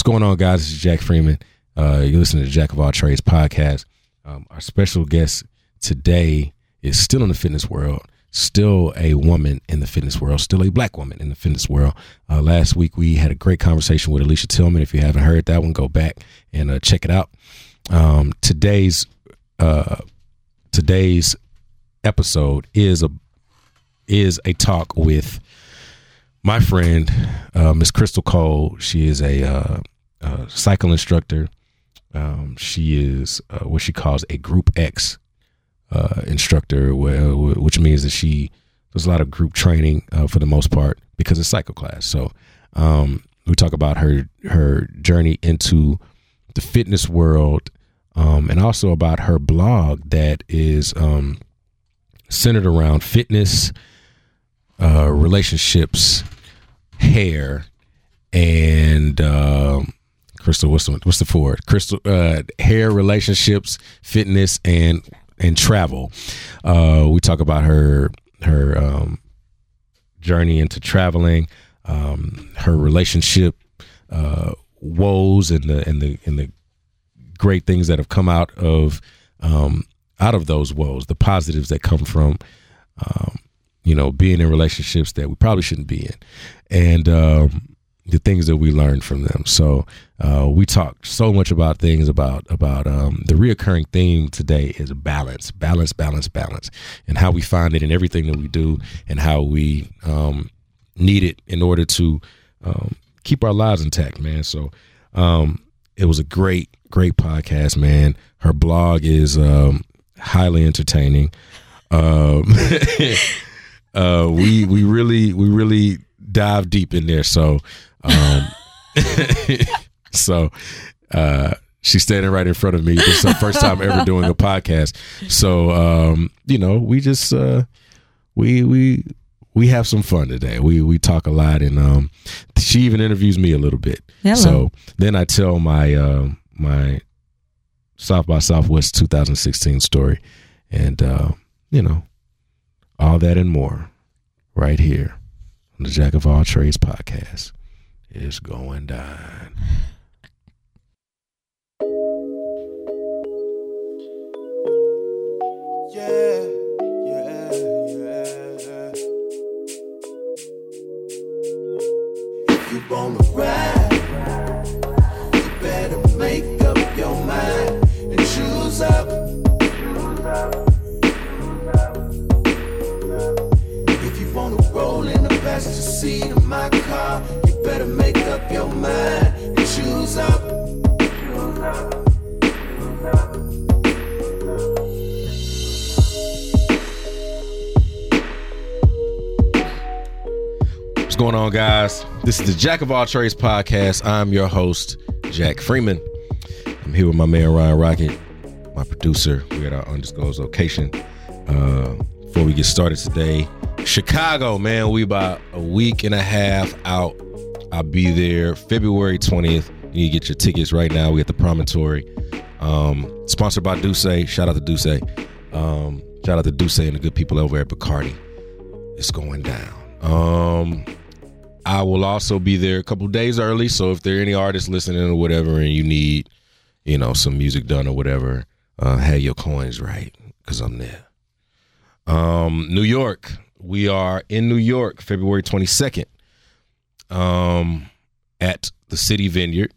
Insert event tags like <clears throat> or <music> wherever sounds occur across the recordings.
What's going on, guys? This is Jack Freeman. Uh, you're listening to Jack of All Trades podcast. Um, our special guest today is still in the fitness world, still a woman in the fitness world, still a black woman in the fitness world. Uh, last week we had a great conversation with Alicia Tillman. If you haven't heard that one, go back and uh, check it out. Um, today's uh, today's episode is a is a talk with my friend uh, Miss Crystal Cole. She is a, uh, a cycle instructor. Um, she is uh, what she calls a Group X uh, instructor, which means that she does a lot of group training uh, for the most part because it's cycle class. So um, we talk about her her journey into the fitness world, um, and also about her blog that is um, centered around fitness, uh, relationships, hair, and um, Crystal. What's the what's the four? Crystal uh, hair, relationships, fitness, and and travel. Uh, we talk about her her um, journey into traveling, um, her relationship uh, woes, and the and the and the great things that have come out of um, out of those woes, the positives that come from um, you know being in relationships that we probably shouldn't be in, and um, the things that we learned from them. So uh, we talk so much about things about about um, the reoccurring theme today is balance, balance, balance, balance, and how we find it in everything that we do, and how we um, need it in order to um, keep our lives intact, man. So um, it was a great, great podcast, man. Her blog is um, highly entertaining. Um, <laughs> uh, we we really we really dive deep in there. So um, <laughs> so uh, she's standing right in front of me. This is her first time ever doing a podcast. So um, you know, we just uh, we we we have some fun today. We we talk a lot, and um, she even interviews me a little bit. Hello. So then I tell my uh, my South by Southwest 2016 story, and uh, you know all that and more right here on the Jack of All Trades podcast is going down. Yeah, yeah, yeah. Ride, of my car, you better make up your mind and choose up. What's going on, guys? This is the Jack of All Trades podcast. I'm your host, Jack Freeman. I'm here with my man Ryan Rocket, my producer. We're at our undisclosed location. Uh, before we get started today, Chicago, man, we about a week and a half out. I'll be there February 20th. You can get your tickets right now. We at the Promontory. Um, sponsored by Duce. Shout out to Duce. Um, shout out to Duce and the good people over at Bacardi. It's going down. Um, I will also be there a couple days early. So if there are any artists listening or whatever, and you need, you know, some music done or whatever, uh, have your coins right because I'm there. Um, New York. We are in New York, February 22nd, um, at the City Vineyard.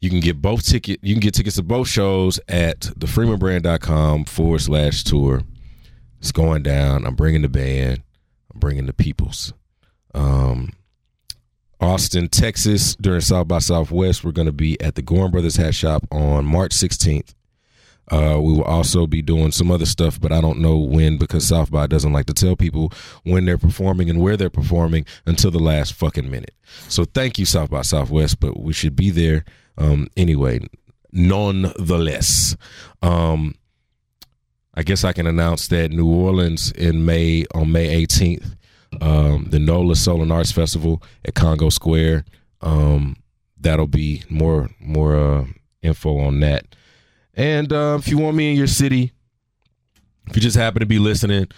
You can get both ticket. You can get tickets to both shows at thefreemanbrand.com forward slash tour. It's going down. I'm bringing the band. I'm bringing the peoples. Um, Austin, Texas, during South by Southwest, we're going to be at the Goorin Brothers Hat Shop on March 16th. Uh, we will also be doing some other stuff, but I don't know when because South by doesn't like to tell people when they're performing and where they're performing until the last fucking minute. So thank you, South by Southwest, but we should be there um, anyway. Nonetheless, um, I guess I can announce that New Orleans in May on May 18th, um, the NOLA Soul and Arts Festival at Congo Square. Um, that'll be more more uh, info on that. And uh, if you want me in your city, if you just happen to be listening,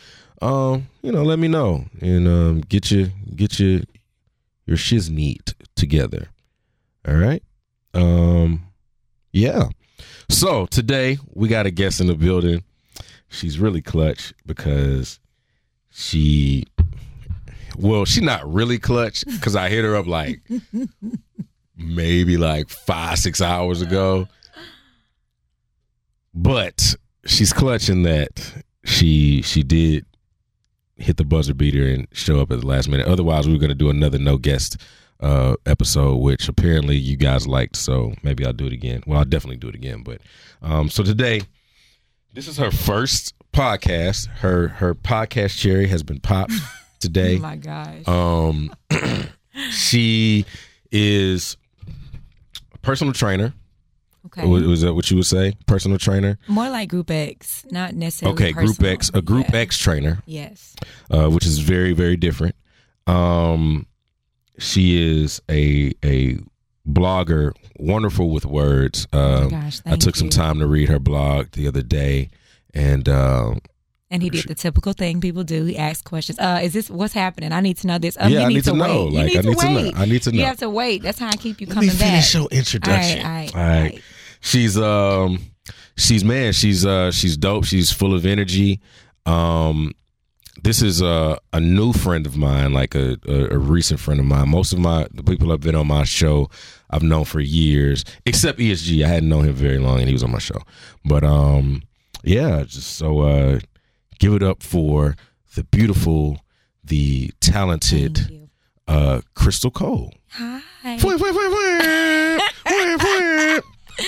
um, you know, let me know and um, get your get your your shiz neat together. All right. Um, yeah. So today we got a guest in the building. She's really clutch because she, well, she's not really clutch because I hit her up like <laughs> maybe like five, six hours ago. But she's clutching that she she did hit the buzzer beater and show up at the last minute. Otherwise, we were going to do another no guest uh, episode, which apparently you guys liked. So maybe I'll do it again. Well, I'll definitely do it again. But um, so today, this is her first podcast. Her her podcast cherry has been popped <laughs> today. Oh my gosh. Um, <clears throat> she is a personal trainer. Okay. Was, was that what you would say? Personal trainer. More like Group X, not necessarily. Okay, Group. X, a Group Yeah. X trainer. Yes. uh, which is very very different. Um, she is a a blogger, wonderful with words. Oh my Um, gosh. I Thank took some time to read her blog the other day, and uh, And he did the typical thing people do. He asked questions. Uh, is this what's happening? I need to know this. Uh, yeah, you I need, need to, wait. know. You Like need I to need to know. I need to know. You have to wait. That's how I keep you Let coming me finish back. your introduction. All right, All all right. right. She's um she's man, she's uh she's dope. She's full of energy. Um this is a a new friend of mine, like a, a, a recent friend of mine. Most of my the people have been on my show I've known for years, except ESG. I hadn't known him very long and he was on my show. But um yeah, just so uh give it up for the beautiful, the talented uh Crystal Cole. Hi.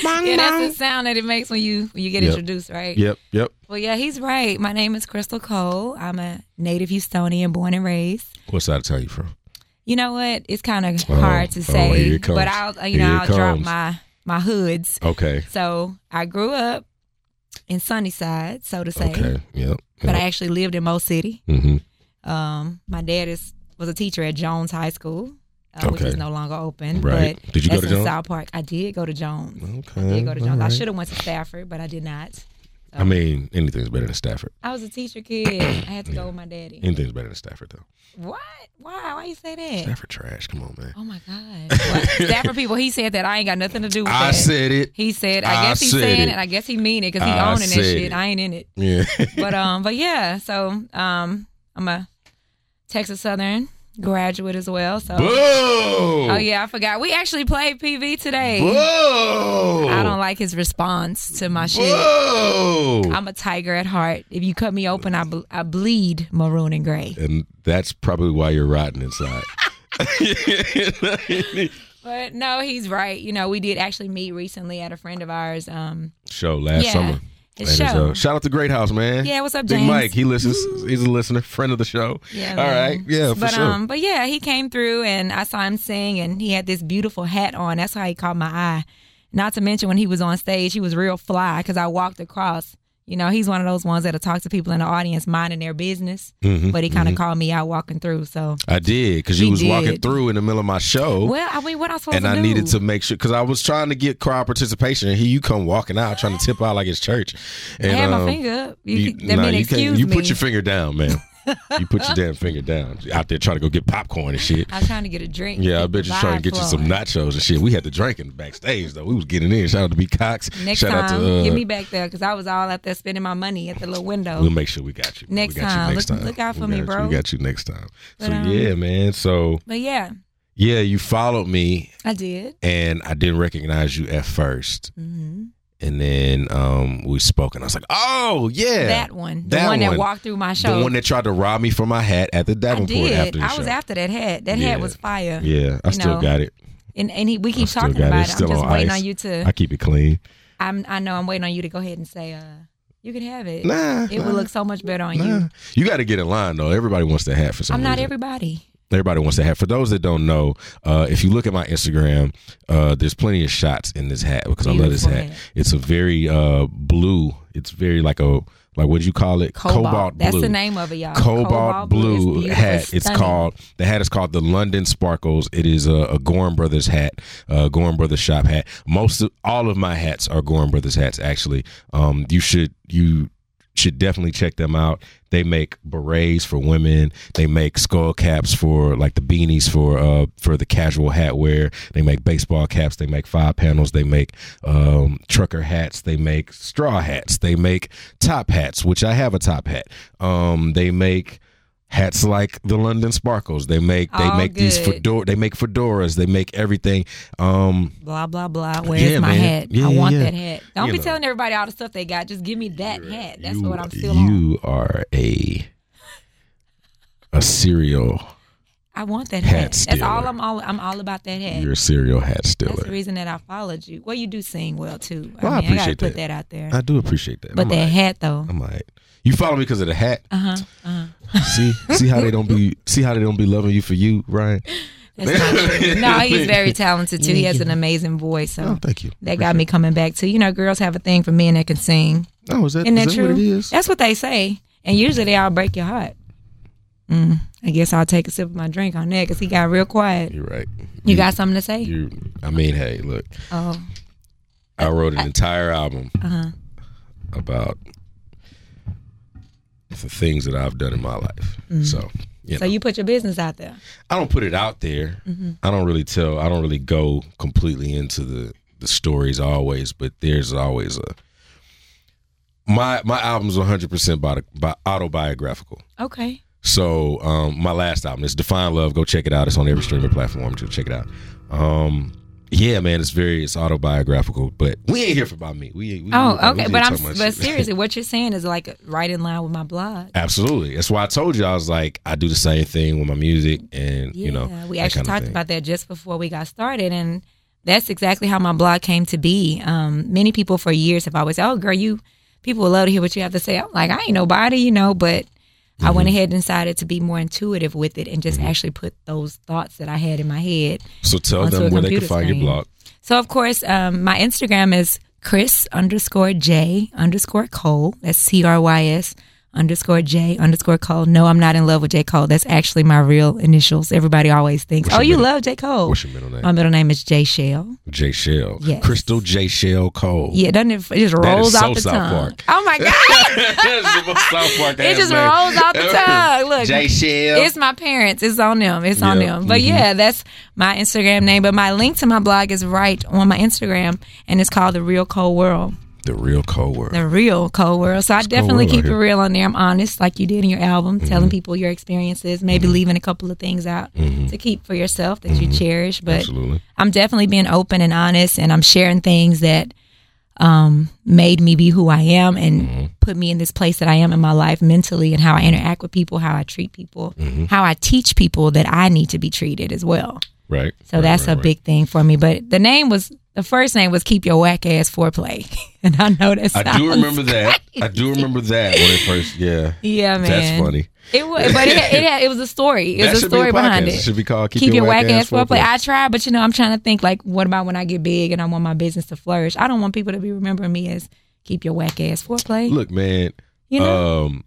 Yeah, that's the sound that it makes when you when you get Yep. introduced, right? Yep, yep. Well, yeah, he's right. My name is Crystal Cole. I'm a native Houstonian, born and raised. What side of town you from? You know what? It's kind of Oh, hard to oh, say, here it comes. but I'll you know I'll drop my my hoods. Okay. So I grew up in Sunnyside, so to say, Okay. Yep. but I actually lived in Mo City. hmm Um, my dad is was a teacher at Jones High School, uh, which is no longer open. Right. But Did you go to Jones? South Park. I did go to Jones. Okay. I did go to Jones. all I should have went to Stafford, but I did not. I mean, anything's better than Stafford. I was a teacher kid. I had to <coughs> go with my daddy. Anything's better than Stafford, though. What? Why? Why you say that? Stafford trash. Come on, man. Oh my God. <laughs> Stafford people, he said that I ain't got nothing to do with I that. said it. he said, I I guess he's saying it. it. I guess he mean it because he I owning that shit. it. I ain't in it. Yeah. But um, but yeah, so um, I'm a Texas Southern graduate as well. So Whoa. oh yeah, I forgot. We actually played PV today. Whoa. I don't like his response to my shit. Whoa. I'm a tiger at heart. If you cut me open, I, ble- I bleed maroon and gray. and that's probably why you're rotten inside. <laughs> <laughs> But no, he's right. You know, we did actually meet recently at a friend of ours. Um, show last Yeah, summer. His And it's, show. uh, shout out to Great House, man. Yeah, what's up, Big James? Mike, he listens. He's a listener, friend of the show. Yeah. All man. right. Yeah, for but sure. um, but yeah, he came through and I saw him sing, and he had this beautiful hat on. That's how he caught my eye. Not to mention when he was on stage, he was real fly because I walked across. You know, he's one of those ones that'll talk to people in the audience minding their business, Mhm, but he kind of called me out walking through. So, I did because you He was walking through in the middle of my show. well, I mean, what I'm supposed and to I do? needed to make sure because I was trying to get crowd participation. And here you come walking out trying to tip out like it's church. I And, had my um, finger up. You, You, nah, you You put your finger down, man. You put your <laughs> damn finger down. Out there trying to go get popcorn and shit. I was trying to get a drink. Yeah, I bet you're trying to get you some nachos and shit. We had the drink in backstage though. We was getting in. Shout out to B Cox. Next Shout time, out to uh, get me back there because I was all out there spending my money at the little window. We'll make sure we got you. Next we got time. You next Look- time. look out We for me, got you. bro. We got you next time. But, so um, yeah, man. So but yeah, yeah, you followed me I did. and I didn't recognize you at 1st hmm and then um we spoke and I was like, oh yeah, That one, the That one that walked through my show. the one that tried to rob me for my hat at the I Davenport did. after the I show. was after that hat. That Yeah. hat was fire. yeah, I you still know. got it. And and he, we keep talking got it. about it. I'm just on waiting ice. on you to. I keep it clean. I'm. I know. I'm waiting on you to go ahead and say, uh, you can have it. Nah, it nah, will look so much better on nah. you. You got to get in line though. Everybody wants that hat for some I'm not reason. everybody. Everybody wants to have. For those that don't know, uh, if you look at my Instagram, uh, there's plenty of shots in this hat because I love this hat. hat. It's a very uh, blue. It's very like a like what do you call it? Cobalt. Blue That's blue. the name of it, y'all. Cobalt, blue, is beautiful. hat. It's stunning. called the hat is called the London Sparkles. It is a, a Goorin Brothers hat, uh, Goorin Brothers shop hat. Most of all of my hats are Goorin Brothers hats. Actually, um, you should you should definitely check them out. They make berets for women. They make skull caps for like the beanies for uh for the casual hat wear. They make baseball caps. They make five panels. They make um, trucker hats. They make straw hats. They make top hats, which I have a top hat. Um, they make hats like the London Sparkles. They make they All make these good. fedora. They make fedoras. They make everything. Um, Blah blah blah. Where's Yeah, my man. hat? Yeah, I want yeah. that hat. Don't You be know. telling everybody all the stuff they got. Just give me that hat. That's you, what I'm still on. You are a a serial. I want that Hat hat. That's all. I'm all I'm all about that hat. You're a serial hat still. That's the reason that I followed you. Well, you do sing well too. Well, I I mean, I, gotta appreciate put that. that out there. I do appreciate that. but I'm that alright. hat though. I'm alright. You follow me because of the hat. Uh huh. Uh huh. <laughs> See, see how they don't be. See how they don't be loving you for you, Ryan. That's not true. <laughs> No, he's very talented too. He has an amazing voice. So Oh, thank you. that got me coming back to you know girls have a thing for men that can sing. Oh, is that, Isn't is that that true? what? That's what they say. And usually they all break your heart. Mm, I guess I'll take a sip of my drink on that because he got real quiet. You're right. You got something to say? You. I mean, hey, look. Oh, I wrote an entire album uh-huh. about the things that I've done in my life. So, you so you put your business out there. I don't put it out there. I don't really tell. I don't really go completely into the the stories always, but there's always a my my album's 100 percent autobiographical. Okay. So um, my last album is Define Love. Go check it out. It's on every streaming platform. To check it out. Um, yeah, man, it's very it's autobiographical. But we ain't here for about me. We, we Oh, we- we okay. just But I'm but seriously, <laughs> what you're saying is like right in line with my blog. Absolutely. That's why I told you I was like I do the same thing with my music, and Yeah, you know we actually talked about that just before we got started, and that's exactly how my blog came to be. Um, many people for years have always said, "Oh, girl, you people would love to hear what you have to say." I'm like, I ain't nobody, you know, but I Mm-hmm. went ahead and decided to be more intuitive with it and just actually put those thoughts that I had in my head. So tell them where they can find your screen. blog. So of course, um, my Instagram is Crys underscore J underscore Cole. That's C R Y S underscore J underscore Cole. No, I'm not in love with J Cole. That's actually my real initials. Everybody always thinks, "Oh, you middle- love J Cole." What's your middle name? My middle name is J Shell. J Shell. Yes. Crystal J Shell Cole. Yeah, doesn't it? It just rolls so off the South tongue. Park. Oh my god! That's the most South Park <laughs> it just rolls off the <laughs> tongue. Look, J Shell. It's my parents. It's on them. It's on them. But Mhm. yeah, that's my Instagram name. But my link to my blog is right on my Instagram, and it's called The Real Cole World. The real Cole world. The Real Cole World. So I definitely keep it real on there. I'm honest, like you did in your album, Mm-hmm. telling people your experiences, maybe leaving a couple of things out to keep for yourself that you cherish. But Mm-hmm. Absolutely. I'm definitely being open and honest, and I'm sharing things that um, made me be who I am and Mm-hmm. put me in this place that I am in my life mentally, and how I interact with people, how I treat people, Mm-hmm. how I teach people that I need to be treated as well. Right. So Right, that's right, a right. big thing for me. But the name was the first name was Keep Your Whack Ass Foreplay, <laughs> and I know that. I do remember that. I do remember that when it first. Yeah. Yeah, man. That's funny. It was, but it, it, had, it was a story. It was a should be a story behind it. It should be called Keep Keep, Your your Whack whack Ass ass foreplay. Foreplay. I try, but you know, I'm trying to think like, what about when I get big and I want my business to flourish? I don't want people to be remembering me as keep your whack ass foreplay. Look, man. you know, Um.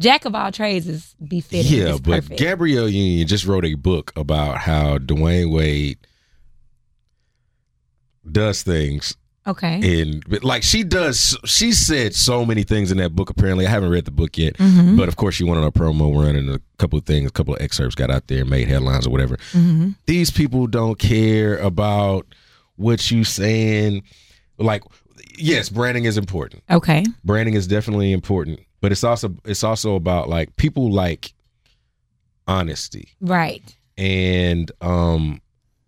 jack of all trades is befitting. Yeah, It's but perfect. Gabrielle Union just wrote a book about how Dwyane Wade does things okay. and like she does she said so many things in that book apparently i haven't read the book yet Mhm. but of course she went on a promo run and a couple of things a couple of excerpts got out there made headlines or whatever Mhm. these people don't care about what you saying like yes branding is important Okay. branding is definitely important but it's also it's also about like people like honesty Right. and um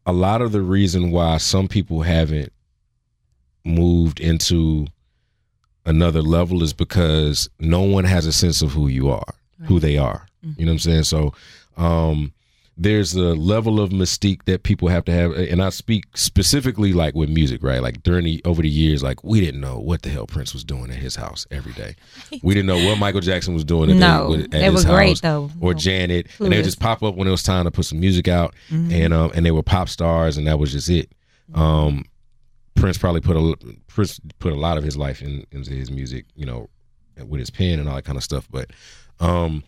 a lot of the reason why some people haven't moved into another level is because no one has a sense of who you are who they are. You know what i'm saying? So um there's a level of mystique that people have to have and i speak specifically like with music right? Like during the over the years like we didn't know what the hell prince was doing at his house every day. <laughs> We didn't know what michael jackson was doing at, No, at they his were great, though. or janet and they would just pop up when it was time to put some music out Mm-hmm. and um and they were pop stars and that was just it. Um prince probably put a prince put a lot of his life in into his music you know with his pen and all that kind of stuff but um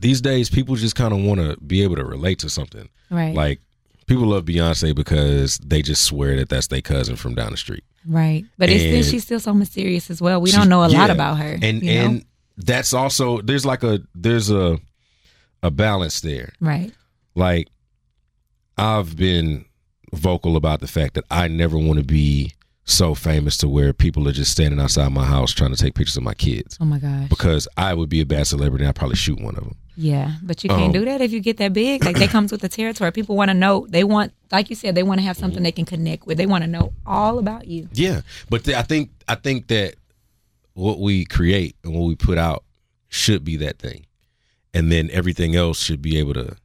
these days people just kind of want to be able to relate to something Right. like people love Beyonce because they just swear that that's their cousin from down the street. Right. But it's And- she's still so mysterious as well. We don't know a lot about her. and you know? and that's also there's like a there's a a balance there. right. Like I've been vocal about the fact that I never want to be so famous to where people are just standing outside my house trying to take pictures of my kids Oh my gosh. because I would be a bad celebrity and I'd probably shoot one of them. Yeah, but you can't Um, do that if you get that big. Like that comes with the territory. People want to know. They want, like you said, they want to have something they can connect with. They want to know all about you. Yeah, but I think I think that what we create and what we put out should be that thing, and then everything else should be able to,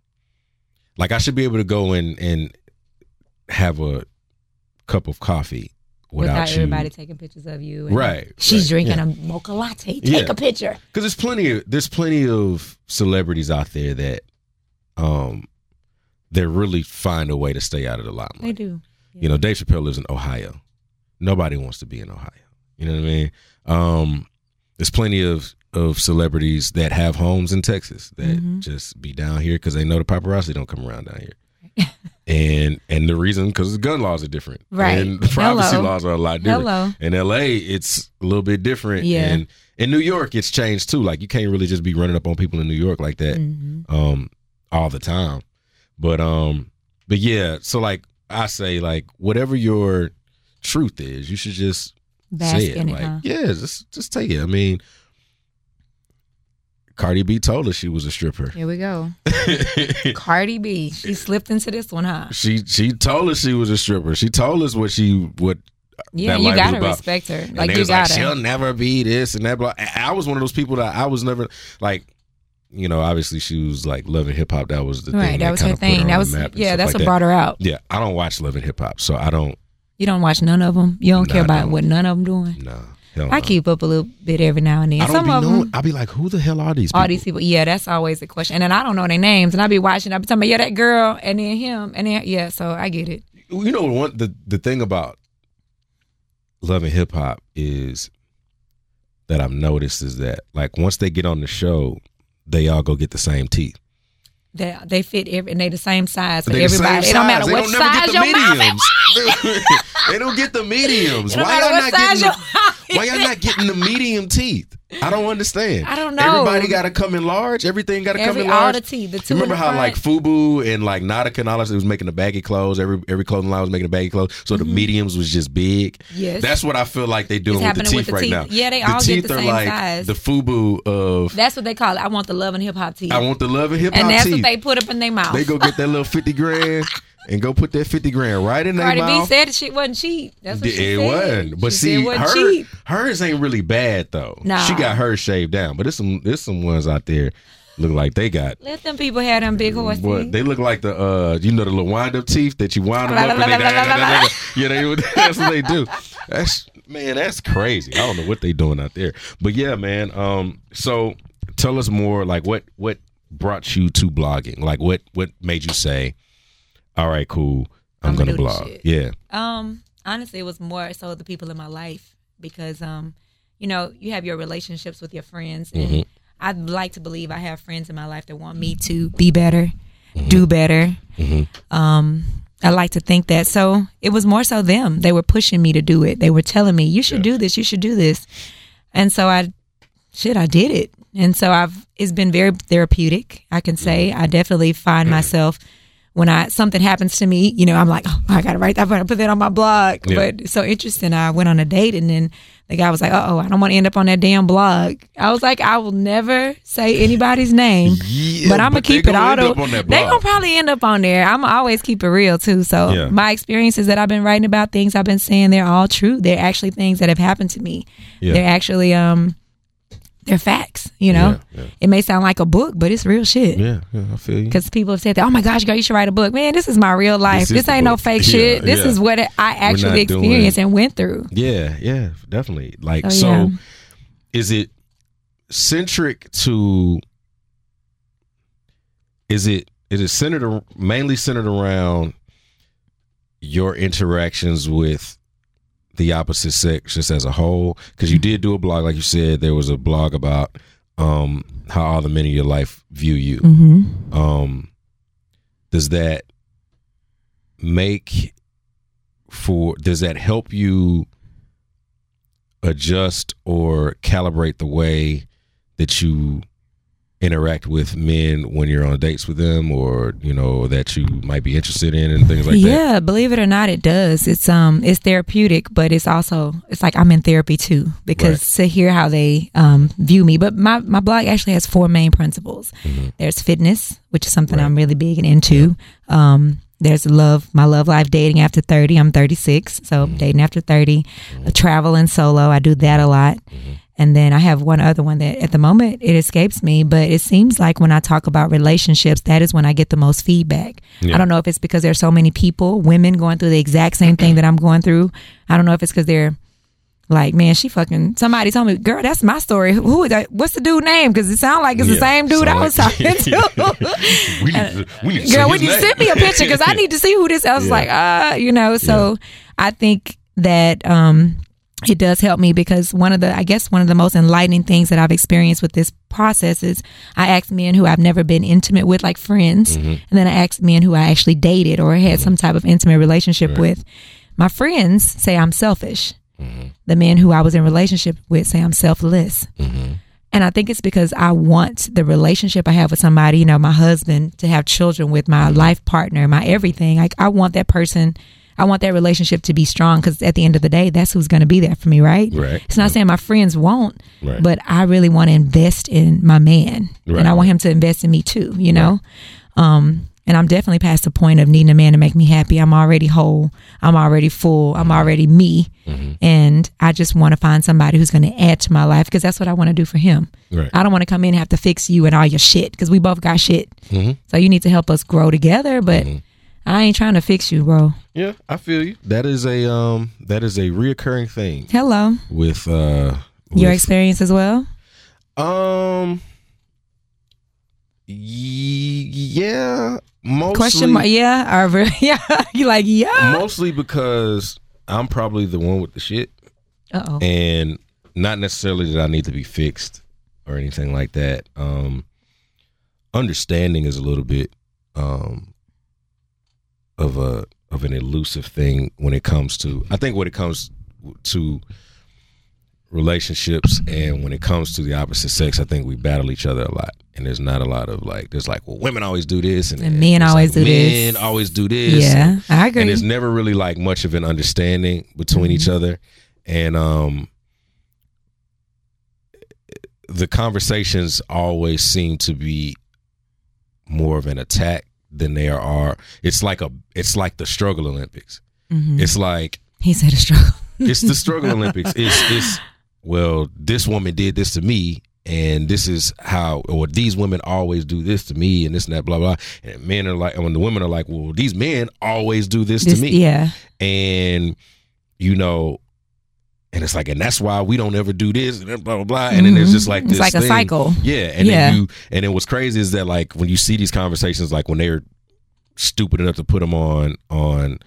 like, I should be able to go in and have a cup of coffee without, Without, everybody taking pictures of you. and Right, She's right, drinking yeah. a mocha latte. Take Yeah. a picture. because there's plenty of there's plenty of celebrities out there that, um, they really find a way to stay out of the limelight. They do. You know, Dave Chappelle lives in Ohio. Nobody wants to be in Ohio. You know what I mean? Um, there's plenty of of celebrities that have homes in Texas that Mhm. just be down here because they know the paparazzi don't come around down here. <laughs> and and the reason because the gun laws are different, Right. And the privacy Hello. laws are a lot different. Hello. In L.A., it's a little bit different. Yeah. And in New York, it's changed too. Like you can't really just be running up on people in New York like that Mhm. um all the time. But um but yeah, so like I say like whatever your truth is, you should just Bask say it, like huh? yeah, just just take it. I mean Cardi B told us she was a stripper. Here we go. <laughs> Cardi B. She slipped into this one, huh? she she told us she was a stripper. She told us what she what Yeah, you gotta respect her. Like you gotta. she'll never be this and that. Blah. I was one of those people that I was never like. You know, obviously she was like Love and Hip Hop. That was the right, thing. that was her put her thing. That was yeah, that's like what brought her out. Yeah, I don't watch Love and Hip Hop, so I don't. You don't watch none of them. You don't Nah, care about don't. what none of them doing. No, hell I no. keep up a little bit every now and then. I Some be of them, I'll be like, who the hell are these people? all these people. Yeah, that's always a question. And then I don't know their names, and I'll be watching. I'll be talking about yeah, that girl, and then him, and then yeah. So I get it. You know, one the the thing about Love and Hip Hop is that I've noticed is that like once they get on the show, they all go get the same teeth. They they fit every, and they the same size for They the same everybody. It don't matter size. what don't never size get your the mouth is. They don't get the mediums. Why y'all not getting the. Why y'all not getting the medium teeth? I don't understand. I don't know. Everybody got to come in large. Everything got to come in all large. the teeth. The two. Remember how front. like Fubu and like Nautica and all that was making the baggy clothes. Every every clothing line was making the baggy clothes. So the mediums was just big. Mm-hmm. Yes. That's what I feel like they doing with the teeth with the right teeth. now. Yeah, they the all get teeth the are same like size. the Fubu of That's what they call it. I want the love and hip hop teeth. I want the love and hip hop teeth. and that's teeth. what they put up in their mouth. They go get that little fifty grand <laughs> and go put that fifty grand right in their Cardi B mouth. said the shit wasn't cheap. That's what she it said. wasn't. But She see, wasn't her, cheap. hers ain't really bad though. Nah. She got hers shaved down, but there's some there's some ones out there look like they got. Let them people have them big horse What they look like the uh you know the little wind up teeth that you wind them up and they yeah they <laughs> that's what they do. That's man that's crazy. I don't know what they doing out there, but yeah man. Um, so tell us more like what what brought you to blogging? Like what what made you say, all right, cool, I'm, I'ma gonna blog. Yeah, Um, honestly, it was more so the people in my life because um, you know, you have your relationships with your friends, and Mhm. I'd like to believe I have friends in my life that want me to be better, do better. Mhm. Um, I like to think that. So it was more so them. They were pushing me to do it. They were telling me, "You should do this. You should do this," and so I, shit, I did it. And so I've. It's been very therapeutic. I can say I definitely find myself when I something happens to me, you know, I'm like, oh, I gotta write that, I put that on my blog. Yeah. But so interesting. I went on a date and then the guy was like, oh, I don't want to end up on that damn blog. I was like, I will never say anybody's name, Yeah, but I'm gonna keep it gonna all. end the- up on that They blog. gonna probably end up on there. I'm always keep it real too. So Yeah. my experiences that I've been writing about, things I've been saying, they're all true. They're actually things that have happened to me. They're actually um, they're facts. You know, Yeah, yeah. it may sound like a book, but it's real shit. yeah, yeah. I feel you. Because people have said that, oh my gosh, girl, you should write a book. Man, this is my real life. This This, ain't no fake shit. This is what I actually not doing- experienced and went through. Yeah, yeah, definitely. Like Oh, so yeah. is it centric to is it is it centered mainly centered around your interactions with the opposite sex just as a whole because you did do a blog like you said there was a blog about um how all the men in your life view you Mm-hmm. um does that make for does that help you adjust or calibrate the way that you interact with men when you're on dates with them or you know that you might be interested in and things like that yeah, believe it or not, it does. It's um, it's therapeutic, but it's also it's like I'm in therapy too because to hear how they um view me. But my my blog actually has four main principles. There's fitness, which is something Mm-hmm. Right. I'm really big and into. Um, there's love, my love life, dating after 30. I'm 36, so Mm-hmm. dating after 30. Uh, travel and solo, I do that a lot. And then I have one other one that at the moment it escapes me, but it seems like when I talk about relationships, that is when I get the most feedback. Yeah. I don't know if it's because there's so many people, women going through the exact same thing that I'm going through. I don't know if it's because they're like, man, she fucking. Somebody told me, girl, that's my story. Who is that? What's the dude name? Because it sounds like it's the same dude I was talking <laughs> to. <laughs> we need to, we need to girl, would you send me a picture? Because I <laughs> need to see who this. I was Yeah. like, uh, you know. So I think that um, it does help me because one of the, I guess, one of the most enlightening things that I've experienced with this process is I asked men who I've never been intimate with, like friends, Mm-hmm. and then I asked men who I actually dated or had some type of intimate relationship with. My friends say I'm selfish. Mm-hmm. The men who I was in relationship with say I'm selfless. Mm-hmm. And I think it's because I want the relationship I have with somebody, you know, my husband, to have children with my life partner, my everything. Like, I want that person, I want that relationship to be strong because at the end of the day, that's who's going to be there for me, right? Right. It's not saying my friends won't, Right. but I really want to invest in my man. Right. And I want him to invest in me too, you know? Um, and I'm definitely past the point of needing a man to make me happy. I'm already whole. I'm already full. I'm already me. Mm-hmm. And I just want to find somebody who's going to add to my life because that's what I want to do for him. Right. I don't want to come in and have to fix you and all your shit because we both got shit. Mhm. So you need to help us grow together. But Mm-hmm. I ain't trying to fix you, bro. Yeah, I feel you. That is a um that is a reoccurring thing Hello. with uh Your with, experience as well? um y- yeah mostly Question mark. Yeah. Or, <laughs> yeah. you like, yeah. mostly because I'm probably the one with the shit Uh oh. and not necessarily that I need to be fixed or anything like that. Um understanding is a little bit um of a of an elusive thing when it comes to I think when it comes to relationships and when it comes to the opposite sex, I think we battle each other a lot. And there's not a lot of like there's like, well, women always do this and, And men always like, do this. Men always do this. Yeah. and- I agree. and there's never really like much of an understanding between each Mm-hmm. other and um the conversations always seem to be more of an attack than there are it's like a it's like the struggle olympics Mhm. it's like He said a struggle. <laughs> it's the struggle <laughs> olympics it's it's well this woman did this to me and this is how or these women always do this to me and this and that blah blah and men are like when the women are like well these men always do this, This- to me Yeah. and you know and it's like and that's why we don't ever do this and then blah blah blah and then there's just like Mhm. It's this like a cycle. yeah and Yeah. then you and then what's crazy is that like when you see these conversations like when they're stupid enough to put them on on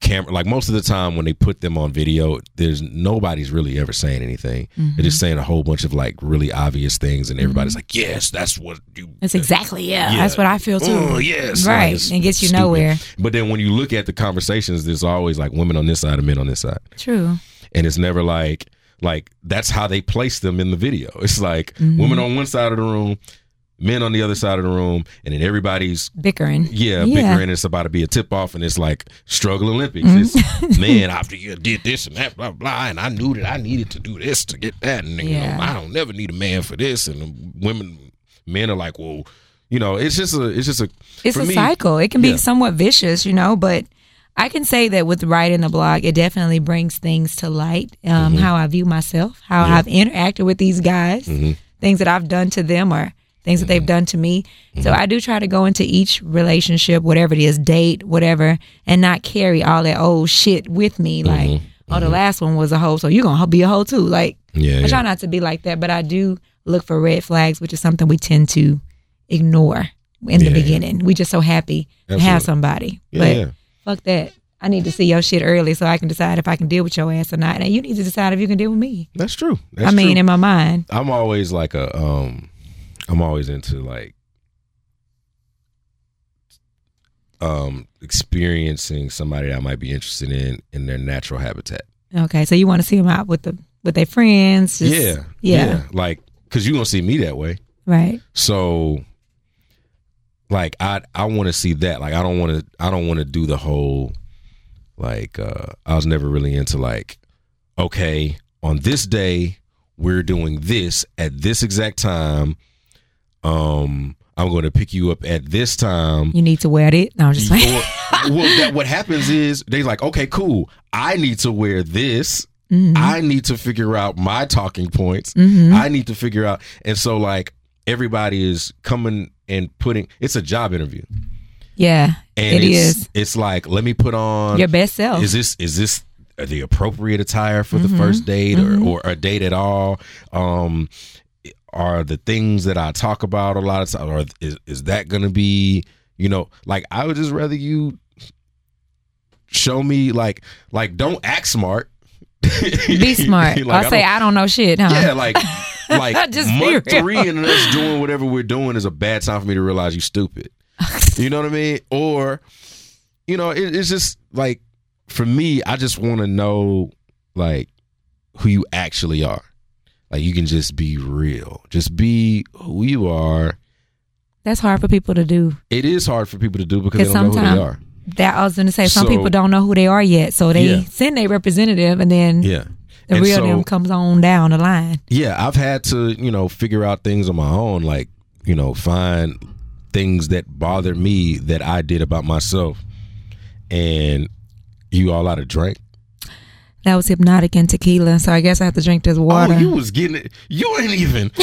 camera like most of the time when they put them on video there's nobody's really ever saying anything Mm-hmm. they're just saying a whole bunch of like really obvious things and everybody's like yes that's what you That's exactly, yeah. Yeah. That's what I feel too. Oh, yes. Right. it's and gets you stupid. nowhere. But then when you look at the conversations, there's always like women on this side and men on this side. True. And it's never like like that's how they place them in the video. <laughs> It's like Mm-hmm. women on one side of the room, men on the other side of the room, and then everybody's Bickering. yeah, Yeah. bickering. It's about to be a tip off, and it's like struggle Olympics. Mm-hmm. It's <laughs> man after you did this and that, blah blah, and I knew that I needed to do this to get that, and you know I don't never need a man for this, and women, men are like, well, you know, it's just a, it's just a, It's a me, cycle. It can yeah. be somewhat vicious, you know, but I can say that with writing the blog, it definitely brings things to light. Um, mm-hmm. How I view myself, how I've interacted with these guys, mm-hmm. things that I've done to them or things that they've mm-hmm. done to me. So I do try to go into each relationship, whatever it is, date, whatever, and not carry all that old shit with me. Like, oh, the last one was a hoe, so you're gonna be a hoe too. Like, yeah, I yeah. try not to be like that, but I do look for red flags, which is something we tend to ignore in Yeah, the yeah. beginning. We just so happy to have somebody. Yeah, but yeah. Fuck that. I need to see your shit early so I can decide if I can deal with your ass or not. And you need to decide if you can deal with me. That's true. That's I mean, true. in my mind. I'm always like a um I'm always into like um, experiencing somebody that I might be interested in in their natural habitat. Okay, so you want to see them out with the with their friends? just- yeah, yeah, like because you gonna see me that way. right. So, like, I I want to see that. Like, I don't want to I don't want to do the whole like uh I was never really into like okay on this day we're doing this at this exact time. Um, I'm going to pick you up at this time. You need to wear it. No, I'm just like, well, that, what happens is they're like, okay, cool. I need to wear this. Mm-hmm. I need to figure out my talking points. Mhm. I need to figure out, and so like everybody is coming and putting. It's a job interview, yeah, and it it's, is It's like, let me put on your best self. is this is this the appropriate attire for the Mm-hmm. first date or, or a date at all? Um, are the things that I talk about a lot of times, or is is that going to be you know like I would just rather you show me like like don't act smart. Be <laughs> smart. Like, I'll say I don't know shit, huh? yeah, like <laughs> <laughs> like month three and us doing whatever we're doing is a bad time for me to realize you stupid. <laughs> You know what I mean? Or, you know, it, it's just like for me, I just want to know like who you actually are. Like you can just be real, just be who you are. That's hard for people to do. It is hard for people to do because they don't know who they are. That I was going to say, some So- people don't know who they are yet, so they Yeah. send their representative, and then Yeah. The And real so- them comes on down the line. yeah, I've had to, you know, figure out things on my own, like, you know, find things that bother me that I did about myself. And you all out of drink. That was Hpnotiq and tequila, so I guess I have to drink this water. Oh, you was getting it. You ain't even. You <laughs>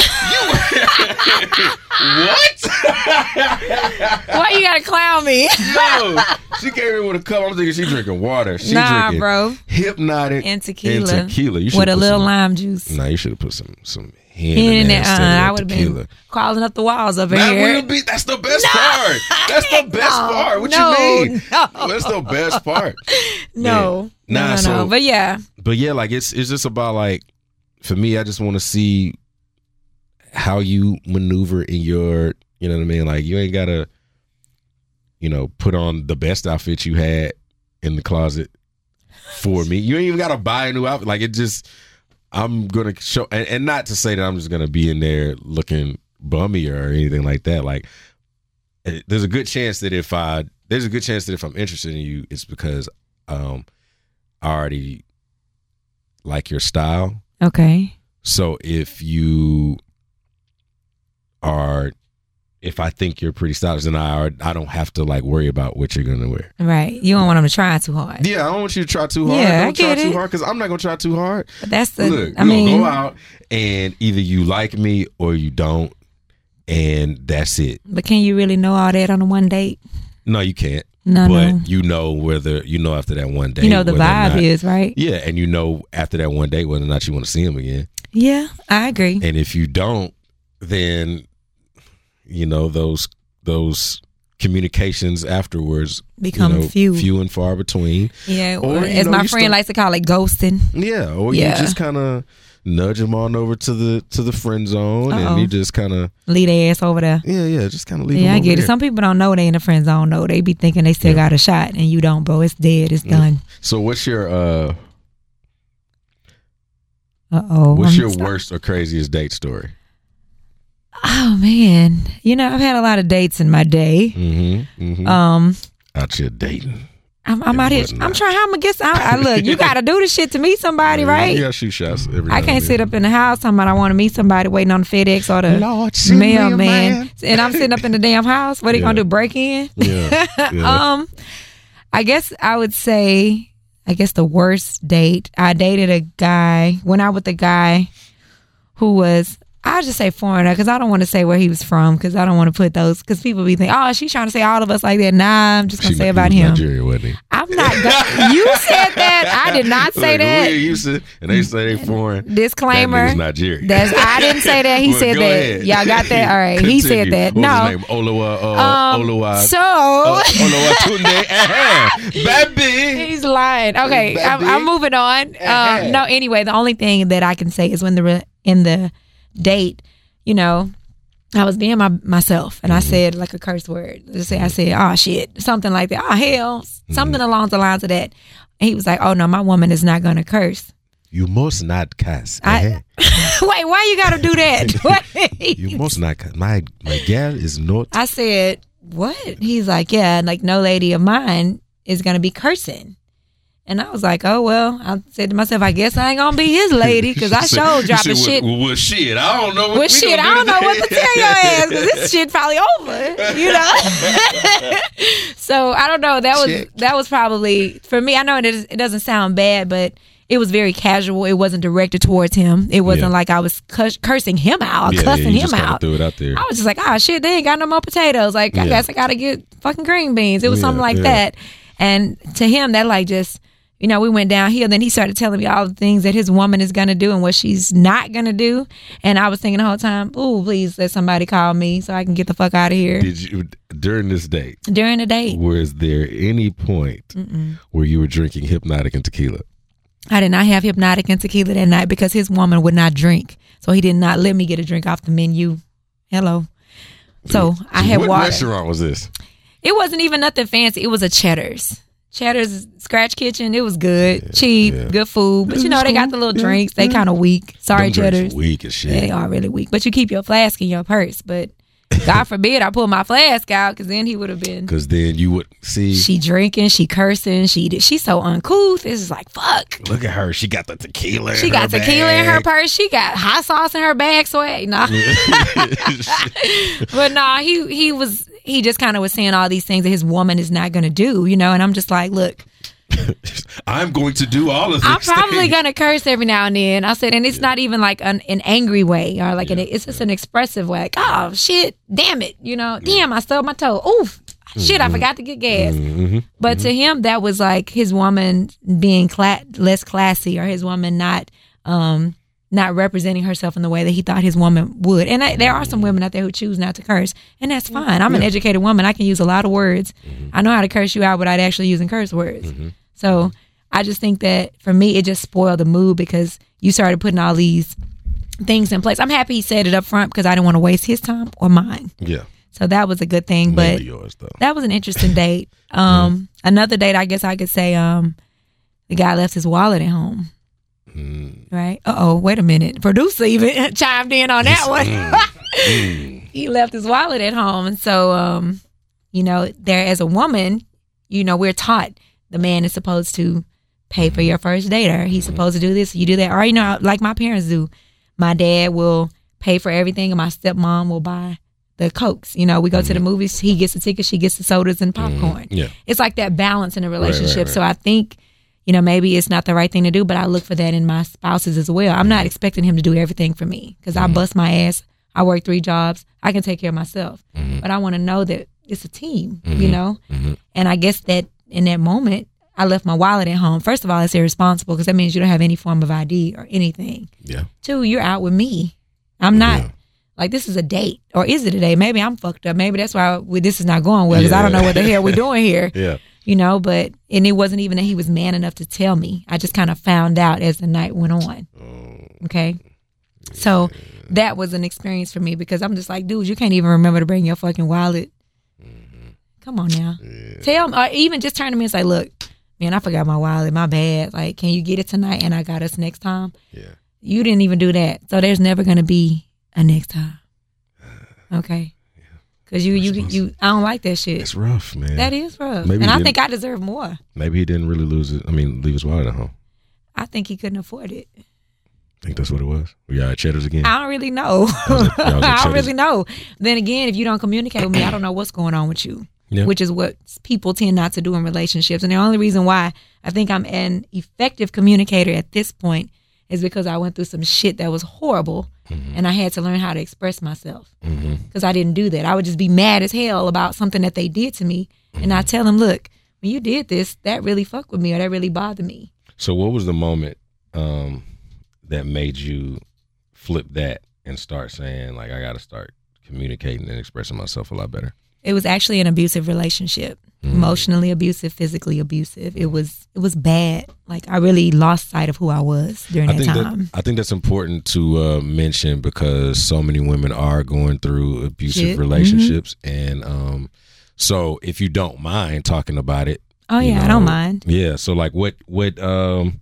what? <laughs> Why you gotta clown me? Yo, she came in with a cup. I'm thinking she drinking water. She nah, drinking bro. Hpnotiq And tequila. And tequila. You with a little lime juice. Nah, you should have put some some Hen in it, uh, I would have been crawling up the walls over That here. be that's the best part. That's the best No, part. <laughs> What no, you mean? no. That's the best <laughs> part. no, Nah, no, no, so- no. But yeah, But yeah, like it's it's just about like for me, I just want to see how you maneuver in your you know what I mean? Like you ain't gotta, you know, put on the best outfit you had in the closet for me. You ain't even gotta buy a new outfit. Like it just I'm gonna show and, and not to say that I'm just gonna be in there looking bummy or anything like that. Like eh, there's a good chance that if I there's a good chance that if I'm interested in you, it's because um I already like your style. okay. So if you are if I think you're pretty stylish, then I are, I don't have to like worry about what you're gonna wear. Right. You don't want them to try too hard. Yeah, I don't want you to try too hard. Yeah, I don't try get too it. hard because I'm not gonna try too hard. But that's the. Look, I mean, go out and either you like me or you don't, and that's it. but can you really know all that on a one date? No, you can't. No, but no. you know whether you know after that one day. You know the vibe not- is right. Yeah, and you know after that one day whether or not you want to see him again. Yeah, I agree. And if you don't, then you know those those communications afterwards Become you know, few. few and far between. Yeah, Or, or, as know, my friend still- likes to call it, ghosting. Yeah, or Yeah. you just kind of nudge them on over to the to the friend zone, Uh-oh. and you just kind of Lead their ass over there. yeah yeah just kind of leave. Yeah, them I get it. there. Some people don't know they in the friend zone. though. they be thinking they still Yeah. got a shot, and you don't, bro. It's dead. It's done. So what's your uh Uh oh. what's your worst or craziest date story? Oh man, you know I've had a lot of dates in my day. Mm-hmm. mm-hmm. Um, Out here dating. I'm, I'm out here. I'm trying. I'm gonna get. I, I look. You <laughs> got to do this shit to meet somebody, right? Yeah, shoot shots. Every I can't sit up in the house talking about I want to meet somebody waiting on the FedEx or the Lord, mailman, man. and I'm sitting up in the damn house. What are you Yeah. gonna do? Break in? Yeah, <laughs> yeah. um, I guess I would say, I guess the worst date. I dated a guy. Went out with a guy who was. I'll just say foreigner because I don't want to say where he was from because I don't want to put those because people be thinking, oh, she's trying to say all of us like that. Nah, I'm just gonna She- say about him. Nigeria, wasn't he? I'm not. Go- you said that. I did not say Look, that. Used to, and they say they foreign. Disclaimer. That Nigerian. That's I didn't say that. He Well, said that. ahead. Y'all got that? All right. He said that. What no. was his name? Oluwa, uh, Um, Oluwa, so uh, Oluwa Tunde. <laughs> Uh-huh. Baby. he's lying. Okay, I'm, I'm moving on. Uh-huh. Um, no, anyway, the only thing that I can say is when the re- in the date, you know, I was being my myself, and I said like a curse word. Just say I said, "Oh shit," something like that. Oh hell, something along the lines of that. And he was like, "Oh no, my woman is not gonna curse." You must not cuss. I- eh? <laughs> Wait, why you gotta do that? <laughs> You must not cuss. My my gal is not. I said, "What?" He's like, "Yeah, like no lady of mine is gonna be cursing." And I was like, "Oh well," I said to myself, "I guess I ain't gonna be his lady because I <laughs> showed dropping shit." Well, well, shit. I don't know. What Well, we shit, gonna I do don't know what to today. tell your ass because this shit probably over, you know. <laughs> so I don't know. That was Check. that was probably for me. I know it, is, it doesn't sound bad, but it was very casual. It wasn't directed towards him. It wasn't Yeah. like I was cuss, cursing him out, Yeah, yeah, cussing you him just out. Threw it out there. I was just like, ah, shit, they ain't got no more potatoes. Like, I guess I gotta get fucking green beans. It was Yeah, something like yeah. that. And to him, that like just, you know, we went downhill. Then he started telling me all the things that his woman is gonna do and what she's not gonna do. And I was thinking the whole time, ooh, please let somebody call me so I can get the fuck out of here Did you during this date? during the date. Was there any point where you were drinking Hpnotiq and tequila? I did not have Hpnotiq and tequila that night because his woman would not drink, so he did not let me get a drink off the menu. Hello. So I had what water. restaurant was this? It wasn't even nothing fancy. It was a Cheddar's. Cheddar's Scratch Kitchen. It was good, cheap, yeah. good food. But you know they got the little drinks. They mm-hmm. kind of weak. Sorry, Them Cheddar's. Weak as shit. They are really weak. But you keep your flask in your purse. But God forbid I pull my flask out because then he would have been. Because then you would see. She drinking, she cursing, she she's so uncouth. It's just like fuck. look at her. She got the tequila. in She got tequila in her purse. She got hot sauce in her bag. Swag, nah. <laughs> but nah, he he was he just kind of was saying all these things that his woman is not going to do, you know. And I'm just like, look, <laughs> I'm going to do all of this. I'm probably gonna curse every now and then. I said, and it's not even like an, an angry way or like an, it's just an expressive way. Like, oh shit, damn it, you know, damn, I stubbed my toe. Oof, shit, I mm-hmm. forgot to get gas. Mm-hmm. But to mm-hmm. him, that was like his woman being cla- less classy or his woman not um not representing herself in the way that he thought his woman would. And I, there are some women out there who choose not to curse, and that's fine. I'm an educated woman. I can use a lot of words. I know how to curse you out without actually using curse words. So I just think that for me, it just spoiled the mood because you started putting all these things in place. I'm happy he said it up front because I didn't want to waste his time or mine. Yeah. So that was a good thing. But yours, though. that was an interesting <laughs> date. Um, Another date, I guess I could say, um, the guy left his wallet at home. Right? Uh oh, wait a minute. Producer even <laughs> chimed in on that one. <laughs> he left his wallet at home. And so, um, you know, there as a woman, you know, we're taught the man is supposed to pay for mm-hmm. your first date or he's mm-hmm. supposed to do this, you do that. Or, you know, like my parents do. My dad will pay for everything and my stepmom will buy the cokes. You know, we go to the mm-hmm. movies, he gets the ticket, she gets the sodas and popcorn. Yeah. It's like that balance in a relationship. right. So I think, you know, maybe it's not the right thing to do, but I look for that in my spouses as well. I'm not expecting him to do everything for me because I bust my ass. I work three jobs. I can take care of myself. But I want to know that it's a team, you know? And I guess that in that moment, I left my wallet at home. First of all, it's irresponsible because that means you don't have any form of ID or anything. Yeah. Two, you're out with me. I'm not. Yeah. Like this is a date, or is it a date? Maybe I'm fucked up. Maybe that's why we, this is not going well because I don't know what the hell we're doing here <laughs> Yeah. you know but and it wasn't even that he was man enough to tell me i just kind of found out as the night went on oh. okay so that was an experience for me because i'm just like dude you can't even remember to bring your fucking wallet come on now tell me or uh, even just turn to me and say look man i forgot my wallet my bad like can you get it tonight and i got us next time Yeah. you didn't even do that so there's never gonna be a next time <sighs> okay because you you you i don't like that shit It's rough, man. that is rough Maybe and i think i deserve more Maybe he didn't really lose it. I mean, leave his wallet at home. I think he couldn't afford it. I think that's what it was. We got Cheddar's again. I don't really know. was at- at I don't really know. Then again, if you don't communicate with me, I don't know what's going on with you. Yeah. Which is what people tend not to do in relationships. And the only reason why I think I'm an effective communicator at this point is because I went through some shit that was horrible Mm-hmm. and I had to learn how to express myself. Because I didn't do that. I would just be mad as hell about something that they did to me. And I tell them, look, when you did this, that really fucked with me or that really bothered me. So, what was the moment um, that made you flip that and start saying, like, I got to start communicating and expressing myself a lot better? It was actually an abusive relationship. Mm. Emotionally abusive, physically abusive. It was it was bad. Like I really lost sight of who I was during I that think time. that I think that's important to uh, mention because so many women are going through abusive Shit. Mm-hmm. relationships, and um, so if you don't mind talking about it, oh yeah, I don't mind. Yeah. So like, what what um,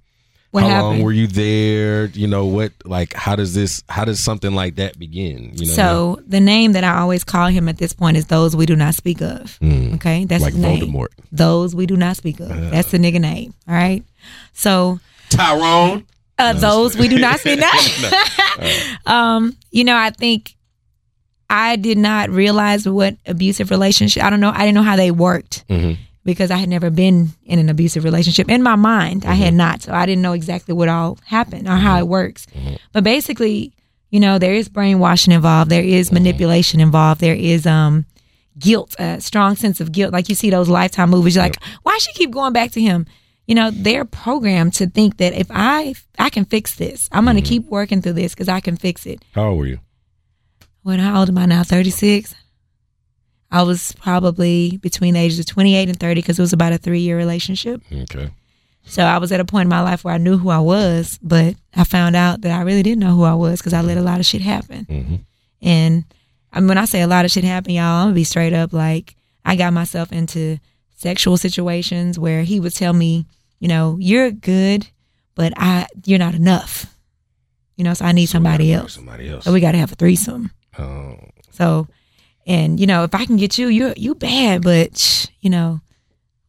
What how happened? long were you there? You know what? Like, how does this? How does something like that begin? You know. so the name that I always call him at this point is those we do not speak of. Mm. Okay, that's like his name. Voldemort. Those we do not speak of. That's the nigga name. All right. So Tyrone. uh, those we do not speak. <laughs> <laughs> um, you know, I think I did not realize what abusive relationship. I don't know. I didn't know how they worked hmm because I had never been in an abusive relationship. In my mind, I had mm-hmm. not, so I didn't know exactly what all happened or how it mm-hmm. works. Mm-hmm. But basically, you know, there is brainwashing involved. There is manipulation involved. There is um guilt, a strong sense of guilt. Like you see those Lifetime movies, you're like, why she keep going back to him? You know, they're programmed to think that if I I can fix this, I'm going to keep working through this because I can fix it. How old were you? What? How old am I now? Thirty six. I was probably between the ages of 28 and 30 because it was about a three year relationship. Okay. So I was at a point in my life where I knew who I was, but I found out that I really didn't know who I was because I let a lot of shit happen. hmm And I mean, when I say a lot of shit happen, y'all, I'm gonna be straight up. Like I got myself into sexual situations where he would tell me, you know, you're good, but I you're not enough. You know, so I need somebody else. Somebody else. So we got to have a threesome. Oh. So, and you know, if I can get you, you you bad, but you know,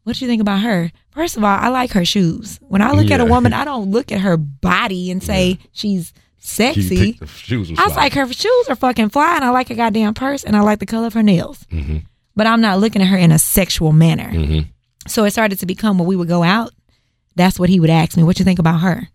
what do you think about her? First of all, I like her shoes. When I look at a woman, I don't look at her body and say she's sexy. shoes I was like, her shoes are fucking fly, and I like her goddamn purse, and I like the color of her nails. hmm But I'm not looking at her in a sexual manner. hmm So it started to become when we would go out. That's what he would ask me. What you think about her?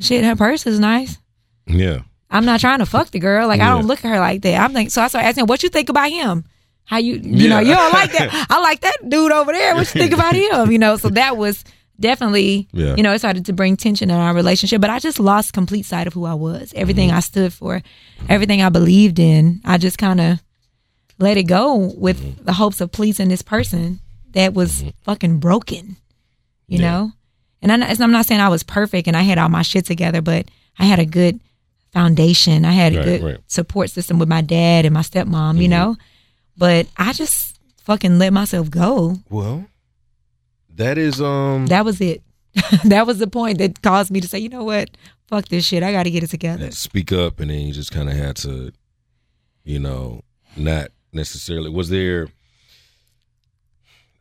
Shit, her purse is nice. Yeah. I'm not trying to fuck the girl. Like I don't look at her like that. I'm like, so I started asking, what you think about him? How you, you know, you don't like that. <laughs> I like that dude over there. What you think about <laughs> him? You know, so that was definitely, Yeah. you know, it started to bring tension in our relationship. But I just lost complete sight of who I was, everything Mm-hmm. I stood for, everything I believed in. I just kind of let it go with Mm-hmm. the hopes of pleasing this person that was fucking broken, you Yeah. know. And I'm not, I'm not saying I was perfect and I had all my shit together, but I had a good foundation. I had a Right, good right. support system with my dad and my stepmom, you know. But I just fucking let myself go. Well, that is um. That was it. <laughs> that was the point that caused me to say, you know what? Fuck this shit. I got to get it together. speak up, and then you just kind of had to, you know, not necessarily. Was there?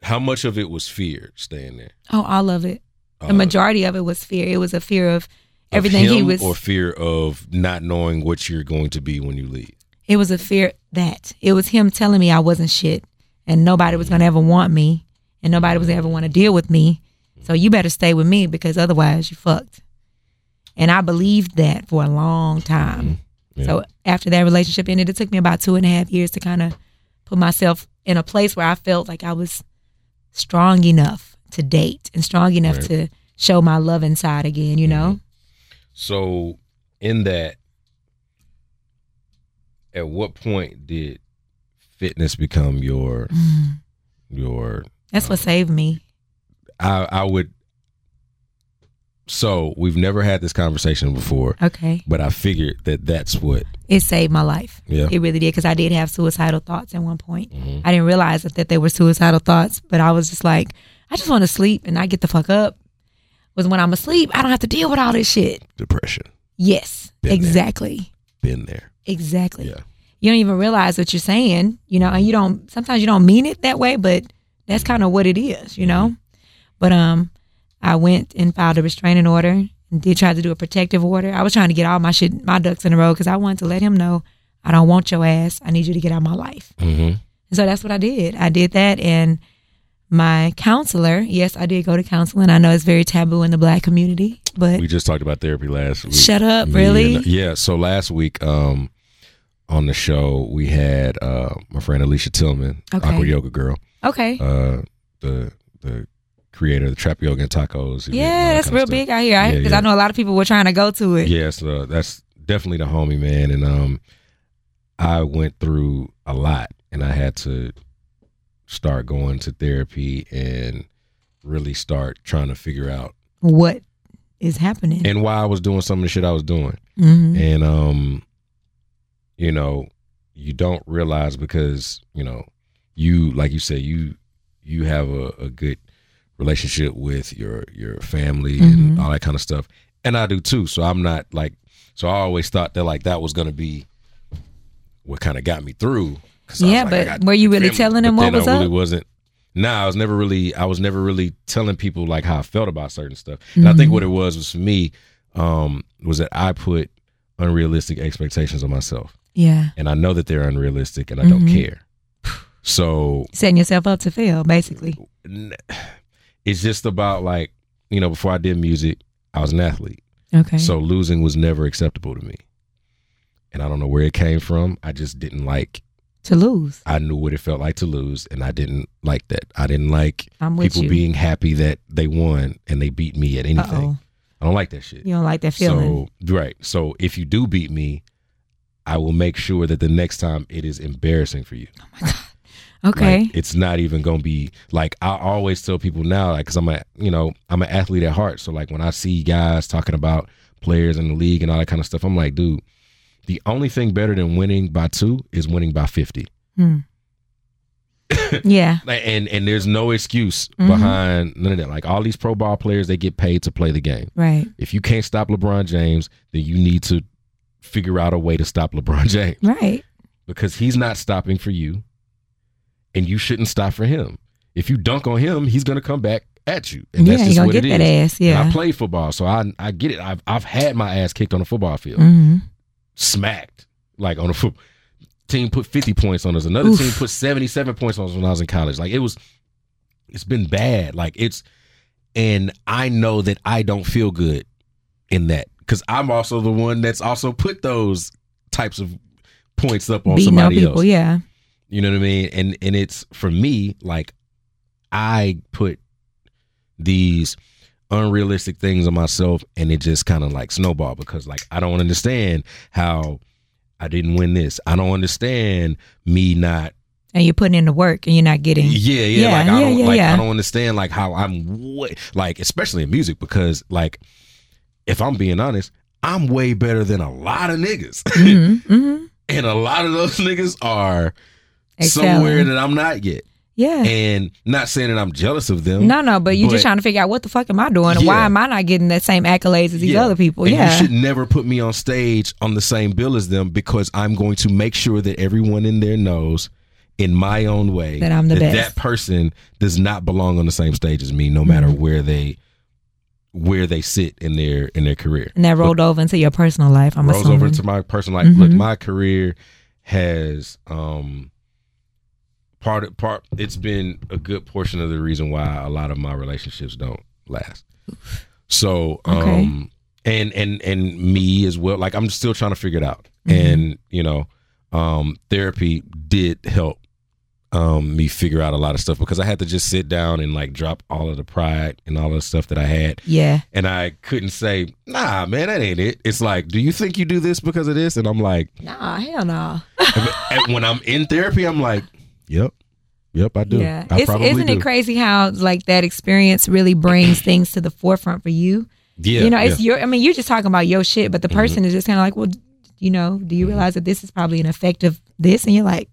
How much of it was fear staying there? Oh, all of it. The Uh, majority of it was fear. It was a fear of everything he him was. or fear of not knowing what you're going to be when you leave. It was a fear that it was him telling me I wasn't shit and nobody was gonna ever want me and nobody was ever want to deal with me. So you better stay with me because otherwise you fucked. And I believed that for a long time. Mm-hmm. Yeah. So after that relationship ended, it took me about two and a half years to kind of put myself in a place where I felt like I was strong enough to date and strong enough Right. to show my love inside again, you mm-hmm. know? So, in that, at what point did fitness become your Mm. your? That's what saved me. I I would. So we've never had this conversation before, Okay. but I figured that that's what. It saved my life. Yeah. It really did because I did have suicidal thoughts at one point. Mhm. I didn't realize that, that they were suicidal thoughts, but I was just like, I just want to sleep and I get the fuck up. Was when I'm asleep, I don't have to deal with all this shit. Depression. Yes, Been there. exactly. Been there. Exactly. Yeah. You don't even realize what you're saying, you know, and you don't, sometimes you don't mean it that way, but that's kind of what it is, you know? But, um, I went and filed a restraining order and did try to do a protective order. I was trying to get all my shit, my ducks in a row because I wanted to let him know I don't want your ass. I need you to get out of my life. Mm-hmm. And so that's what I did. I did that. And my counselor, yes, I did go to counseling. I know it's very taboo in the black community, but We just talked about therapy last week. shut up, Me really? and- yeah. So last week, um, on the show, we had uh my friend Alicia Tillman, Okay. Aqua Yoga Girl, Okay. uh, the the creator of the Trap Yoga and Tacos. yeah, that that's real big out here. Yeah, Because yeah. I know a lot of people were trying to go to it. Yes, uh, that's definitely the homie man, and um, I went through a lot, and I had to start going to therapy and really start trying to figure out What is happening? and why I was doing some of the shit I was doing. hmm And um you know, you don't realize because, you know, you like you said, you you have a, a good relationship with your your family and Mhm. all that kind of stuff. And I do too. So I'm not like so I always thought that like that was gonna be what kind of got me through. 'Cause I was Yeah, like, but were you really family. telling them But what was I really up? wasn't Nah, I was never really I was never really telling people like how I felt about certain stuff. And I think what it was was for me, um, was that I put unrealistic expectations on myself. Yeah, And I know that they're unrealistic and I don't Mhm. care. So setting yourself up to fail, basically. it's just about like, you know, before I did music, I was an athlete. Okay. So losing was never acceptable to me. And I don't know where it came from. I just didn't like to lose, I knew what it felt like to lose and I didn't like that. I didn't like people you. being happy that they won and they beat me at anything. Uh-oh. I don't like that shit. You don't like that feeling. So right. So if you do beat me, I will make sure that the next time it is embarrassing for you. Oh my god. <laughs> okay. Like, it's not even gonna be like I always tell people now, like, cause I'm a you know I'm an athlete at heart. So like when I see guys talking about players in the league and all that kind of stuff, I'm like, dude, the only thing better than winning by two is winning by fifty. Hmm. <laughs> yeah. And and there's no excuse Mhm. behind none of that. Like all these pro ball players, they get paid to play the game. Right. If you can't stop LeBron James, then you need to figure out a way to stop LeBron <laughs> James Right. because he's not stopping for you, and you shouldn't stop for him. If you dunk on him, he's gonna come back at you, and yeah, that's just what get it that is. ass. And Yeah. I played football, so I I get it. I've I've had my ass kicked on the football field, hmm smacked like on a foot. Team put fifty points on us. Another Oof. team put seventy seven points on us when I was in college. Like it was, it's been bad. Like it's, and I know that I don't feel good in that because I'm also the one that's also put those types of points up on Beating somebody people. else. Yeah. You know what I mean? And and it's for me like I put these unrealistic things on myself and it just kind of like snowball because like I don't understand how I didn't win this. I don't understand me not And you're putting in the work and you're not getting. yeah, yeah, Yeah, like I yeah, don't yeah, like. I don't understand like how I'm way, like especially in music because like if I'm being honest, I'm way better than a lot of niggas. <laughs> hmm hmm and a lot of those niggas are Excelling. somewhere that I'm not yet. Yeah. And not saying that I'm jealous of them. No, no, but you But- just trying to figure out what the fuck am I doing and why am I not getting that same accolades as these Yeah. other people? And yeah. you should never put me on stage on the same bill as them because I'm going to make sure that everyone in there knows in my own way That I'm the that, best. that person does not belong on the same stage as me, no matter Mhm. where they where they sit in their in their career. and that rolled over into your personal life. I'm rolls assuming. over to my personal life. Look, Mhm. my career has um part of part it's been a good portion of the reason why a lot of my relationships don't last. So Okay. um and and and me as well. Like I'm still trying to figure it out. Mhm. And, you know, um therapy did help um me figure out a lot of stuff because I had to just sit down and like drop all of the pride and all of the stuff that I had yeah. and I couldn't say, "Nah, man, that ain't it." It's like, "Do you think you do this because of this?" And I'm like, Nah, hell no. <laughs> and when I'm in therapy, I'm like, "Yep, yep, I do." Yeah. I isn't do. it crazy how like that experience really brings <clears throat> things to the forefront for you? Yeah, you know, it's yeah. your. I mean, you're just talking about your shit, but the Mhm. person is just kind of like, well, you know, do you realize that this is probably an effect of this? And you're like,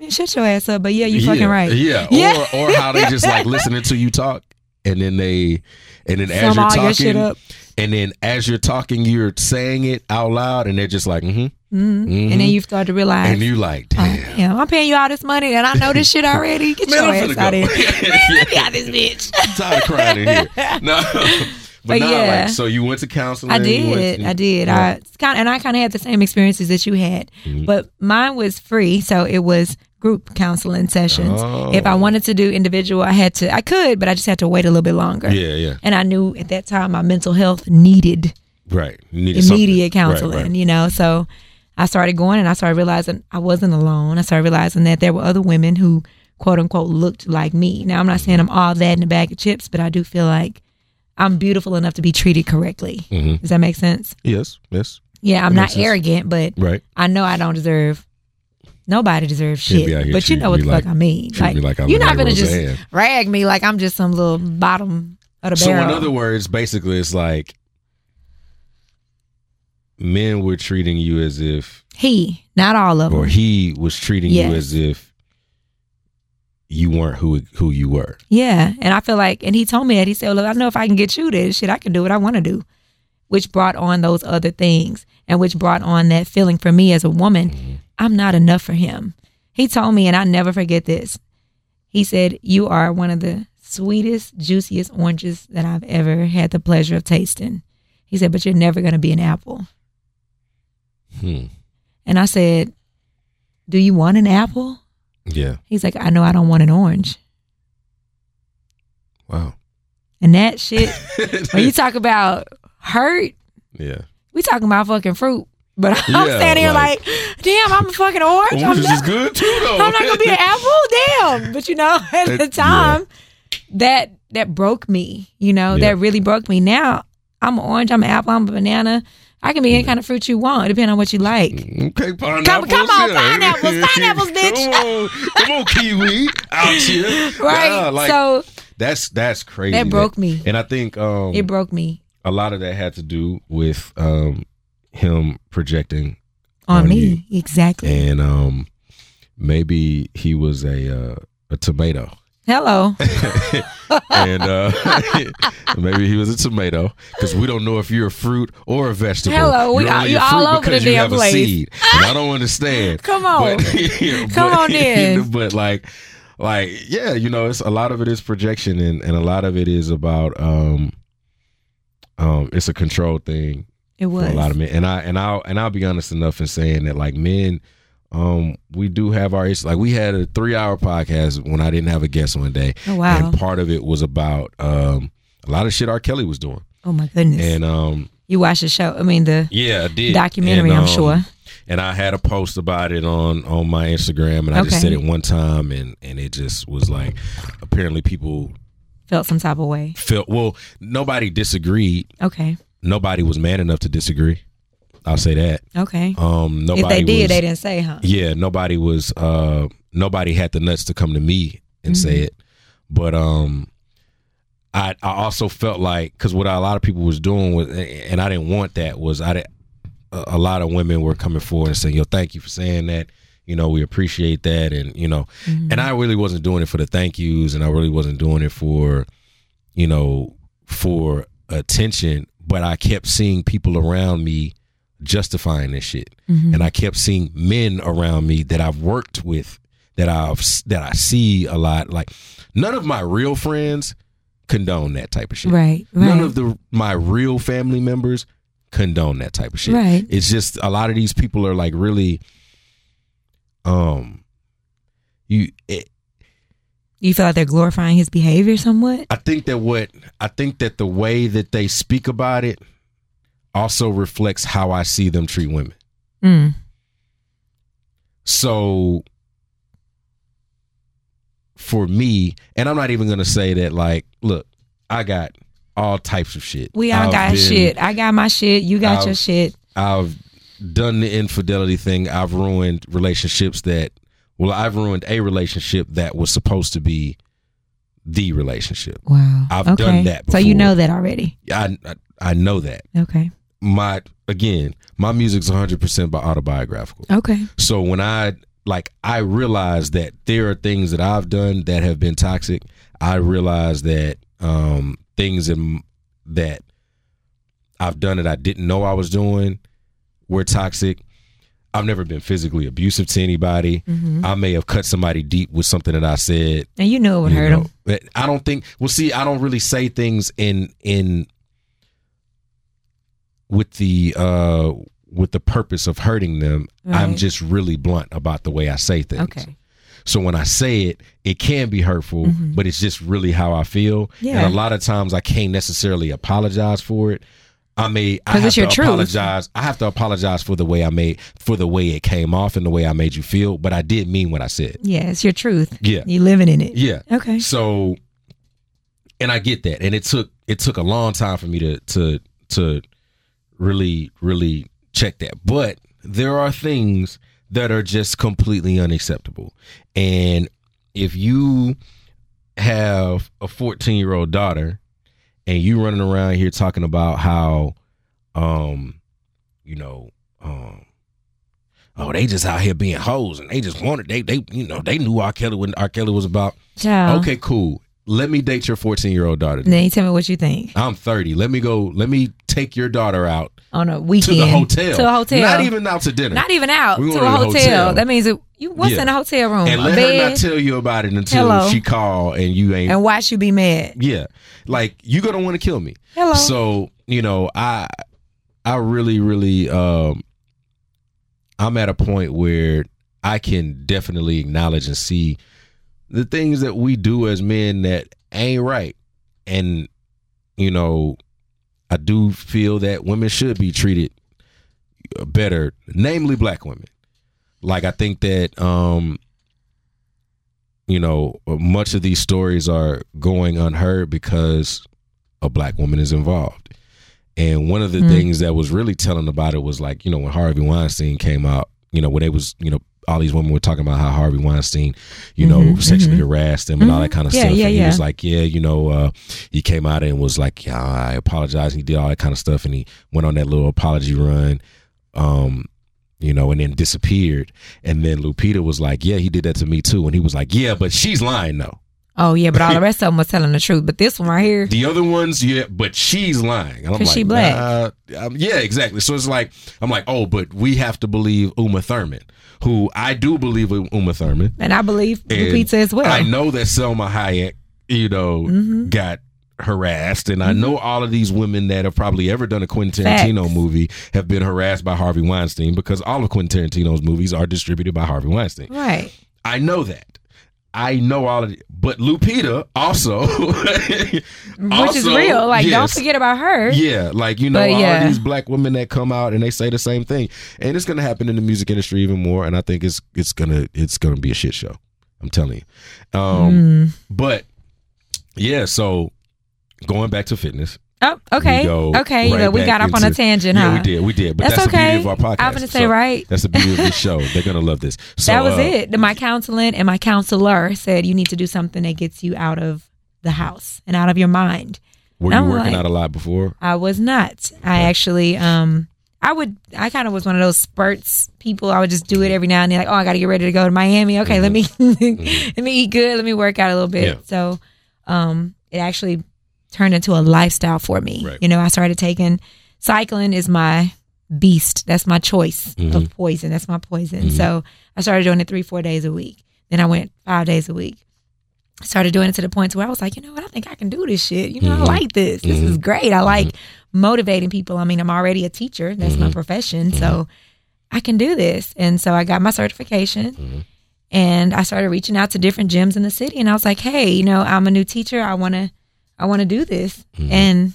man, shut your ass up. But yeah, you fucking Yeah, right. Yeah, <laughs> Yeah. or or how they just like <laughs> listening to you talk, and then they, and then as you're all your shit talking, up. and then as you're talking, you're saying it out loud, and they're just like, "hmm," Mhm. Mhm. And then you start to realize, and you like, oh, "Damn." damn, I'm paying you all this money and I know this shit already. <laughs> Get Man, your I'm ass <laughs> out of here. Yeah. Get out this bitch. I'm tired of crying in here. <laughs> No, but, But nah, yeah. like so you went to counseling. I did. to- I did. Yeah. I kind and I kind of had the same experiences that you had, Mhm. but mine was free, so it was group counseling sessions. Oh. If I wanted to do individual, I had to. I could, but I just had to wait a little bit longer. Yeah, yeah, And I knew at that time my mental health needed right. Needed something. immediate Right, counseling. right. You know, so I started going, and I started realizing I wasn't alone. I started realizing that there were other women who quote unquote looked like me. Now I'm not saying I'm all that in a bag of chips, but I do feel like I'm beautiful enough to be treated correctly. Mhm. Does that make sense? Yes, yes, Yeah, I'm That not makes sense. arrogant, but right. I know I don't deserve Nobody deserves shit. here But you know what me the fuck I mean. treat me like you're not gonna just rag me like I'm just some little bottom of the So barrel. in other words, basically, it's like men were treating you as if, he, not all of them, or he was treating Yes. you as if you weren't who who you were. Yeah, and I feel like, and he told me that he said, "Look, I know if I can get you this shit, I can do what I want to do," which brought on those other things, and which brought on that feeling for me as a woman, mm-hmm. I'm not enough for him. He told me, and I never forget this. He said, "You are one of the sweetest, juiciest oranges that I've ever had the pleasure of tasting." He said, "But you're never going to be an apple." Hmm. And I said, "Do you want an apple?" Yeah. He's like, "I know I don't want an orange." Wow. And that shit, <laughs> when you talk about hurt, yeah. we talking about fucking fruit. But I'm Yeah, standing here like- like, damn, I'm a fucking orange. I'm not, is good too, though. I'm not gonna be an apple. Damn. But you know, at the time, that that broke me. You know, Yeah. that really broke me. Now I'm an orange. I'm an apple. I'm a banana. I can be any kind of fruit you want, depending on what you like. Okay, pineapples. come on, yeah. pineapples, <laughs> pineapples, bitch. come on, come on, kiwi out here. <laughs> Right. Yeah, like, so that's that's crazy. that broke me. And I think um, It broke me a lot of that had to do with um, him projecting, on On me. Exactly. and um, maybe he was a uh, a tomato, Hello. <laughs> and uh, <laughs> maybe he was a tomato because we don't know if you're a fruit or a vegetable. Hello, we only you all over because the you damn have a place. I don't understand. <laughs> Come on. But, Come but- on in. But like, like, yeah, you know, it's a lot of it is projection, and and a lot of it is about um, um, it's a control thing It was. for a lot of men. And I and I'll and I'll be honest enough in saying that like men, um, we do have our issues. Like we had a three hour podcast when I didn't have a guest one day, Oh wow. and part of it was about um a lot of shit R. Kelly was doing, oh my goodness. and um, you watched the show. I mean the yeah, I did documentary. And, I'm um, sure. and I had a post about it on on my Instagram, and I just said it one time, and and it just was like, apparently people Felt some type of way. felt well. Nobody disagreed. Okay. Nobody was man enough to disagree. I'll say that. Okay. Um, nobody if they did, was, they didn't say, huh? Yeah, nobody was. Uh, nobody had the nuts to come to me and say Mm-hmm. it. But um, I I also felt like because what a lot of people was doing was, and I didn't want that was I didn't. A lot of women were coming forward and saying, "Yo, thank you for saying that." You know, we appreciate that, and you know, Mm-hmm. and I really wasn't doing it for the thank yous, and I really wasn't doing it for, you know, for attention. But I kept seeing people around me justifying this shit, Mm-hmm. and I kept seeing men around me that I've worked with, that I've that I see a lot. Like none of my real friends condone that type of shit. Right. None of the my real family members condone that type of shit. Right. It's just a lot of these people are like really, um, you. It, you feel like they're glorifying his behavior somewhat? I think that what I think that the way that they speak about it also reflects how I see them treat women. Mm. So for me, and I'm not even gonna say that like, look, I got all types of shit. We all I've got been- shit. I got my shit. You got I've- your shit. I've done the infidelity thing. I've ruined relationships that well, I've ruined a relationship that was supposed to be the relationship. Wow. I've okay. done that So you know that already. I I, I know that. Okay. My again, my music's 100% by autobiographical. Okay. So when I like I realize that there are things that I've done that have been toxic. I realize that um things in, that I've done that I didn't know I was doing were toxic. I've never been physically abusive to anybody. Mm-hmm. I may have cut somebody deep with something that I said. And you knew it would hurt know. But I don't think. Well, see, I don't really say things in in with the uh with the purpose of hurting them. I'm just really blunt about the way I say things. Okay. So when I say it, it can be hurtful, but it's just really how I feel. Yeah. And a lot of times I can't necessarily apologize for it. I may I have to truth. apologize. I have to apologize for the way I made for the way it came off and the way I made you feel, but I did mean what I said. Yeah, it's your truth. Yeah. You living in it. Yeah. Okay. So and I get that. And it took it took a long time for me to to to really really check that. But there are things that are just completely unacceptable. And if you have a 14 year old daughter and you running around here talking about how, um, you know, um, oh, they just out here being hoes and they just wanted they they you know they knew R. Kelly when R. Kelly was about. Child. Okay, cool. Let me date your 14 year old daughter. Then you tell me what you think I'm 30. Let me go. Let me take your daughter out on a weekend to the hotel. To a hotel. Not even out to dinner. Not even out We to a hotel. hotel. That means it, you what's Yeah. in a hotel room? and a let bed her not tell you about it until Hello. she call and you ain't and watch you be mad. yeah like you gonna want to kill me Hello. so you know i i really really um i'm at a point where i can definitely acknowledge and see the things that we do as men that ain't right and you know i do feel that women should be treated better namely black women like i think that um you know much of these stories are going unheard because a black woman is involved and one of the Mm. things that was really telling about it was like you know when harvey weinstein came out you know when they was you know all these women were talking about how harvey weinstein you know Mhm, sexually mhm. harassed them and all that kind of Yeah, stuff yeah, and he yeah. was like yeah you know uh he came out and was like yeah i apologize and he did all that kind of stuff and he went on that little apology run um you know, and then disappeared. And then Lupita was like, "Yeah, he did that to me too." And he was like, "Yeah, but she's lying though." Oh yeah, but all the rest of them was telling the truth. But this one right here, The other ones, yeah, but she's lying. And I'm like, she black. nah. Um, yeah, exactly. So it's like I'm like, oh, but we have to believe Uma Thurman, who I do believe Uma Thurman. and I believe And Lupita as well. I know that Salma Hayek, you know, Mhm. got harassed, and I know all of these women that have probably ever done a Quentin Facts. Tarantino movie have been harassed by Harvey Weinstein because all of Quentin Tarantino's movies are distributed by Harvey Weinstein. Right. I know that. I know all of it. But Lupita also, <laughs> Which is real. Like, don't forget about her. Yeah, like you know, But all yeah. these black women that come out and they say the same thing, and it's gonna happen in the music industry even more. And I think it's it's gonna it's gonna be a shit show. I'm telling you. Um, Mm. But yeah, so going back to fitness. Oh, okay. okay. right we got off on a tangent, Yeah, huh? we did, we did. But That's, that's, the okay. beauty of our podcast. I'm gonna say So right. That's the beauty of this show. They're gonna love this. <laughs> So that was uh, it. My counseling and my counselor said you need to do something that gets you out of the house and out of your mind. Were you I'm working like- out a lot before? I was not. I actually um I would I kind of was one of those spurts people. I would just do it every now and then like, "Oh, I got to get ready to go to Miami. Okay, let me <laughs> let me eat good, let me work out a little bit." Mm-hmm. Yeah. So, um it actually turned into a lifestyle for me. Right. You know, I started taking cycling is my beast. That's my choice Mhm. of poison. That's my poison. Mhm. So, I started doing it 3-4 days a week. Then I went 5 days a week. Started doing it to the point to where I was like, you know what, I think I can do this shit. You know, Mhm. I like this. This Mhm. is great. I like motivating people. I mean, I'm already a teacher. That's my Mhm. profession. So I can do this. And so I got my certification and I started reaching out to different gyms in the city. And I was like, hey, you know, I'm a new teacher. I want to, I want to do this. Mhm. And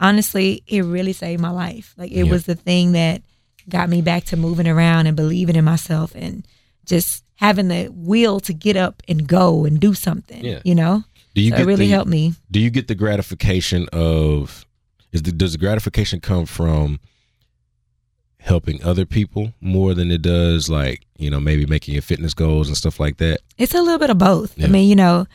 honestly, it really saved my life. Like it Yeah. was the thing that got me back to moving around and believing in myself and just having the will to get up and go and do something, Yeah. you know? Do you So get it really the, helped me. Do you get the gratification of is the, does the gratification come from helping other people more than it does like you know maybe making your fitness goals and stuff like that? It's a little bit of both. Yeah. I mean, you know,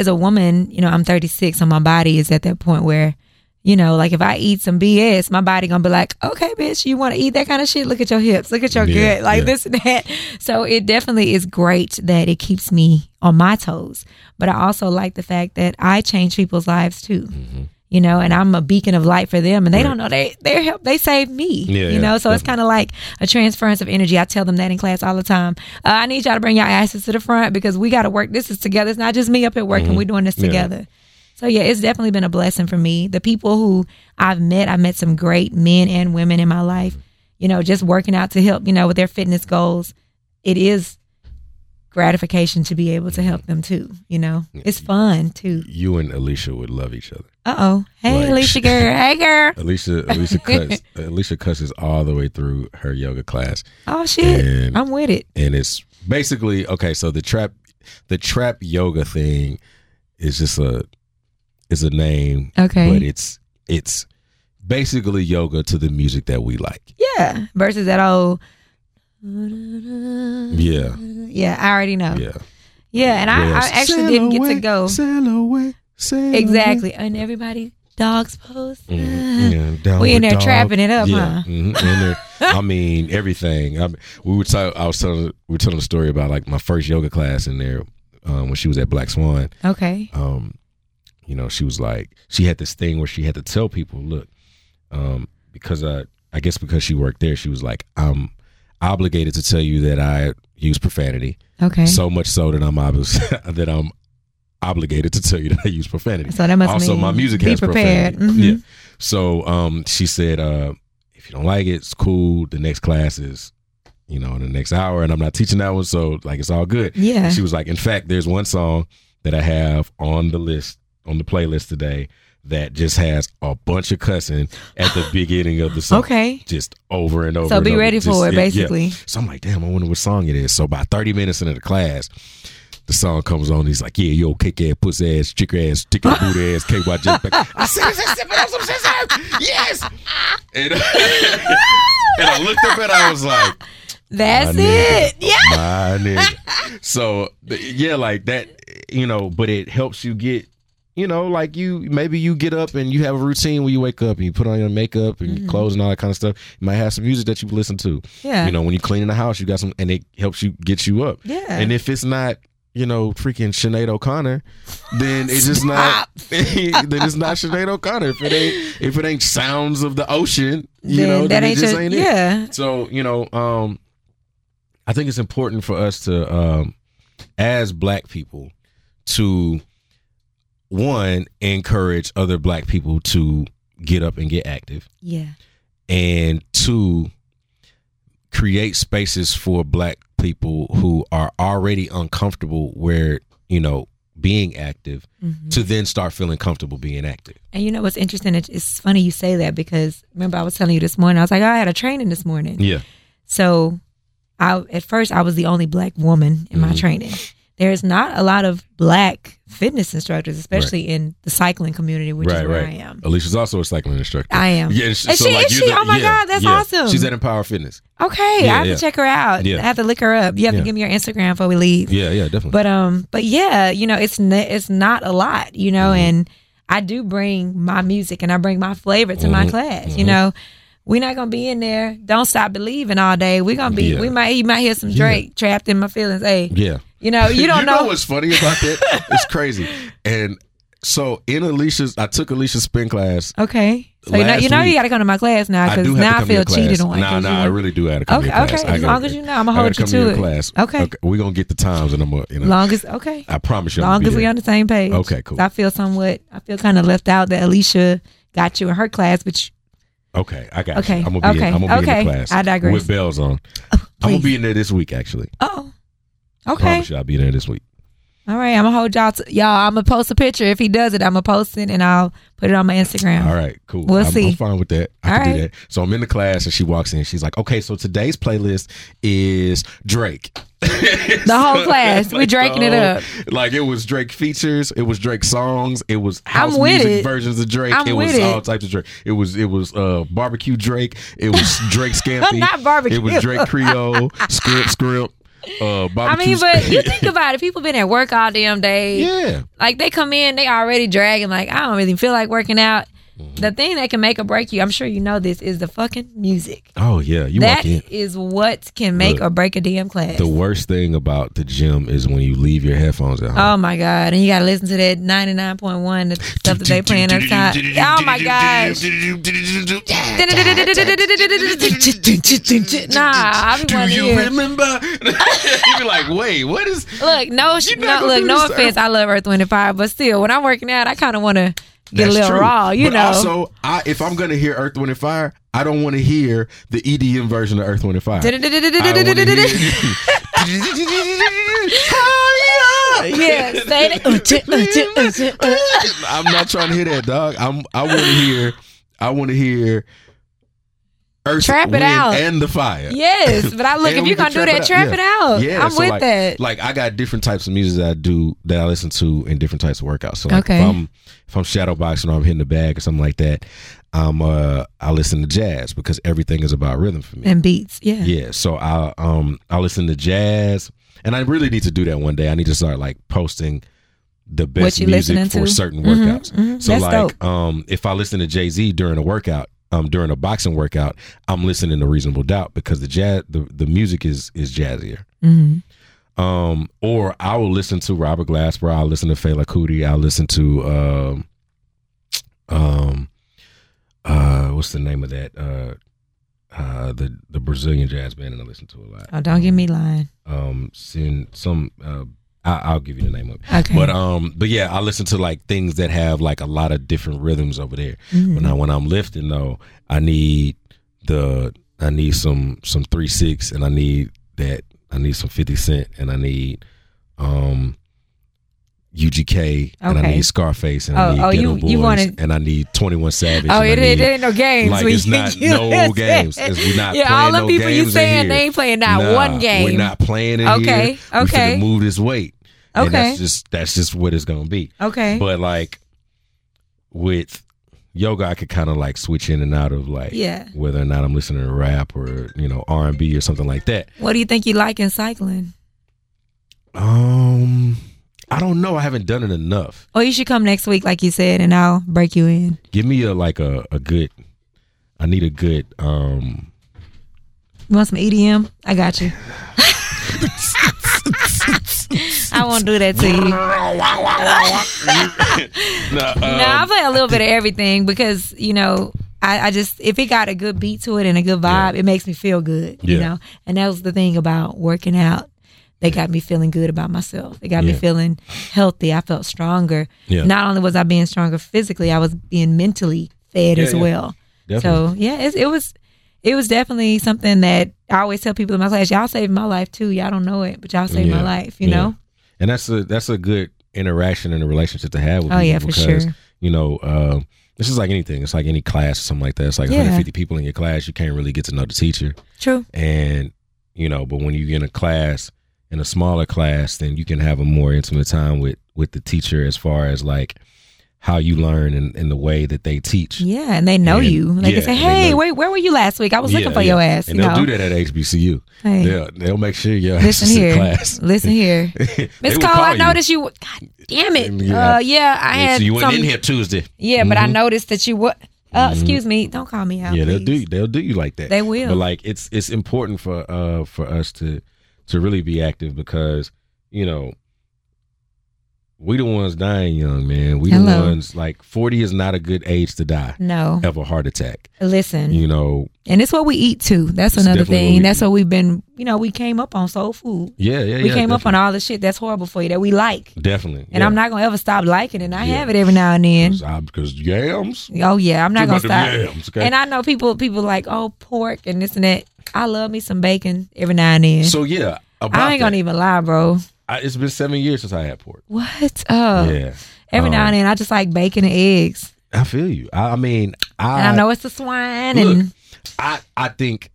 as a woman, you know, I'm 36, and my body is at that point where, you know, like if I eat some BS, my body gonna be like, okay, bitch, you want to eat that kind of shit? Look at your hips, look at your Yeah, gut, like yeah. this and that. So it definitely is great that it keeps me on my toes. But I also like the fact that I change people's lives too. Mm-hmm. You know, and I'm a beacon of light for them, and they Right. don't know they they help they saved me. Yeah, you know, so it's kind of like a transference of energy. I tell them that in class all the time. Uh, I need y'all to bring your asses to the front because we got to work. This is together. It's not just me up here working. Mhm. We're doing this together. So yeah, it's definitely been a blessing for me. The people who I've met, I've met some great men and women in my life. You know, just working out to help. You know, with their fitness goals. It is gratification to be able to help them too. You know, it's fun too. You and Alicia would love each other. Uh oh. Hey, Like- Alicia girl. <laughs> Hey, girl. Alicia Alicia cuts Alicia cusses all the way through her yoga class, Oh shit. And- I'm with it. and it's basically okay. So the trap the trap yoga thing is just a is a name, Okay. but it's it's basically yoga to the music that we like. Yeah. Versus that old Yeah. Yeah, I already know. Yeah. Yeah, and I, I actually Sail didn't get to go. Sail away, sail Exactly. And everybody dogs post. away. Mhm. <laughs> Yeah, We in there dog. trapping it up, yeah. huh? mhm, there. I <laughs> mean everything. I mean, we were talking. I was telling. We were telling a story about like my first yoga class in there um, when she was at Black Swan. Okay. um, you know, she was like, she had this thing where she had to tell people, look, um, because I, I guess because she worked there, she was like, I'm obligated to tell you that I use profanity, Okay. So, so much so that I'm obli- <laughs> that I'm obligated to tell you <laughs> that I use profanity. So that must also, mean my music be has prepared. profanity. Mhm. Yeah. So, um, she said, uh, if you don't like it, it's cool. The next class is, you know, in the next hour, and I'm not teaching that one, so like it's all good. Yeah. She was like, in fact, there's one song that I have on the list, on the playlist today, that just has a bunch of cussing at the <gasps> beginning of the song. Okay. Just over and over. So and be over. ready Just- for it, yeah, yeah. basically. So I'm like, damn, I wonder what song it is. So about 30 minutes into the class, the song comes on. He's like, yeah, yo, kick ass, pussy ass, chick ass, chick ass, boot ass, KY jetpack. <laughs> I said, I said, I said, I said, yes. And, <laughs> and I looked up and I was like, That's my it. nigga. Yeah. My nigga. <laughs> So yeah, like that, you know, but it helps you get, you know, like you maybe you get up and you have a routine where you wake up and you put on your makeup and your clothes and all that kind of stuff. You might have some music that you listen to. Mm-hmm. Yeah. You know, when you're cleaning the house, you got some and it helps you get you up. Yeah. And if it's not, you know, freaking Sinead O'Connor, then it's just not <laughs> then it's not Sinead O'Connor. If it ain't if it ain't sounds of the ocean, you Then know, that then ain't it just your- ain't it. yeah. So, you know, um, I think it's important for us to, um, as black people, to one, encourage other black people to get up and get active, Yeah. and two, create spaces for black people who are already uncomfortable where, you know, being active Mm-hmm. to then start feeling comfortable being active. And you know what's interesting? It's, funny you say that because remember I was telling you this morning. I was like, oh, I had a training this morning. Yeah. So, I at first I was the only black woman in my Mhm. training. There's not a lot of black fitness instructors, especially in the cycling community, which right, is where right. I am. Alicia's also a cycling instructor. I am. Yeah, Is she- is you're she? Oh my God, that's awesome. She's at Empower Fitness. Okay, Yeah, I have yeah. to check her out. Yeah. I have to look her up. You have Yeah. to give me your Instagram before we leave. Yeah, yeah, definitely. But um, but yeah, you know, it's n- it's not a lot, you know, Mm-hmm. and I do bring my music and I bring my flavor to my Mhm. class. Mhm. You know, we're not gonna be in there. Don't stop believing all day. We're gonna be. Yeah. We might you might hear some Yeah. Drake trapped in my feelings. Hey, yeah. You know, you <laughs> don't know. what's funny about that? <laughs> it's crazy. And so in Alicia's, I took Alicia's spin class. Okay, so you know, you know, you got to come to my class now because now I feel to cheated on. Nah, nah, you I really do have to come Okay, to your class. okay, as gotta- long as you know, I'ma hold gotta you to it. class. Okay. We're gonna get the times and I'm gonna, you know, long as okay, I promise you. I'm long as we there. on the same page. Okay, cool. I feel somewhat. I feel kind of left out that Alicia got you in her class, but you, Okay, I got Okay, you. I'm gonna be, okay, in, I'm gonna be okay. in the class. I digress. With bells on. Oh, I'm gonna be in there this week, actually. oh, okay. Promise you, I'll be there this week. All right, I'm gonna hold y'all. To, y'all, I'm gonna post a picture. If he does it, I'm gonna post it and I'll put it on my Instagram. All right, cool. We'll I'm, see. I'm fine with that. I All can do that. So I'm in the class and she walks in. She's like, "Okay, so today's playlist is Drake." <laughs> The whole <laughs> class. We draking it up. Like it was Drake features. It was Drake songs. It was house music it. versions of Drake. I'm it was with it. all types of Drake. It was it was uh barbecue Drake. It was <laughs> Drake Scampy. Not barbecue. It was Drake Creole. Script script. Uh, I mean, but you think <laughs> about it. People been at work all damn day. yeah. Like they come in, they already dragging. Like I don't really feel like working out. Mm-hmm. The thing that can make or break you, I'm sure you know this, is the fucking music. Oh yeah. You That is what can make Look, or break a damn class. The worst thing about the gym is when you leave your headphones at home. Oh my god! And you got to listen to that ninety nine point one, the stuff that they playing every time. Oh my gosh! Nah, I be Do wanting to you remember? <laughs> you be like, wait, what is? Look, no, no look, no offense. I love Earth, Wind, and Fire, but still, when I'm working out, I kind of want to get That's a little true. raw. You but know, Also, I, if I'm gonna hear Earth, Wind, and Fire, I don't want to hear the EDM version of Earth, Wind, and Fire. I wanna hear- yeah, say that. I'm not trying to hear that, dog. I'm. I want to hear. I want to hear earth, Trap it wind, out. and the fire. Yes, but I <laughs> look if you're gonna do that, trap yeah. it out. Yeah, I'm so with like, that. Like I got different types of music that I do that I listen to in different types of workouts. So like Okay. if I'm if I'm shadow boxing or I'm hitting the bag or something like that, um uh I listen to jazz because everything is about rhythm for me. and beats, yeah. Yeah, so I um I listen to jazz, and I really need to do that one day. I need to start like posting the best music for certain Mhm, workouts. mhm. So That's like dope. um if I listen to Jay Z during a workout, um during a boxing workout, I'm listening to Reasonable Doubt because the jazz the, the music is is jazzier. hmm Um or I will listen to Robert Glasper. I'll listen to Fela Kuti. I'll listen to um um uh what's the name of that uh uh the the Brazilian jazz band and I listen to a lot. Oh, don't get me lying. Um, sin some uh, I, I'll give you the name of it. Okay. But um, but yeah, I listen to like things that have like a lot of different rhythms over there. Mhm. But now when I'm lifting though, I need the I need some some three six, and I need that I need some Fifty Cent, and I need um. UGK and I need Scarface and Oh, I need oh, Ghetto you- Boys you wanted- and I need Twenty One Savage. Oh, and I it, it ain't no games. like we it's <laughs> not no <laughs> it. games. It's, we're not yeah, playing all the no people you saying they ain't playing not Nah, one game. We're not playing it Okay, here. We okay. finna move this weight. And Okay. that's just that's just what it's gonna be. Okay. But like with yoga, I could kind of like switch in and out of like Yeah. whether or not I'm listening to rap or you know R and B or something like that. what do you think you like in cycling? Um, I don't know. I haven't done it enough. Oh, you should come next week, like you said, and I'll break you in. Give me a like a a good. I need a good um. You want some EDM? I got you. <laughs> I won't do that to you. <laughs> no, um, no, I play a little bit of everything because you know I, I just if it got a good beat to it and a good vibe, it makes me feel good. You know, and that was the thing about working out. They got me feeling good about myself. It got me feeling healthy. I felt stronger. Yeah. Not only was I being stronger physically, I was being mentally fed Yeah, as yeah. well. Definitely. So yeah, it, it was it was definitely something that I always tell people in my class. Y'all saved my life too. Y'all don't know it, but y'all saved my life. You Yeah. know. and that's a that's a good interaction and a relationship to have with Oh, people yeah, for because sure. you know uh, this is like anything it's like any class or something like that it's like Yeah. 150 people in your class you can't really get to know the teacher True. and you know but when you get in a class in a smaller class then you can have a more intimate time with with the teacher as far as like how you learn and, and the way that they teach Yeah, and they know And- you. Like yeah, they say, and they "Hey, wait, where were you last week? I was looking for yeah. your ass." and you they'll know? do that at HBCU Hey, they'll, they'll make sure your ass listen in here, class <laughs> listen here, <laughs> Miss Cole. call I you. noticed you. God damn it. Yeah. Uh, yeah, I Yeah, had so you went some. in here Tuesday Yeah, but I Mhm. noticed that you what? Uh, excuse me. Don't call me out. yeah they'll please. do they'll do you like that They will. but like it's it's important for uh for us to to really be active because you know we the ones dying young man we the ones like 40 is not a good age to die No, of a heart attack listen, you know and it's what we eat too. That's another definitely what thing. we That's eat. what we've been. You know, we came up on soul food. yeah yeah yeah we yeah, came up on all the shit that's horrible for you that we like, definitely and I'm not gonna ever stop liking it. And I Yeah. have it every now and then. because yams Oh yeah, I'm not gonna stop. yams, okay? And I know people people like oh pork and this and that. I love me some bacon every now and then. so yeah I ain't gonna even lie, bro. I, it's been seven years since I had pork What? Oh, yeah every now Um, and then I just like bacon and eggs. I feel you I, I mean I And I know it's the swine Look, and I I think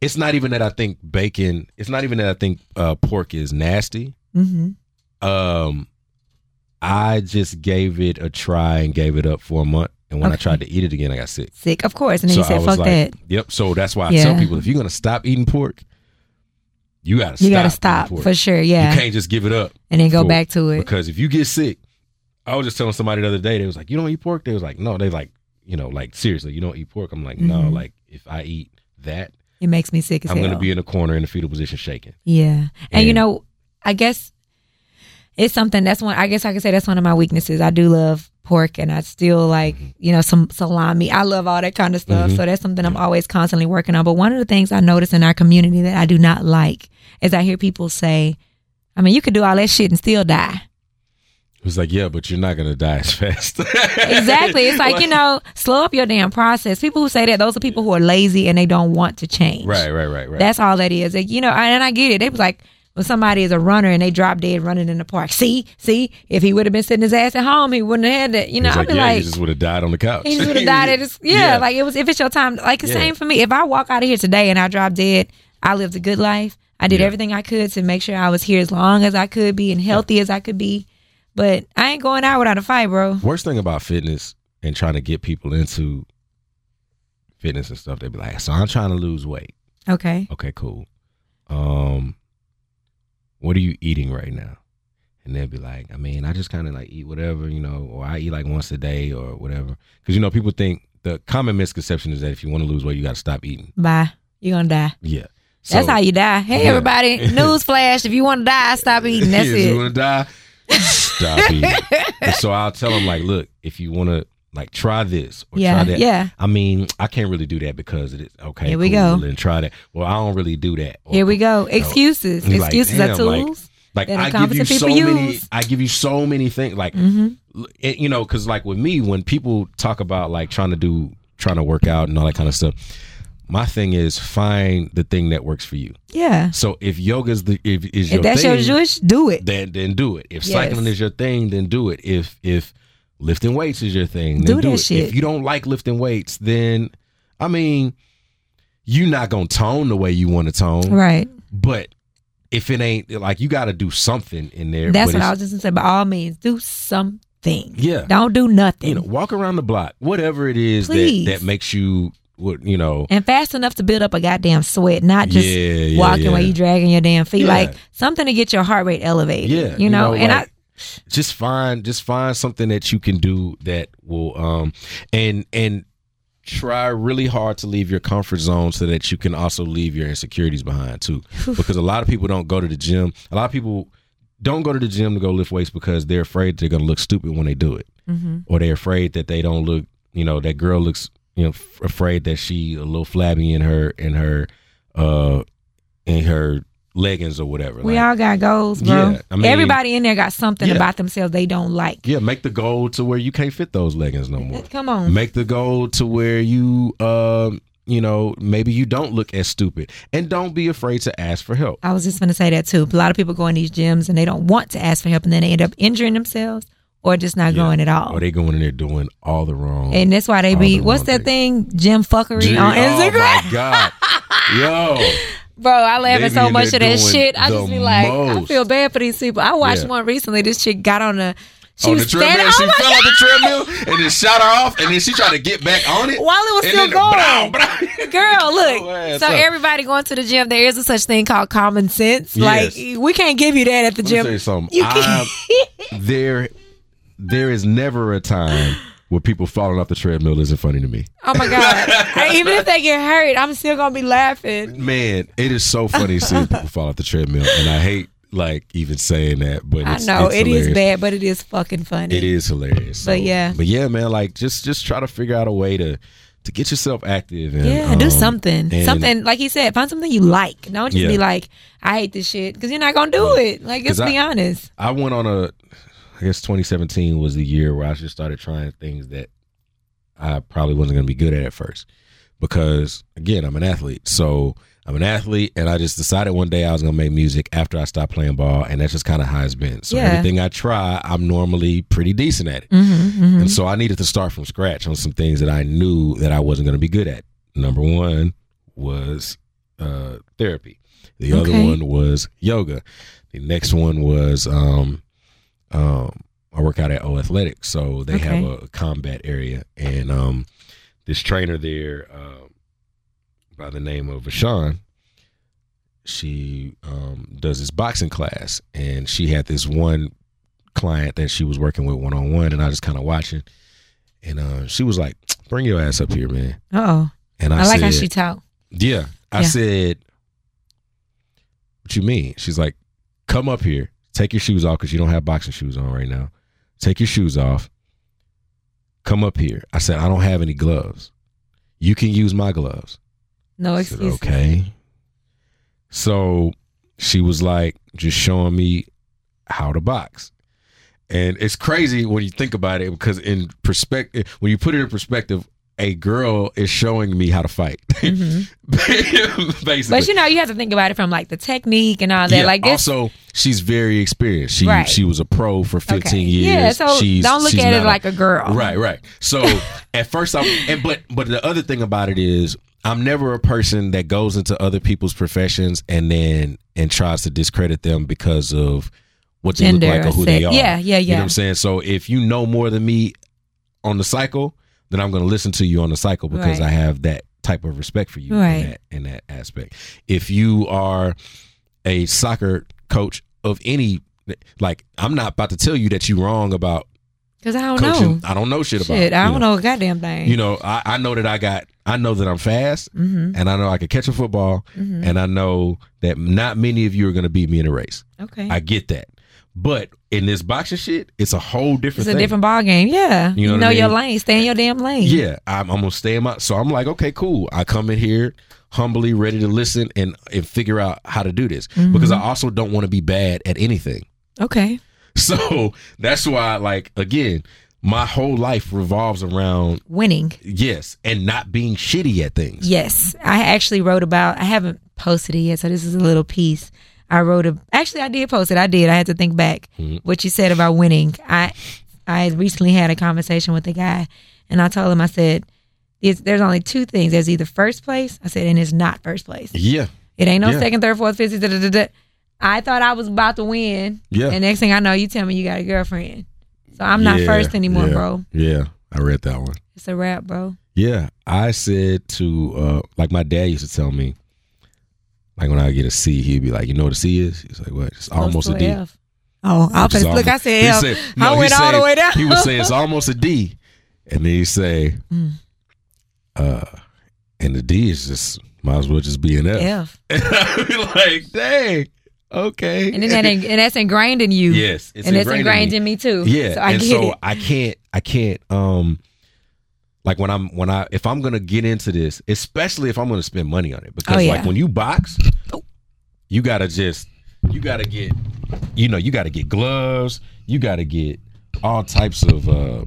it's not even that I think bacon. It's not even that I think uh, pork is nasty. Mhm. Um, I just gave it a try and gave it up for a month, and when I tried to eat it again, I got sick. sick, of course. And then so you said, "Fuck like, that." Yep. So that's why I tell people if you're gonna stop eating pork, you gotta You stop gotta stop for sure. Yeah, You can't just give it up and then go back to it. because if you get sick, I was just telling somebody the other day. They was like, "You don't eat pork." They was like, "No." They like, you know, like seriously, you don't eat pork. I'm like, no. Mhm. Like if I eat that, It makes me sick as I'm hell. gonna be in a corner in a fetal position shaking. Yeah. And, you know, I guess it's something that's one I guess I could say that's one of my weaknesses. I do love pork and I still like, you know, some salami. I love all that kind of stuff. Mhm. So that's something I'm always constantly working on. But one of the things I notice in our community that I do not like is I hear people say, I mean, you could do all that shit and still die. It was like, yeah, but you're not gonna die as fast. <laughs> Exactly. It's like, you know, slow up your damn process. People who say that, those are people who are lazy and they don't want to change. right, right, right, right. That's all that is. Like, you know, and I get it. They was like, when somebody is a runner and they drop dead running in the park. See, see, if he would have been sitting his ass at home, he wouldn't have had that. You know, I'd like, be yeah, like, he just would have died on the couch. he would have died at his <laughs> yeah, Like it was if it's your time. Like the Yeah. same for me. If I walk out of here today and I drop dead, I lived a good life. I did Yeah. everything I could to make sure I was here as long as I could be and healthy as I could be. But I ain't going out without a fight, bro. Worst thing about fitness and trying to get people into fitness and stuff, they'd be like, "So I'm trying to lose weight." Okay. Okay, cool. Um, what are you eating right now? And they'll be like, I mean, I just kind of like eat whatever, you know, or I eat like once a day or whatever. Because you know, people think the common misconception is that if you want to lose weight, you got to stop eating. Bye. You're gonna die. Yeah, That's how you die. Hey Yeah. everybody, <laughs> news flash. If you want to die, stop eating. That's Yeah, if you it. want to die, stop eating. and so I'll tell them like, look, if you want to like try this or Yeah, try that. yeah. I mean, I can't really do that because it is okay. Here we cool, go. And try that. Well, I don't really do that. Or- Here we go. Excuses. You're like, Excuses are damn, like- tools. Like I give you so people many. I give you so many things. Like hmm it- you know, because like with me, when people talk about like trying to do, trying to work out and all that kind of stuff, my thing is find the thing that works for you. Yeah. So if yoga's the if is your If that's thing, your Jewish, do it. then then do it. If Yes. cycling is your thing, then do it. If if lifting weights is your thing, then Do do, that it. shit. If you don't like lifting weights, then I mean, you're not gonna tone the way you want to tone. Right. But if it ain't like you got to do something in there. That's what I was just gonna say. By all means, do something. Yeah. Don't do nothing. You know, walk around the block, whatever it is that that makes you what you know. and fast enough to build up a goddamn sweat, not just Yeah, yeah, walking yeah. while you dragging your damn feet. Like something to get your heart rate elevated. Yeah, You know, and like, I just find just find something that you can do that will um and and try really hard to leave your comfort zone so that you can also leave your insecurities behind too because a lot of people don't go to the gym a lot of people don't go to the gym to go lift weights because they're afraid they're going to look stupid when they do it Mhm. or they're afraid that they don't look you know that girl looks you know f- afraid that she a little flabby in her in her uh in her leggings or whatever we Like, all got goals, bro. Yeah, I mean- Everybody in there got something Yeah. about themselves they don't like. Yeah, make the goal to where you can't fit those leggings no more. Come on. Make the goal to where you, um, you know, maybe you don't look as stupid, and don't be afraid to ask for help. I was just gonna say that too. A lot of people go in these gyms and they don't want to ask for help, and then they end up injuring themselves or just not Yeah. going at all. Or they going in there doing all the wrong. and that's why they be the what's that thing? Gym fuckery Gee, on Instagram. Oh my god, yo, <laughs> Bro, I laugh They at be so much of that shit. I just be like, I feel bad for these people. I watched Yeah. one recently. This chick got on the she on the was standing treadmill, she oh my fell God. off the treadmill and then shot her off, and then she tried to get back on it while it was still going. <laughs> Girl, look. <laughs> Oh, so up. everybody going to the gym, there is a such thing called common sense. Like we can't give you that at the Let gym. you something. You I- can't. there, there is never a time where people falling off the treadmill isn't funny to me. oh my god! Even if they get hurt, I'm still gonna be laughing. Man, it is so funny seeing people fall off the treadmill, and I hate like even saying that, but I know it's it is hilarious. bad, but it is fucking funny. It is hilarious. So- But yeah. but yeah, man, like just just try to figure out a way to to get yourself active and Yeah, do um, something. and- something like he said, find something you like. Don't just Yeah. be like, I hate this shit because you're not gonna do it. Like, let's 'Cause be I- honest. I went on a, I guess 2017 was the year where I just started trying things that I probably wasn't going to be good at at first, because again, I'm an athlete. So I'm an athlete, and I just decided one day I was going to make music after I stopped playing ball, and that's just kind of how it's been. So Yeah. everything I try, I'm normally pretty decent at it, Mm-hmm, and so I needed to start from scratch on some things that I knew that I wasn't going to be good at. Number one was uh, therapy. The other one was yoga. The next one was um, um, I work out at O Athletics, so they have a combat area, and um, this trainer there uh, by the name of Vashawn, she um, does this boxing class, and she had this one client that she was working with one on one, and I just kind of watching, and uh, she was like, "Bring your ass up here, man." Oh, And I, I, like said, how she talk. yeah. I Yeah. said, What you mean? She's like, Come up here. Take your shoes off because you don't have boxing shoes on right now. Take your shoes off. Come up here. I said, I don't have any gloves. You can use my gloves. No excuse. okay. So she was like, just showing me how to box. And it's crazy when you think about it because in perspective, when you put it in perspective, a girl is showing me how to fight. Mm-hmm. <laughs> Basically. But you know, you have to think about it from like the technique and all that. Yeah, like this, also, she's very experienced. She Right. she was a pro for 15 Okay. years. Yeah, so she's, don't look she's at it not like a girl. Right, right. So <laughs> at first, I'm and but but the other thing about it is I'm never a person that goes into other people's professions and then and tries to discredit them because of what they Gender look like or or who they are. Yeah, yeah, You know yeah. what I'm saying? So if you know more than me on the cycle, then I'm going to listen to you on the cycle because Right. I have that type of respect for you Right. in that in that aspect. If you are a soccer coach of any like I'm not about to tell you that you're wrong about because I don't coaching. know. I don't know shit about Shit, it, I don't know a goddamn thing. You know, I, I know that I got I know that I'm fast mm-hmm. and I know I can catch a football Mm-hmm. and I know that not many of you are gonna beat me in a race. Okay, I get that. But in this boxing shit, it's a whole different it's a thing. different ball game. Yeah, You you know know, what I your lane. Stay in your damn lane. Yeah, I'm, I'm gonna stay in my. So I'm like, okay, cool. I come in here humbly, ready to listen and and figure out how to do this Mm-hmm. because I also don't want to be bad at anything. Okay. So <laughs> that's why, like, again, my whole life revolves around Winning. yes and not being shitty at things. Yes, I actually wrote about. I haven't posted it yet, so this is a little piece. I wrote a. Actually, I did post it. I did. I had to think back Mm-hmm. what you said about winning. I I recently had a conversation with a guy, and I told him I said, it's, "There's only two things. There's either first place." I said, "and it's not first place. Yeah, It ain't no Yeah. second, third, fourth, fifth. Da, da, da. I thought I was about to win, Yeah. and next thing I know, you tell me you got a girlfriend. So I'm not Yeah, first anymore, yeah, bro. Yeah, I read that one. It's a wrap, bro. Yeah, I said to uh like my dad used to tell me, like when I get a C, he'd be like, "You know what a C is?" He's like, "What? It's almost a Close D." to F. Oh, I It's was look. I said F. said- no, he went all said- the way down. He would say it's almost a D, and then he say, <laughs> Mm. uh, and the D is just might as well just be an F. F. And <laughs> I'd be like, dang, okay. And then that and that's ingrained in you. yes, it's and it's ingrained, ingrained in, in me. me too. Yeah, So I and get so it. I can't, I can't, um, like when I'm when I if I'm gonna get into this, especially if I'm gonna spend money on it, because Oh, yeah. like when you box, you gotta just you gotta get, you know, you gotta get gloves, you gotta get all types of. uh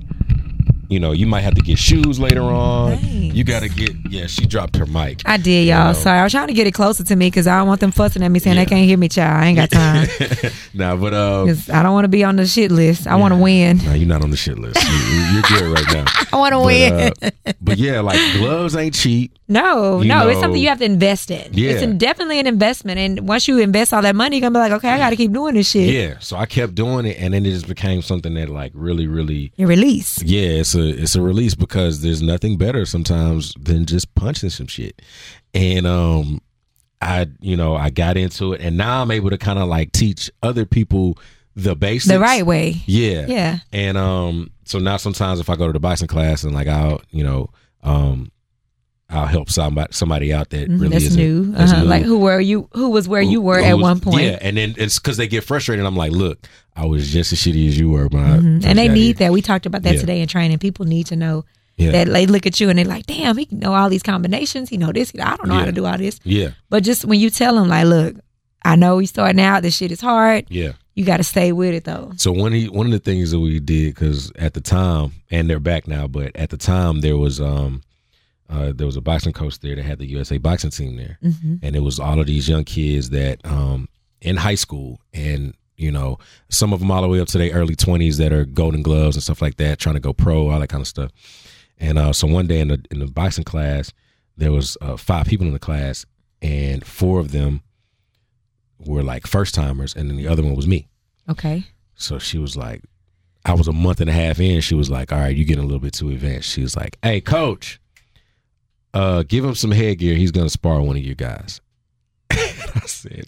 you know, you might have to get shoes later on. Thanks. You gotta get yeah. She dropped her mic. I did, y'all. know. Sorry, I was trying to get it closer to me because I don't want them fussing at me saying Yeah. they can't hear me, child. I ain't got time. <laughs> nah, but uh, I don't want to be on the shit list. I want to win. nah, you're not on the shit list. You, are good right now. <laughs> I want to win. uh, but yeah, like gloves ain't cheap. no, you no, it's something you have to invest in. Yeah. It's definitely an investment. And once you invest all that money, you're going to be like, okay, I got to keep doing this shit. Yeah, so I kept doing it, and then it just became something that like really, really, Your release. yeah, it's a it's a release because there's nothing better sometimes than just punching some shit, and um, I you know I got into it, and now I'm able to kind of like teach other people the basics The right way. Yeah, Yeah. and um, so now sometimes if I go to the boxing class and like I'll you know um. I'll help somebody somebody out that Mhm, really that's new. that's Uh-huh. new. Like who were you? Who was where you were at was- one point? Yeah, and then it's because they get frustrated. I'm like, look, I was just as shitty as you were I. Mhm. And they need here. that. We talked about that Yeah. today in training. People need to know Yeah. that they look at you and they're like, damn, he know all these combinations. He know this. He- I don't know how to do all this. Yeah, But just when you tell him, like, look, I know we starting out. This shit is hard. yeah. You got to stay with it though. So one of one of the things that we did because at the time, and they're back now, but at the time there was um uh, there was a boxing coach there that had the USA boxing team there, hmm and it was all of these young kids that um in high school and you know some of them all the way up to their early 20s that are golden gloves and stuff like that trying to go pro all that kind of stuff. And uh so one day in the in the boxing class there was uh, five people in the class and four of them were like first timers and then the other one was me. Okay. so she was like i was a month and a half in she was like all right you're getting a little bit too advanced. She was like hey coach uh give him some headgear he's gonna spar one of you guys <laughs> i said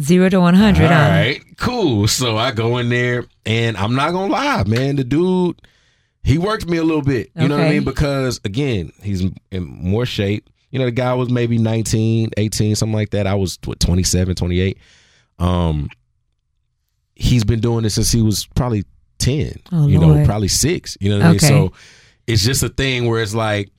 Zero to one hundred. all huh? right, cool. So I go in there, and I'm not gonna lie, man. The dude, he worked me a little bit. You know what I mean? Because again, he's in more shape. You know, the guy was maybe 19, 18, something like that. I was what 27, 28. Um, he's been doing this since he was probably 10. Oh, you know, probably six. You know what I mean? So it's just a thing where it's like.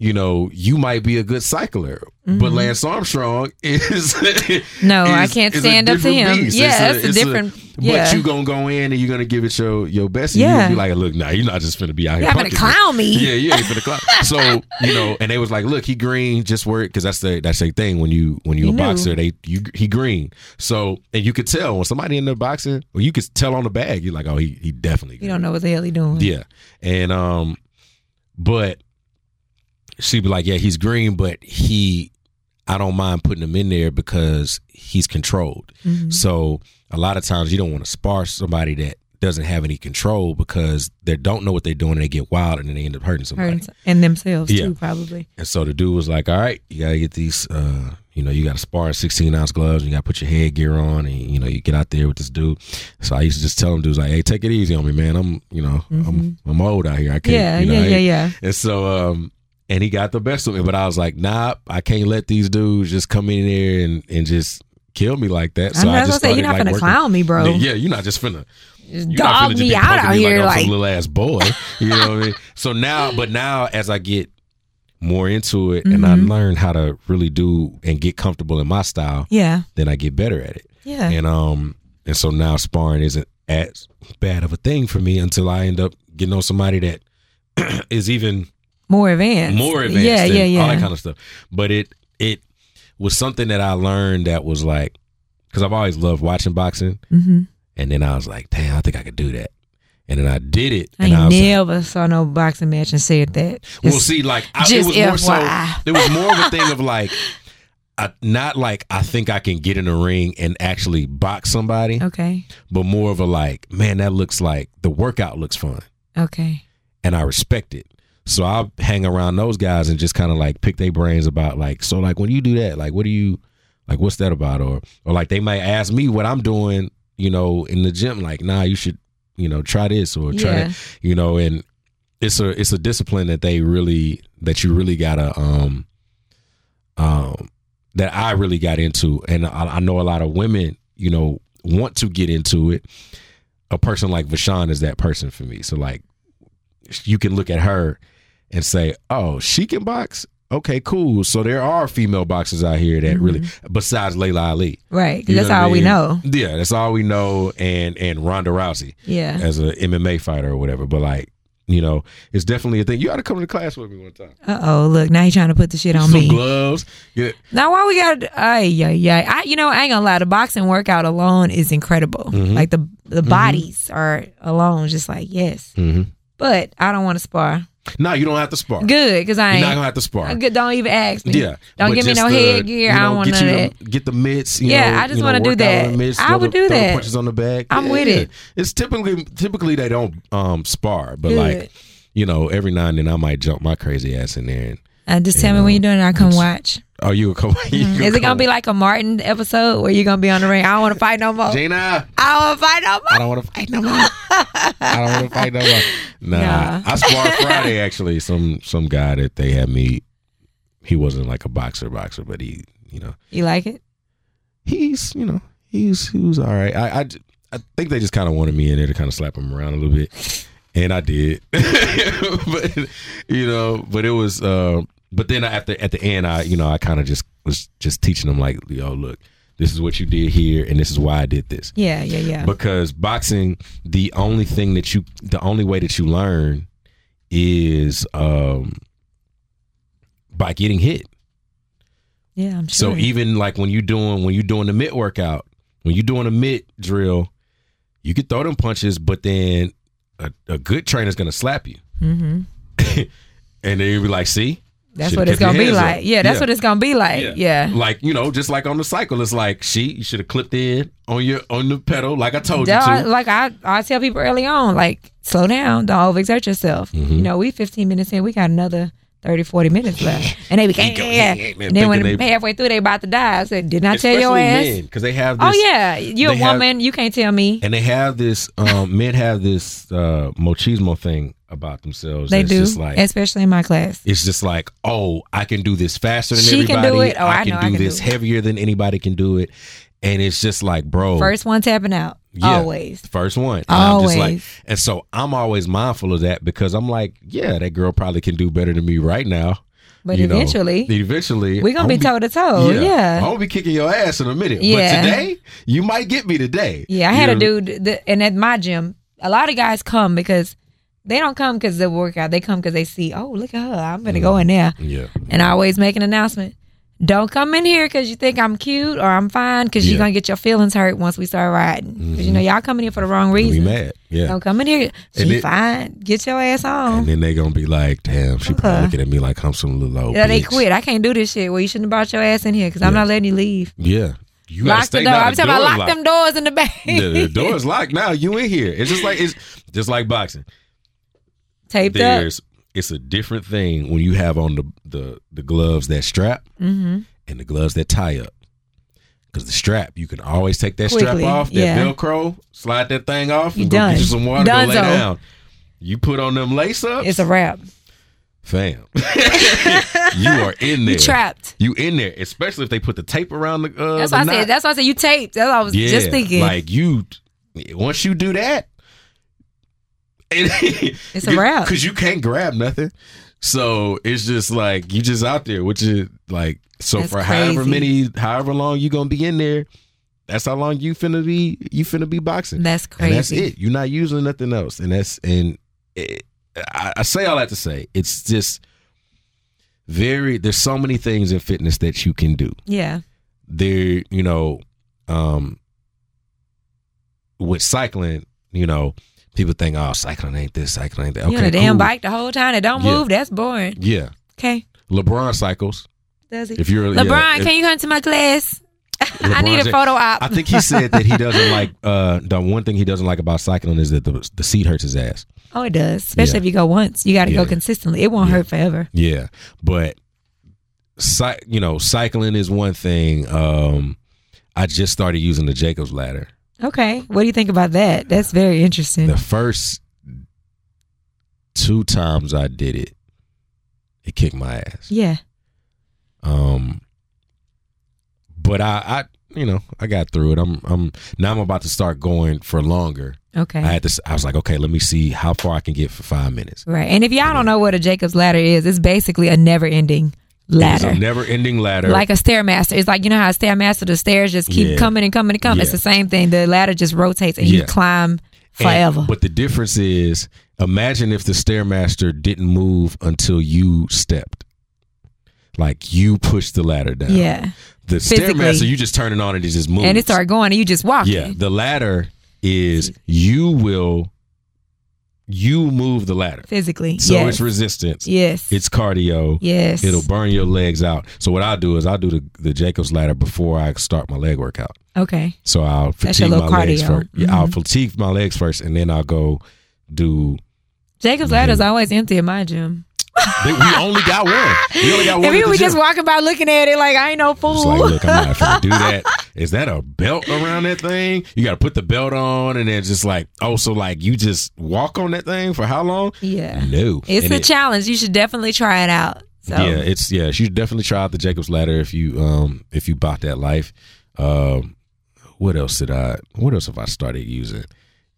You know, you might be a good cycler, but Lance Armstrong <laughs> is Mm-hmm. No, I can't stand up to him. beast. Yeah, It's that's a it's different Yeah. But you gonna go in and you're gonna give it your your best. And Yeah. You be like, look, nah, you're not just gonna be out here. You're not gonna clown me. Yeah, you ain't finna clown. <laughs> so you know, and they was like, look, he green, just work because that's the that's their thing. When you when you He a new. boxer, they you he green. So and you could tell when somebody in there boxing, well, you could tell on the bag. You're like, oh, he he definitely. You don't know what the hell he doing. Yeah, and um, but she'd be like, yeah, he's green, but he, I don't mind putting him in there because he's controlled. Mhm. So a lot of times you don't want to spar somebody that doesn't have any control because they don't know what they're doing and they get wild and then they end up hurting somebody. Hurting and themselves Yeah. too, probably. And so the dude was like, "All right, you gotta get these. Uh, you know, you gotta spar in sixteen ounce gloves. You gotta put your headgear on, and you know, you get out there with this dude." So I used to just tell him, "Dudes, like, hey, take it easy on me, man. I'm, you know, I'm, I'm old out here. I can't. Yeah, you know, yeah, yeah, yeah. And so, um, and he got the best of me, but I was like, "Nah, I can't let these dudes just come in there and and just." Kill me like that. So I'm I just say you're not like, gonna working- clown me, bro. Yeah, you're not just finna Just finna dog me out out here, like, like some little ass boy. <laughs> You know what I mean? So now, but now as I get more into it and I Mhm. learn how to really do and get comfortable in my style, yeah, then I get better at it. yeah. And um, and so now sparring isn't as bad of a thing for me until I end up getting on somebody that <clears throat> is even more advanced. more advanced. Yeah, yeah, yeah. All that kind of stuff. But it it was something that I learned that was like because I've always loved watching boxing, hmm and then I was like, damn, I think I could do that. And then I did it, I and I was like, never saw no boxing match and said that. Well, Just- see, like I, it just was more so. FYI. There was more of a thing of like, I, not like I think I can get in the ring and actually box somebody, okay, but more of a like, man, that looks like the workout looks fun, okay, and I respect it. So I'll hang around those guys and just kind of like pick their brains about like, so like when you do that, like what do you, like what's that about, or or like they might ask me what I'm doing, you know, in the gym, like, nah, you should, you know, try this or try Yeah. that, you know, and it's a it's a discipline that they really that you really gotta um um that I really got into, and I, I know a lot of women, you know, want to get into it. A person like Vashawn is that person for me. So like, you can look at her and say, "Oh, she can box." Okay, cool. So there are female boxers out here that really, besides Laila Ali, right? That's know what I all we know. Yeah, that's all we know, and and Ronda Rousey Yeah. as a MMA fighter or whatever. But like, you know, it's definitely a thing. You ought to come to class with me one time. Uh oh, look now he trying to put the shit on Some me. gloves. Yeah. Now why we got? Ay yeah yeah. I you know I ain't gonna lie. The boxing workout alone is incredible. Mhm. Like the the bodies are alone just like yes. hmm But I don't want to spar. No, you don't have to spar. Good because I You're not ain't. gonna have to spar. Good, don't even ask me. Yeah, Don't but give me just no the, headgear. you I know, don't want get none you of Get the mitts. You Yeah, know, I just you know, wanna do work out that. on the mitts, I throw would the- do throw the that. punches on the back. I'm with it. It's typically typically they don't um spar, but Good. like you know, every now and then I might jump my crazy ass in there. And Uh, just You tell me know, when you're doing it. I'll come watch. oh, you come? <laughs> You Mm, Is it gonna be like a Martin episode where you're gonna be on the ring? I don't want to fight no more. Gina? I don't want to fight no more. I don't want to fight no more. I don't want to fight no more. <laughs> Nah, Nah. I sparred Friday actually. Some some guy that they had me. He wasn't like a boxer boxer, but he you know You like it? he's you know he's he was all right i think they just kind of wanted me in there to kind of slap him around a little bit, and I did. <laughs> but you know, but it was. Uh, but then at the at the end, I you know I kind of just was just teaching them like, yo, look, this is what you did here, and this is why I did this. Yeah, yeah, yeah. Because boxing, the only thing that you, the only way that you learn is um by getting hit. yeah, I'm sure. So even like when you doing when you doing the mitt workout, when you doing a mitt drill, you can throw them punches, but then a, a good trainer's gonna slap you, hmm <laughs> and then you'll be like, "See, That's what it's gonna be hands up. like. Yeah, that's Yeah. what it's gonna be like. Yeah. like you know, just like on the cycle, it's like, she you should have clipped in on your on the pedal, like I told That- you to. like I, I tell people early on, like slow down, don't overexert yourself. Mhm. You know, we 15 minutes in, we got another 30, 40 minutes left, and they be yeah, yeah. man, And then when they- halfway through they about to die, I said, "Did not tell your ass." because they have this. Oh yeah, You're a have- woman, you can't tell me. and they have this. Um, <laughs> men have this uh, machismo thing about themselves. They do, Just like, especially in my class. it's just like, oh, I can do this faster than She can everybody. do it. Oh, I can know do I can this do heavier than anybody can do it. And it's just like, bro, First one tapping out, Yeah. always. first one. And I'm just like, Always. and so I'm always mindful of that because I'm like, yeah, that girl probably can do better than me right now. But you know, eventually, eventually, we're gonna be toe to toe. Yeah. Gonna be kicking your ass in a minute. Yeah. But today, you might get me today. Yeah, I You had a dude, that, and at my gym, a lot of guys come because they don't come because they workout. They come because they see, oh, look at her. I'm gonna go mm. in there, Yeah. and I always make an announcement. Don't come in here because you think I'm cute or I'm fine because Yeah. you're gonna get your feelings hurt once we start riding. Because you mm-hmm. know y'all coming here for the wrong We reason. mad. Yeah. Don't come in here. She it- fine. Get your ass on. And then they gonna be like, damn, she probably uh-huh. looking at me like I'm some little old yeah, they quit. I can't do this shit. Well, you shouldn't have brought your ass in here because I'm not letting you leave. Yeah. You Lock stay the door. I'm talking about lock locked. them doors in the back. <laughs> the, the door is locked now. You in here. It's just like it's just like boxing. Taped up. It's a different thing when you have on the the, the gloves that strap Mm-hmm. and the gloves that tie up. Because the strap, you can always take that Quickly, strap off, that yeah. Velcro, slide that thing off, You and go done. get you some water, go lay down. You put on them lace ups, It's a wrap. fam. <laughs> you are in there. You trapped. You in there, especially if they put the tape around the. Uh, That's the why I knot. said. That's why I said you taped. That's what I was Yeah, just thinking. Like you, once you do that, It's a wrap. Because you can't grab nothing. So it's just like you just out there, which is like so That's for however many, however long you gonna be in there. That's how long you finna be. You finna be boxing. That's And crazy. that's it. You're not using nothing else. And that's and it, I, I say all that to say it's just very. There's so many things in fitness that you can do Yeah. there you know um with cycling you know people think oh cycling ain't this cycling ain't that okay you on a damn cool. bike the whole time. It don't Yeah. move. That's boring. yeah Okay. lebron cycles Does it? if you're LeBron, yeah, if- can you come to my class? <laughs> I need a photo op. i think he said that he doesn't <laughs> like uh the one thing he doesn't like about cycling is that the, the seat hurts his ass oh, it does. Especially Yeah. if you go once. You got to Yeah. go consistently. It won't Yeah. hurt forever. yeah but cy- you know cycling is one thing um i just started using the jacobs ladder Okay. What do you think about that? That's very interesting. the first two times I did it, it kicked my ass. yeah. Um, but I, I, you know, I got through it. I'm, I'm now I'm about to start going for longer. Okay. I had to. I was like, okay, let me see how far I can get for five minutes. right. And if y'all don't know what a Jacob's ladder is, it's basically a never-ending ladder. It's a never-ending ladder. like a stairmaster. It's like you know how a stairmaster, the stairs just keep Yeah. coming and coming and coming. It's the same thing. The ladder just rotates and you Yeah. climb And- forever. but the difference is, imagine if the stairmaster didn't move until you stepped. Like you pushed the ladder down. yeah, The stairmaster, you just turn it on and it just moves. and it started going, and you just walk. Yeah, the ladder is you will you move the ladder. physically. So yes. it's resistance. yes, It's cardio. yes. It'll burn your legs out. So what I'll do is I'll do the, the Jacobs ladder before I start my leg workout. okay. So I'll fatigue my little legs cardio. first. Yeah, I'll mm-hmm. fatigue my legs first, and then I'll go do. Jacob's ladder is always empty in my gym. we only got one. We only got <laughs> one. At the were just walking by looking at it like I ain't no fool. It's like, look, I'm not gonna do that. <laughs> Is that a belt around that thing? You got to put the belt on, and then just like, oh, so like you just walk on that thing for how long? yeah, No, it's And a it- challenge. You should definitely try it out. So Yeah, it's yeah. You should definitely try out the Jacob's ladder if you um if you bought that life. Um, what else did I? What else have I started using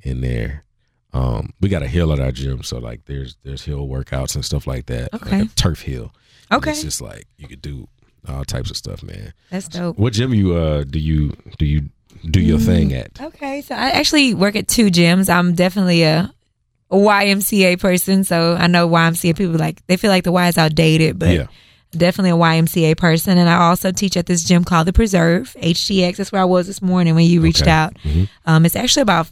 in there? Um, we got a hill at our gym, so like there's there's hill workouts and stuff like that. Okay. like a turf hill. And okay, it's just like you could do all types of stuff, man. that's dope. What gym you uh do you do you do your Mm. thing at? Okay, so I actually work at two gyms. I'm definitely a, a YMCA person, so I know YMCA people like they feel like the Y is outdated, but yeah, definitely a YMCA person. And I also teach at this gym called the Preserve HTX. That's where I was this morning when you reached Okay. out. Mhm. Um, it's actually about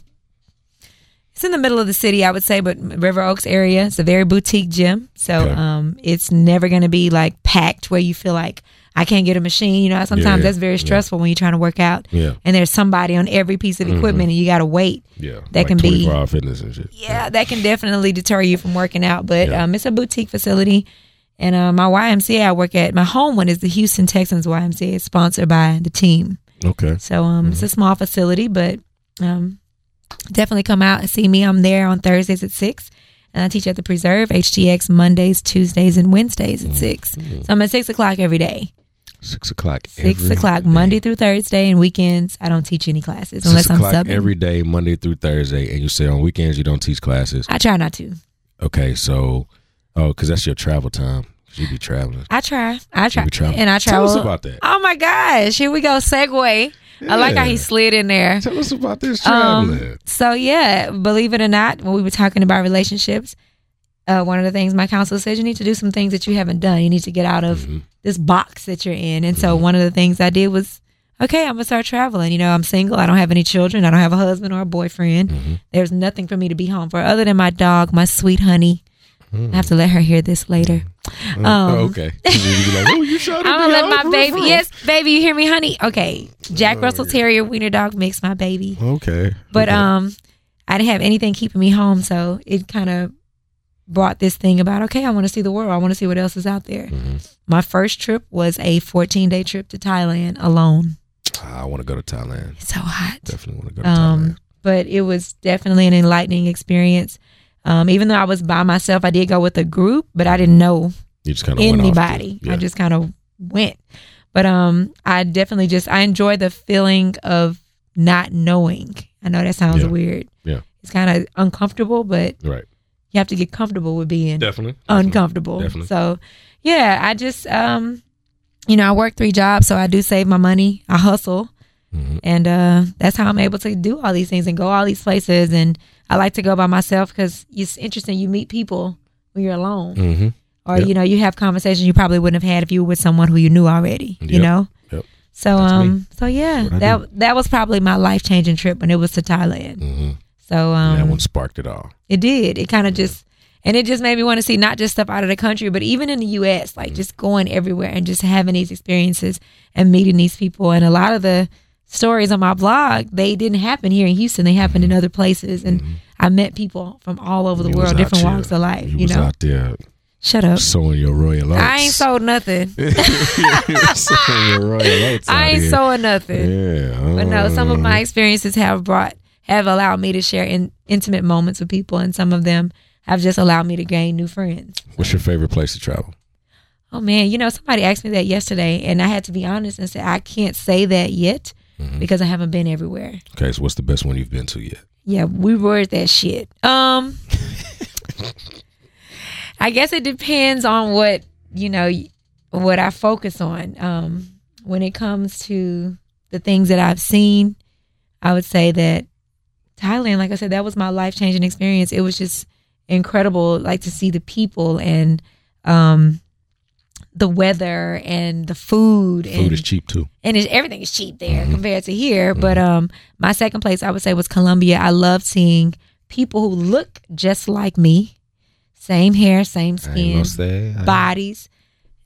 it's in the middle of the city, I would say, but River Oaks area. It's a very boutique gym, so Okay. um, it's never going to be like packed where you feel like I can't get a machine. You know, sometimes Yeah, that's very yeah. stressful when you're trying to work out, yeah, and there's somebody on every piece of equipment, and you got to wait. yeah. That like can be- 24 hour fitness and shit. Yeah, that can definitely deter you from working out. But Yeah. um, it's a boutique facility. And uh, my YMCA I work at, my home one is the Houston Texans YMCA. It's sponsored by the team. Okay. So um, it's a small facility, but um, definitely come out and see me. I'm there on Thursdays at 6. And I teach at the Preserve, HTX, Mondays, Tuesdays, and Wednesdays at 6. So I'm at 6 o'clock every day. Six o'clock. 6 every o'clock, day. Monday through Thursday, and weekends. I don't teach any classes Six unless I'm o'clock subbing. every day, Monday through Thursday, and you say on weekends you don't teach classes. I try not to. Okay, so oh, because that's your travel time She be traveling. I try. I try. be traveling. And I Tell us about that. Oh my gosh. Here we go. Segue. I like how he slid in there. Tell us about this Um, traveling. so yeah, believe it or not, when we were talking about relationships, uh, one of the things my counselor said you need to do some things that you haven't done. You need to get out of Mhm. this box that you're in. And so one of the things I did was, okay, I'm gonna start traveling. You know, I'm single. I don't have any children. I don't have a husband or a boyfriend. Mhm. There's nothing for me to be home for other than my dog, my sweet honey. I have to let her hear this later. oh, um, okay. <laughs> You be like, oh, you shot I'm gonna let my baby. Yes, baby, you hear me, honey? Okay, Jack Russell Terrier Wiener Dog mix, my baby. Okay. But Okay. um, I didn't have anything keeping me home, so it kind of brought this thing about okay, I want to see the world. I want to see what else is out there. Mhm. My first trip was a 14 day trip to Thailand alone. I want to go to Thailand. It's so hot. Definitely want to go to Um, Thailand. but it was definitely an enlightening experience. Um, even though I was by myself, I did go with a group, but I didn't know You just kind of went off. anybody. the- I just kind of went. But um, I definitely just I enjoy the feeling of not knowing. I know that sounds Yeah. weird. Yeah. It's kind of uncomfortable, but right. You have to get comfortable with being Definitely. uncomfortable. Definitely. So, yeah, I just um, you know, I work three jobs, so I do save my money. I hustle, Mhm. and uh, that's how I'm able to do all these things and go all these places. And I like to go by myself because it's interesting. You meet people when you're alone, Mhm. or Yep. you know, you have conversations you probably wouldn't have had if you were with someone who you knew already. You know. Yep. So That's me. um, so yeah, what I that that was probably my life changing trip when it was to Thailand. Mhm. So um, that one sparked it all. it did. It kind of just, and it just made me want to see not just stuff out of the country, but even in the U.S., like mm-hmm. just going everywhere and just having these experiences and meeting these people. And a lot of the stories on my blog, they didn't happen here in Houston. They happened in mm-hmm. other places. And mm-hmm. I met people from all over the You world, different there. walks of life. You, know, out there shut up. sowing your royal oats. I ain't sold nothing. <laughs> sowing your royal oats. <laughs> I ain't here. sowing nothing. Yeah. But no, some of my uh-huh. experiences have brought have allowed me to share in, intimate moments with people, and some of them have just allowed me to gain new friends. What's your favorite place to travel? Oh man, you know, somebody asked me that yesterday, and I had to be honest and say I can't say that yet Mm-hmm. because I haven't been everywhere. Okay, so what's the best one you've been to yet? Yeah, we word that shit. Um, <laughs> I guess it depends on what you know, what I focus on. Um, when it comes to the things that I've seen, I would say that Thailand, like I said, that was my life changing experience. It was just incredible, like to see the people and um, the weather and the food. Food and, is cheap too. and everything is cheap there Mhm. compared to here. But um, my second place I would say was Colombia. I love seeing people who look just like me, same hair, same skin, gonna say. I- bodies,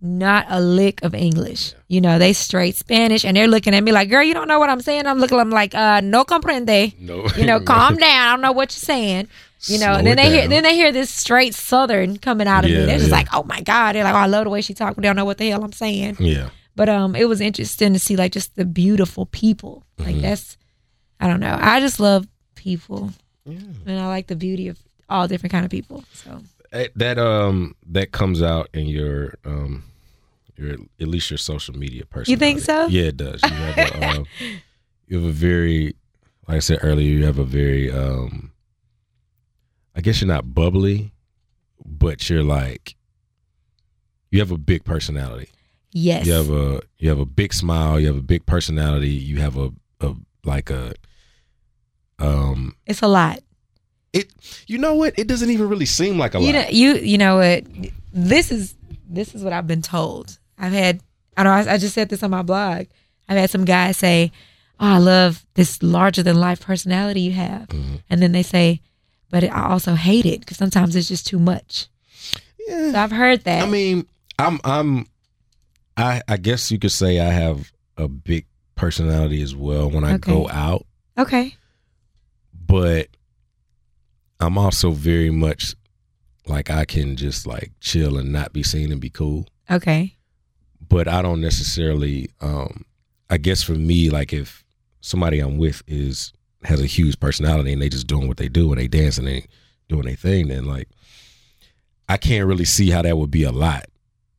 not a lick of English. You know, they straight Spanish, and they're looking at me like, "Girl, you don't know what I'm saying." I'm looking, I'm like, "Uh, no comprende." No. You know, <laughs> calm down. I don't know what you're saying. You know, Slow and then they hear then they hear this straight Southern coming out of me. They're just yeah. like, "Oh my god!" They're like, "Oh, I love the way she talked, but they don't know what the hell I'm saying." Yeah. But um, it was interesting to see like just the beautiful people. Like Mhm. that's, I don't know. I just love people, Yeah. and I like the beauty of all different kind of people. So That um that comes out in your um your at least your social media person. You think so? Yeah, it does. You have a, <laughs> um, you have a very like I said earlier, you have a very um I guess you're not bubbly, but you're like you have a big personality. yes, You have a you have a big smile, you have a big personality, you have a, a like a um it's a lot. it you know what? It doesn't even really seem like a You lot. know, you you know what? This is this is what I've been told. I've had. I don't know. I, I just said this on my blog. I've had some guys say, "Oh, I love this larger than life personality you have," Mhm. and then they say, "But I also hate it because sometimes it's just too much." Yeah. So I've heard that. I mean, I'm I'm I I guess you could say I have a big personality as well when I Okay. go out, okay. but I'm also very much like I can just like chill and not be seen and be cool. Okay. But I don't necessarily um I guess for me like if somebody I'm with is has a huge personality and they just doing what they do and they dance and they doing their thing then like I can't really see how that would be a lot.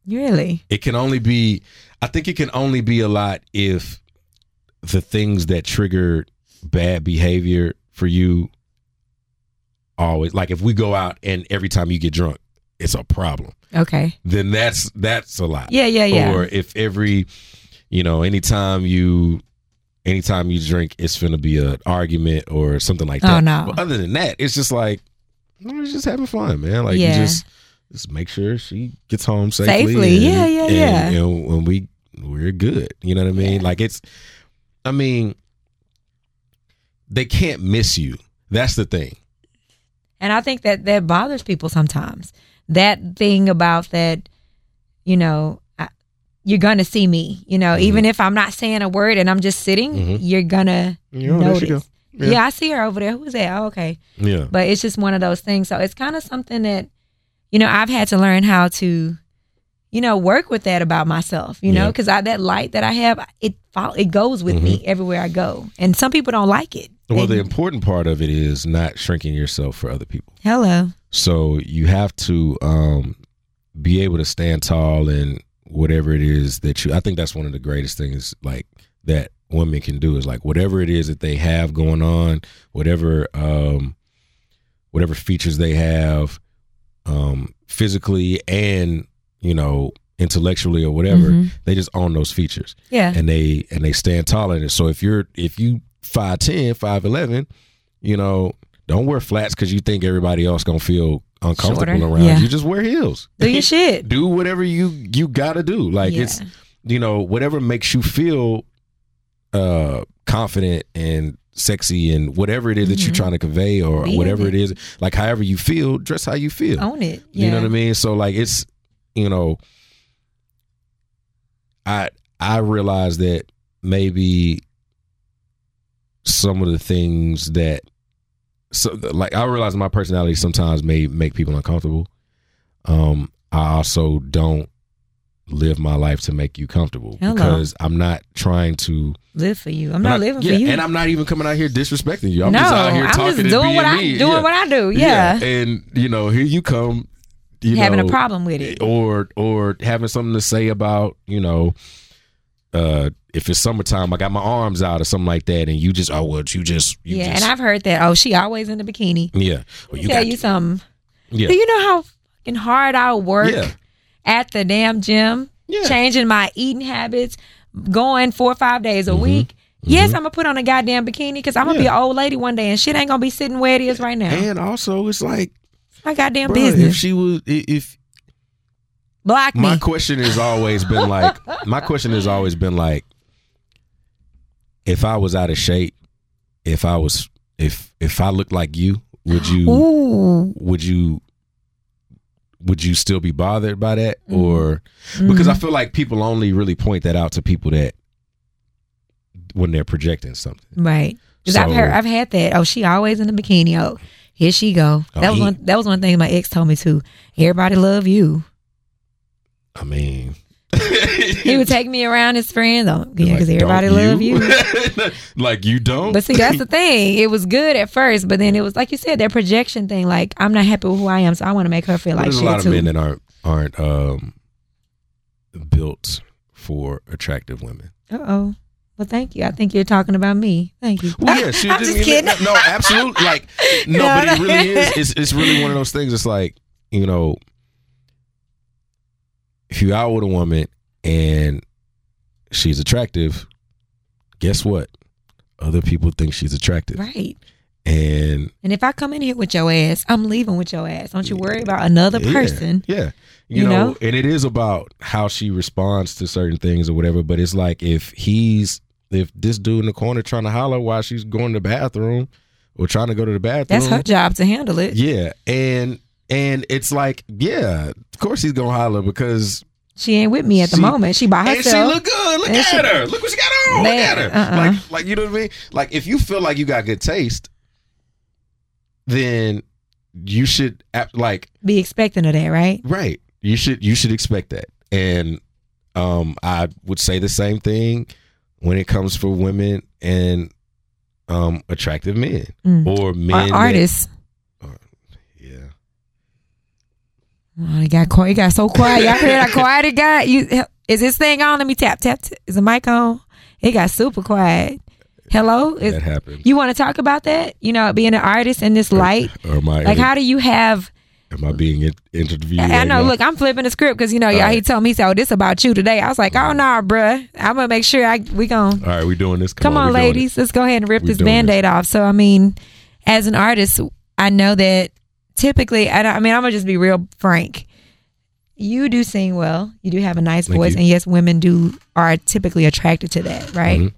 Really? it can only be i think it can only be a lot if the things that trigger bad behavior for you always like if we go out and every time you get drunk it's a problem Okay. then that's that's a lot. Yeah, yeah, yeah. Or if every, you know, anytime you, anytime you drink, it's gonna be an argument or something like that. Oh, that. no. But other than that, it's just like, it's just having fun, man. Like Yeah. you just, just make sure she gets home safely. Safely. and- Yeah, yeah, and, yeah. You know, when we we're good. You know what I mean? Like it's, I mean, they can't miss you. That's the thing. And I think that that bothers people sometimes. That thing about that, you know, I, you're gonna see me. You know, Mm-hmm. even if I'm not saying a word and I'm just sitting, Mhm. you're gonna You know, there she notice. Yeah. Yeah. I see her over there. Who's that? Oh, okay. Yeah. But it's just one of those things. So it's kind of something that, you know, I've had to learn how to, you know, work with that about myself. You know, because I that light that I have, it follow, it goes with me everywhere I go, and some people don't like it. Mm-hmm. Well, the important part of it is not shrinking yourself for other people. hello. So you have to um, be able to stand tall in whatever it is that you. I think that's one of the greatest things like that women can do is like whatever it is that they have going on, whatever um, whatever features they have, um, physically and you know intellectually or whatever, Mhm. they just own those features Yeah. and they and they stand tall in it. So if you're if you 5'10", 5'11", you know, don't wear flats because you think everybody else gonna feel uncomfortable Shorter, around yeah. you. Just wear heels. Do your <laughs> shit. do whatever you you gotta do. Like Yeah. it's you know whatever makes you feel uh confident and sexy and whatever it is that you're Mhm. trying to convey or Be whatever it. it is. Like however you feel, dress how you feel. Own it. Yeah. You know what I mean? So like it's you know I I realize that maybe some of the things that so like I realize my personality sometimes may make people uncomfortable. Um I also don't live my life to make you comfortable Hello. because I'm not trying to Live for you. I'm I'm not living yeah, for you. and I'm not even coming out here disrespecting you. I'm no, just out here I'm talking just doing what I me. doing Yeah. what I do. Yeah. And you know, here you come you Having know, a problem with it. or or having something to say about you know uh if it's summertime i got my arms out or something like that and you just oh well you just you yeah, just, and I've heard that. Oh, she always in the bikini. yeah well, You tell you something. yeah Do you know how fucking hard I work Yeah. at the damn gym, Yeah. changing my eating habits, going four or five days a Mm-hmm. week? Yes, I'm gonna put on a goddamn bikini because I'm gonna be an old lady one day and shit ain't gonna be sitting where it is right now. and also it's like my goddamn if business. she was if Block me. my question has always been like my question has always been like if i was out of shape if i was if if i looked like you would you Ooh. would you would you still be bothered by that Mm-hmm. or because i feel like people only really point that out to people that when they're projecting something Right. Because I've heard, I've had that. Oh, she always in the bikini. Oh, here she go. Oh, That was he- one. That was one thing my ex told me too. Everybody love you. i mean He would take me around his friends. Oh, yeah, because Like, everybody love you. <laughs> like you don't But see, that's the <laughs> thing. It was good at first, but then it was like you said, that projection thing. Like I'm not happy with who I am, so I want to make her feel like there's a lot too. of men that aren't aren't um built for attractive women Uh oh. Well, thank you. I think you're talking about me. Thank you. Well, yeah, she <laughs> I'm didn't just kidding. No, absolutely. Like, no, No, but it really is. It's, it's really one of those things. It's like, you know, if you're out with a woman and she's attractive, guess what? Other people think she's attractive, Right. and And if I come in here with your ass, I'm leaving with your ass. Don't you worry about another Yeah, person. Yeah. You, You know, know? and it is about how she responds to certain things or whatever. But it's like if he's if this dude in the corner trying to holler while she's going to the bathroom or trying to go to the bathroom. That's her job to handle it. Yeah. And and it's like, yeah, of course he's gonna holler because She ain't with me at the She- moment. She by herself. and she look good. Look And at she- her. Look what she got on. Man, look at her. uh-uh. Like like you know what I mean? Like if you feel like you got good taste, then you should act like Be expecting of that, right? Right. You should you should expect that. And um I would say the same thing when it comes for women and um attractive men Mm. or men that- artists. yeah. Oh, it got quiet. It got so quiet. Y'all hear how quiet it got? You is this thing on? Let me tap tap. tap. Is the mic on? It got super quiet. Hello. Is, that happened. you want to talk about that? You know, being an artist in this light. or my Like, how do you have Am I being in- interviewed? I, I know. now? Look, I'm flipping the script because you know, y'all. he told me, he said, "Oh, this about you today." I was like, "Oh no, bruh. I'm gonna make sure I we gon' All right, we doing this. Come, on, we doing it. ladies. Let's go ahead and rip We this doing band aid off. So, I mean, as an artist, I know that typically, I, I mean, I'm going to just be real frank. You do sing well. You do have a nice Thank voice. you. And yes, women do are typically attracted to that, right? Mhm.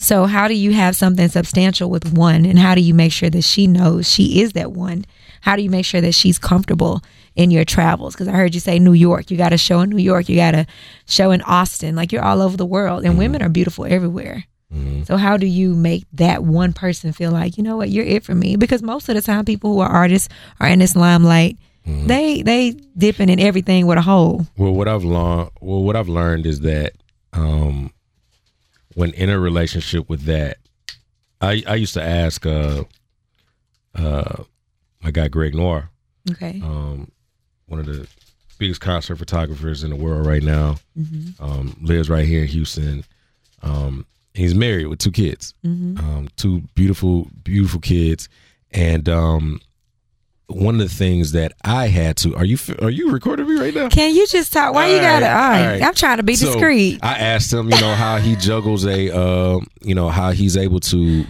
So, how do you have something substantial with one? And how do you make sure that she knows she is that one? How do you make sure that she's comfortable in your travels? Because I heard you say New York. You got a show in New York. You got a show in Austin. Like you're all over the world. And women are beautiful everywhere. Mhm. So how do you make that one person feel like, you know what, you're it for me? Because most of the time people who are artists are in this limelight. Mm-hmm. They they dipping in everything with a hole. Well, what I've learned, well, what I've learned is that um, when in a relationship with that, I I used to ask uh, uh, my guy Greg Noire, Okay. um, one of the biggest concert photographers in the world right now, Mm-hmm. um, lives right here in Houston. Um, he's married with two kids, Mm-hmm. um, two beautiful, beautiful kids, and um, one of the things that I had to are you are you recording me right now? Can you just talk? Why you All gotta? right, All right, all right. I'm trying to be So, discreet. I asked him, you know, how he <laughs> juggles a, uh, you know, how he's able to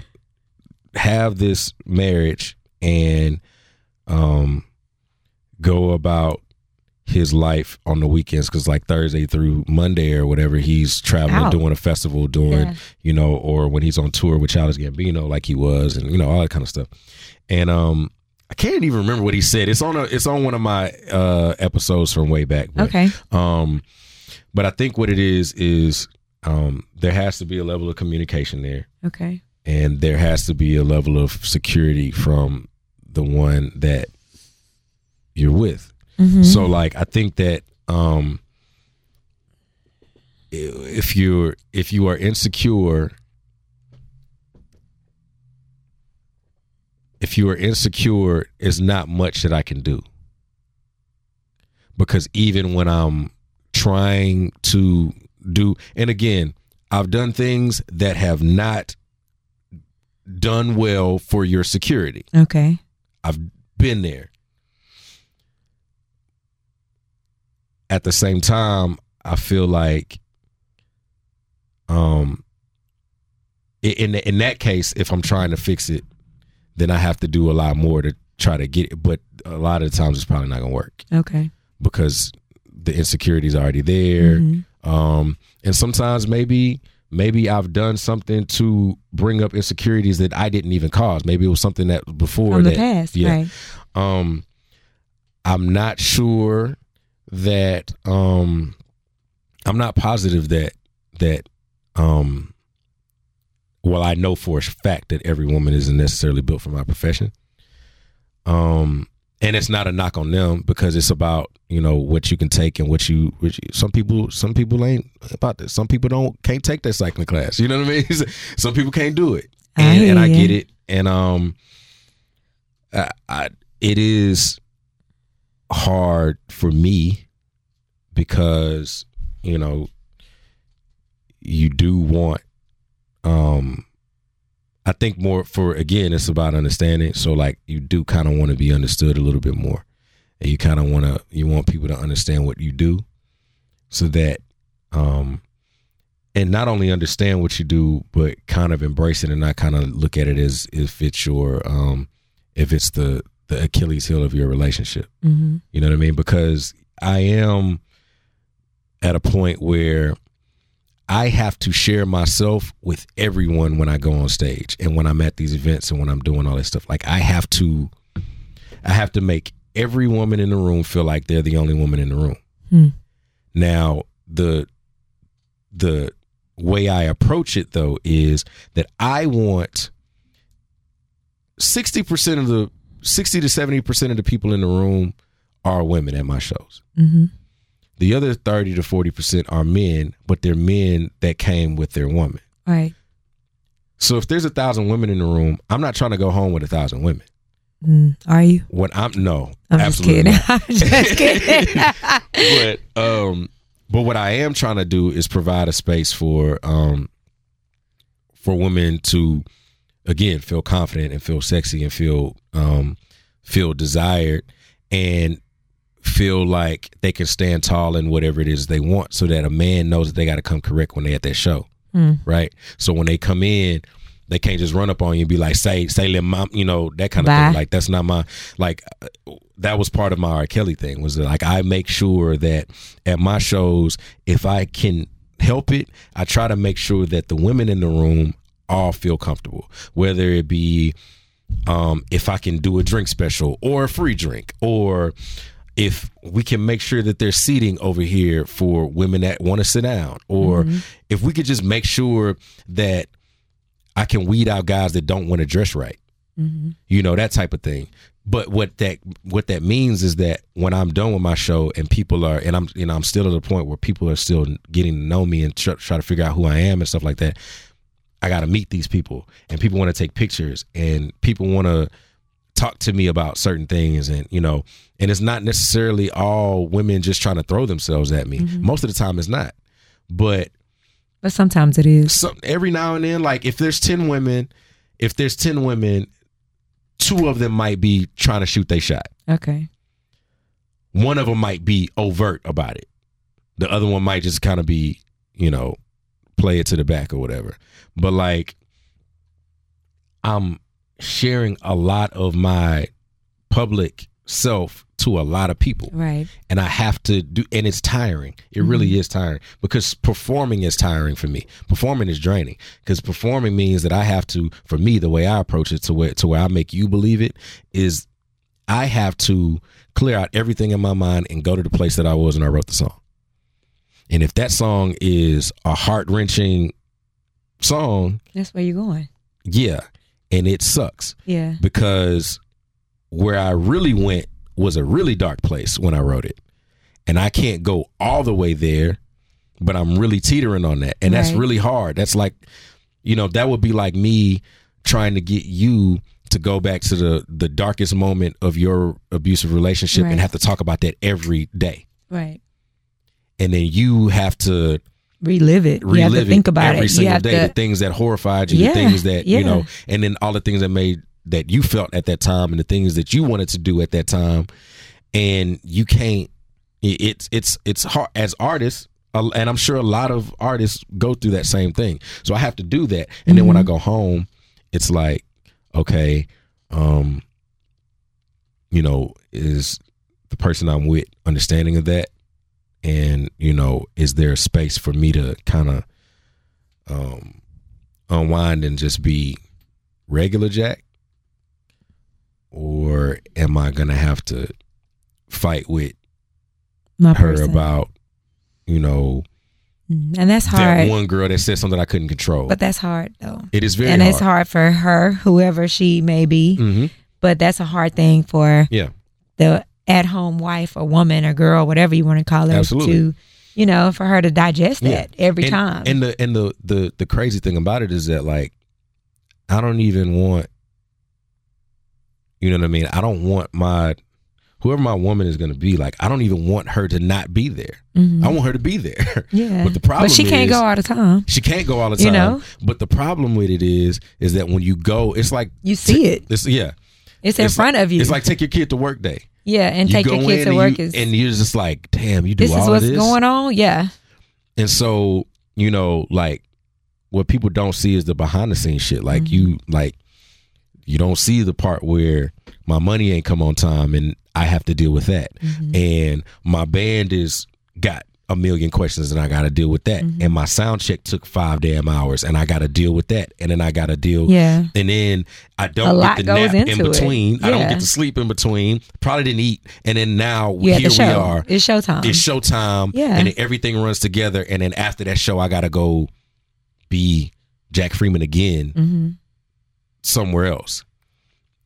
have this marriage and um go about his life on the weekends because like thursday through monday or whatever he's traveling Out. doing a festival doing Yeah. you know or when he's on tour with childish gambino like he was and you know all that kind of stuff and um i can't even remember what he said it's on a it's on one of my uh episodes from way back but, Okay. um, but I think what it is is um, there has to be a level of communication there, Okay. and there has to be a level of security from the one that you're with. Mhm. So, like, I think that um, if you're if you are insecure, if you are insecure, it's not much that I can do because even when I'm trying to do, and again, I've done things that have not done well for your security. Okay. I've been there. At the same time, I feel like, um, in in that case, if I'm trying to fix it, then I have to do a lot more to try to get it. But a lot of the times, it's probably not gonna work Okay. because the insecurity is already there. Mhm. Um, and sometimes maybe maybe I've done something to bring up insecurities that I didn't even cause. Maybe it was something that before From the that past, yeah. right? um I'm not sure that um I'm not positive that that um well I know for a fact that every woman isn't necessarily built for my profession. Um and it's not a knock on them because it's about you know what you can take and what you, what you some people some people ain't about this some people don't can't take that cycling class. You know what i mean? <laughs> Some people can't do it. And, hear and i get it. And um I, I it is hard for me because you know you do want um I think more for again it's about understanding. So like you do kind of want to be understood a little bit more. And you kind of want to you want people to understand what you do so that um and not only understand what you do but kind of embrace it and not kind of look at it as if it's your um if it's the the Achilles heel of your relationship Mm-hmm. you know what I mean? Because I am at a point where I have to share myself with everyone when I go on stage and when I'm at these events and when I'm doing all this stuff. Like I have to I have to make every woman in the room feel like they're the only woman in the room. Hmm. Now, the the way I approach it though is that I want 60% of the 60 to 70% of the people in the room are women at my shows. Mm-hmm. The other 30 to 40% are men, but they're men that came with their woman. Right. So if there's a thousand women in the room, I'm not trying to go home with a thousand women. Mm. Are you? What I'm no, I'm just absolutely kidding. not. <laughs> I'm just <laughs> kidding. but um but what I am trying to do is provide a space for um for women to again feel confident and feel sexy and feel um feel desired and feel like they can stand tall in whatever it is they want so that a man knows that they got to come correct when they at that show right so when they come in they can't just run up on you and be like say say little mom you know that kind of Bye. thing like that's not my like uh, that was part of my R. Kelly thing was that, like I make sure that at my shows if I can help it I try to make sure that the women in the room all feel comfortable whether it be um, if I can do a drink special or a free drink, or if we can make sure that there's seating over here for women that want to sit down, or if we could just make sure that I can weed out guys that don't want to dress right, you know that type of thing. But what that what that means is that when I'm done with my show and people are and I'm you know I'm still at a point where people are still getting to know me and try to figure out who I am and stuff like that. I got to meet these people, and people want to take pictures, and people want to talk to me about certain things, and you know, and it's not necessarily all women just trying to throw themselves at me. Mm-hmm. Most of the time, it's not, but But sometimes it is. some every now and then, like if there's ten women, if there's ten women, two of them might be trying to shoot their shot. Okay. One of them might be overt about it. The other one might just kind of be, you know, play it to the back or whatever. But like, I'm sharing a lot of my public self to a lot of people Right. and I have to do, and it's tiring. It really mm-hmm. is tiring because performing is tiring for me. Performing is draining because performing means that I have to, for me, the way I approach it to where to where I make you believe it is, I have to clear out everything in my mind and go to the place that I was when I wrote the song. And if that song is a heart wrenching song, That's where you're going. yeah, and it sucks Yeah. because where I really went was a really dark place when I wrote it. And I can't go all the way there, but I'm really teetering on that. And that's Right. really hard. That's like, you know, that would be like me trying to get you to go back to the the darkest moment of your abusive relationship Right. and have to talk about that every day. Right. And then you have to Relive it. you have relive to think about every it. You single day. to. the things that horrified you, Yeah, the things that you know, and then all the things that made that you felt at that time, and the things that you wanted to do at that time, and you can't. it- It's it's it's hard as artists, and I'm sure a lot of artists go through that same thing. So I have to do that, and then when I Mm-hmm. go home, it's like, okay, um, you know, is the person I'm with understanding of that? And you know is there a space for me to kind of um unwind and just be regular jack or am i gonna have to fight with My her person. about you know Mm, and that's that hard. one girl that said something i couldn't control But that's hard though. it is very and hard, it's hard for her, whoever she may be. hmm But that's a hard thing for yeah the at home wife or woman or girl, whatever you want to call her, Absolutely. to you know, for her to digest Yeah. that every and, time. And the and the the the crazy thing about it is that like I don't even want you know what I mean? I don't want my whoever my woman is going to be like I don't even want her to not be there. Mhm. I want her to be there. <laughs> yeah. But the problem But she can't is- go all the time. She can't go all the time. You know? But the problem with it is is that when you go it's like You see it. It's yeah. It's in It's front like- of you. It's like take your kid to work day. Yeah, and You take your kids to work you, is and you're just like, damn, you do this all is what's this? going on. Yeah. And so, you know, like what people don't see is the behind the scenes shit. Like you mm-hmm. like you don't see the part where my money ain't come on time and I have to deal with that. Mm-hmm. And my band is got a million questions and I got to deal with that. And my sound check took 5 damn hours and I got to deal with that. And then I got to deal Yeah. and then I don't get the nap in between. I don't get to sleep in between. Probably didn't eat. And then now at here the we are It's showtime. it's showtime Yeah. and then everything runs together and then after that show i gotta go be jack freeman again hmm somewhere else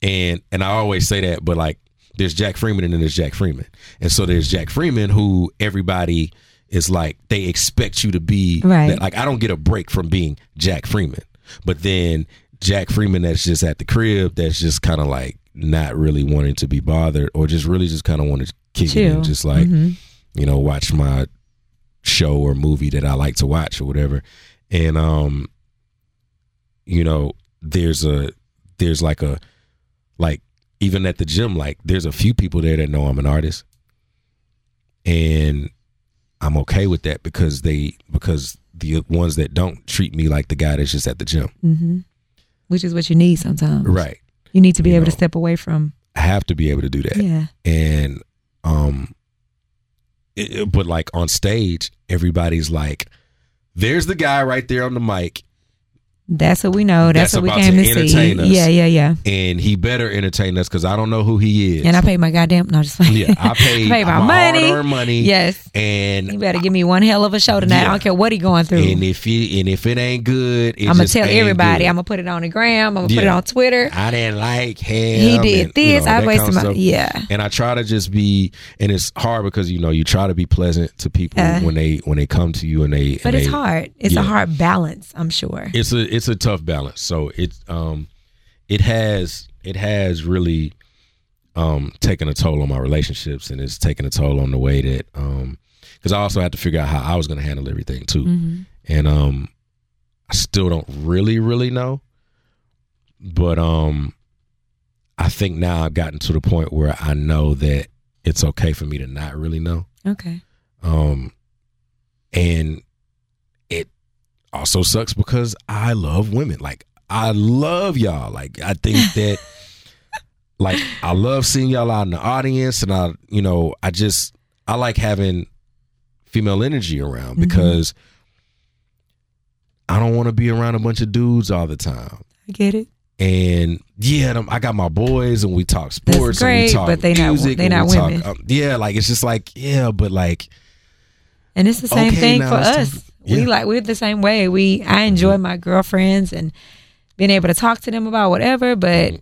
and and i always say that but like there's jack freeman and then there's jack freeman and so there's jack freeman who everybody is like they expect you to be Right. that, like i don't get a break from being jack freeman but then jack freeman that's just at the crib that's just kind of like not really wanting to be bothered or just really just kind of want to kick it and just like Mhm. you know, watch my show or movie that I like to watch or whatever. And um, you know, there's a there's like a like even at the gym, like there's a few people there that know I'm an artist, and I'm okay with that because they because the ones that don't treat me like the guy that's just at the gym, hmm Which is what you need sometimes. right? You need to be You able to step away from. I have to be able to do that, Yeah. and um, it- but like on stage, everybody's like, "There's the guy right there on the mic." That's what we know. That's, That's what we came to to, see. us. Yeah, yeah, yeah. and he better entertain us because I don't know who he is. And I paid my goddamn no, just like yeah, I <laughs> paid, paid my my money. money. Yes. and You better give me one hell of a show tonight. I don't care what he going through. and if he and if it ain't good, it I'm gonna tell everybody. good. I'm gonna put it on the gram. I'm gonna put it on Twitter. I didn't like him. He did and, you this. know, I wasted my yeah. And I try to just be, and it's hard because you know you try to be pleasant to people Uh. when they when they come to you and they. But and it's they- hard. It's yeah. a hard balance. I'm sure. It's a it's a tough balance. So it's um, it has it has really um taken a toll on my relationships and it's taken a toll on the way that um because I also had to figure out how I was going to handle everything too. hmm and um I still don't really really know but um I think now I've gotten to the point where I know that it's okay for me to not really know Okay. um and it also sucks because I love women like I love y'all like I think <laughs> that like I love seeing y'all out in the audience and I you know I just I like having female energy around Mhm. because I don't want to be around a bunch of dudes all the time. I get it. And yeah, I got my boys, and we talk sports, and great, we talk but they not- music, they and not we talk, women. um, yeah, like it's just like yeah, but like And it's the same Okay, thing for us. time for- We yeah. like we're the same way. We I enjoy my girlfriends and being able to talk to them about whatever, but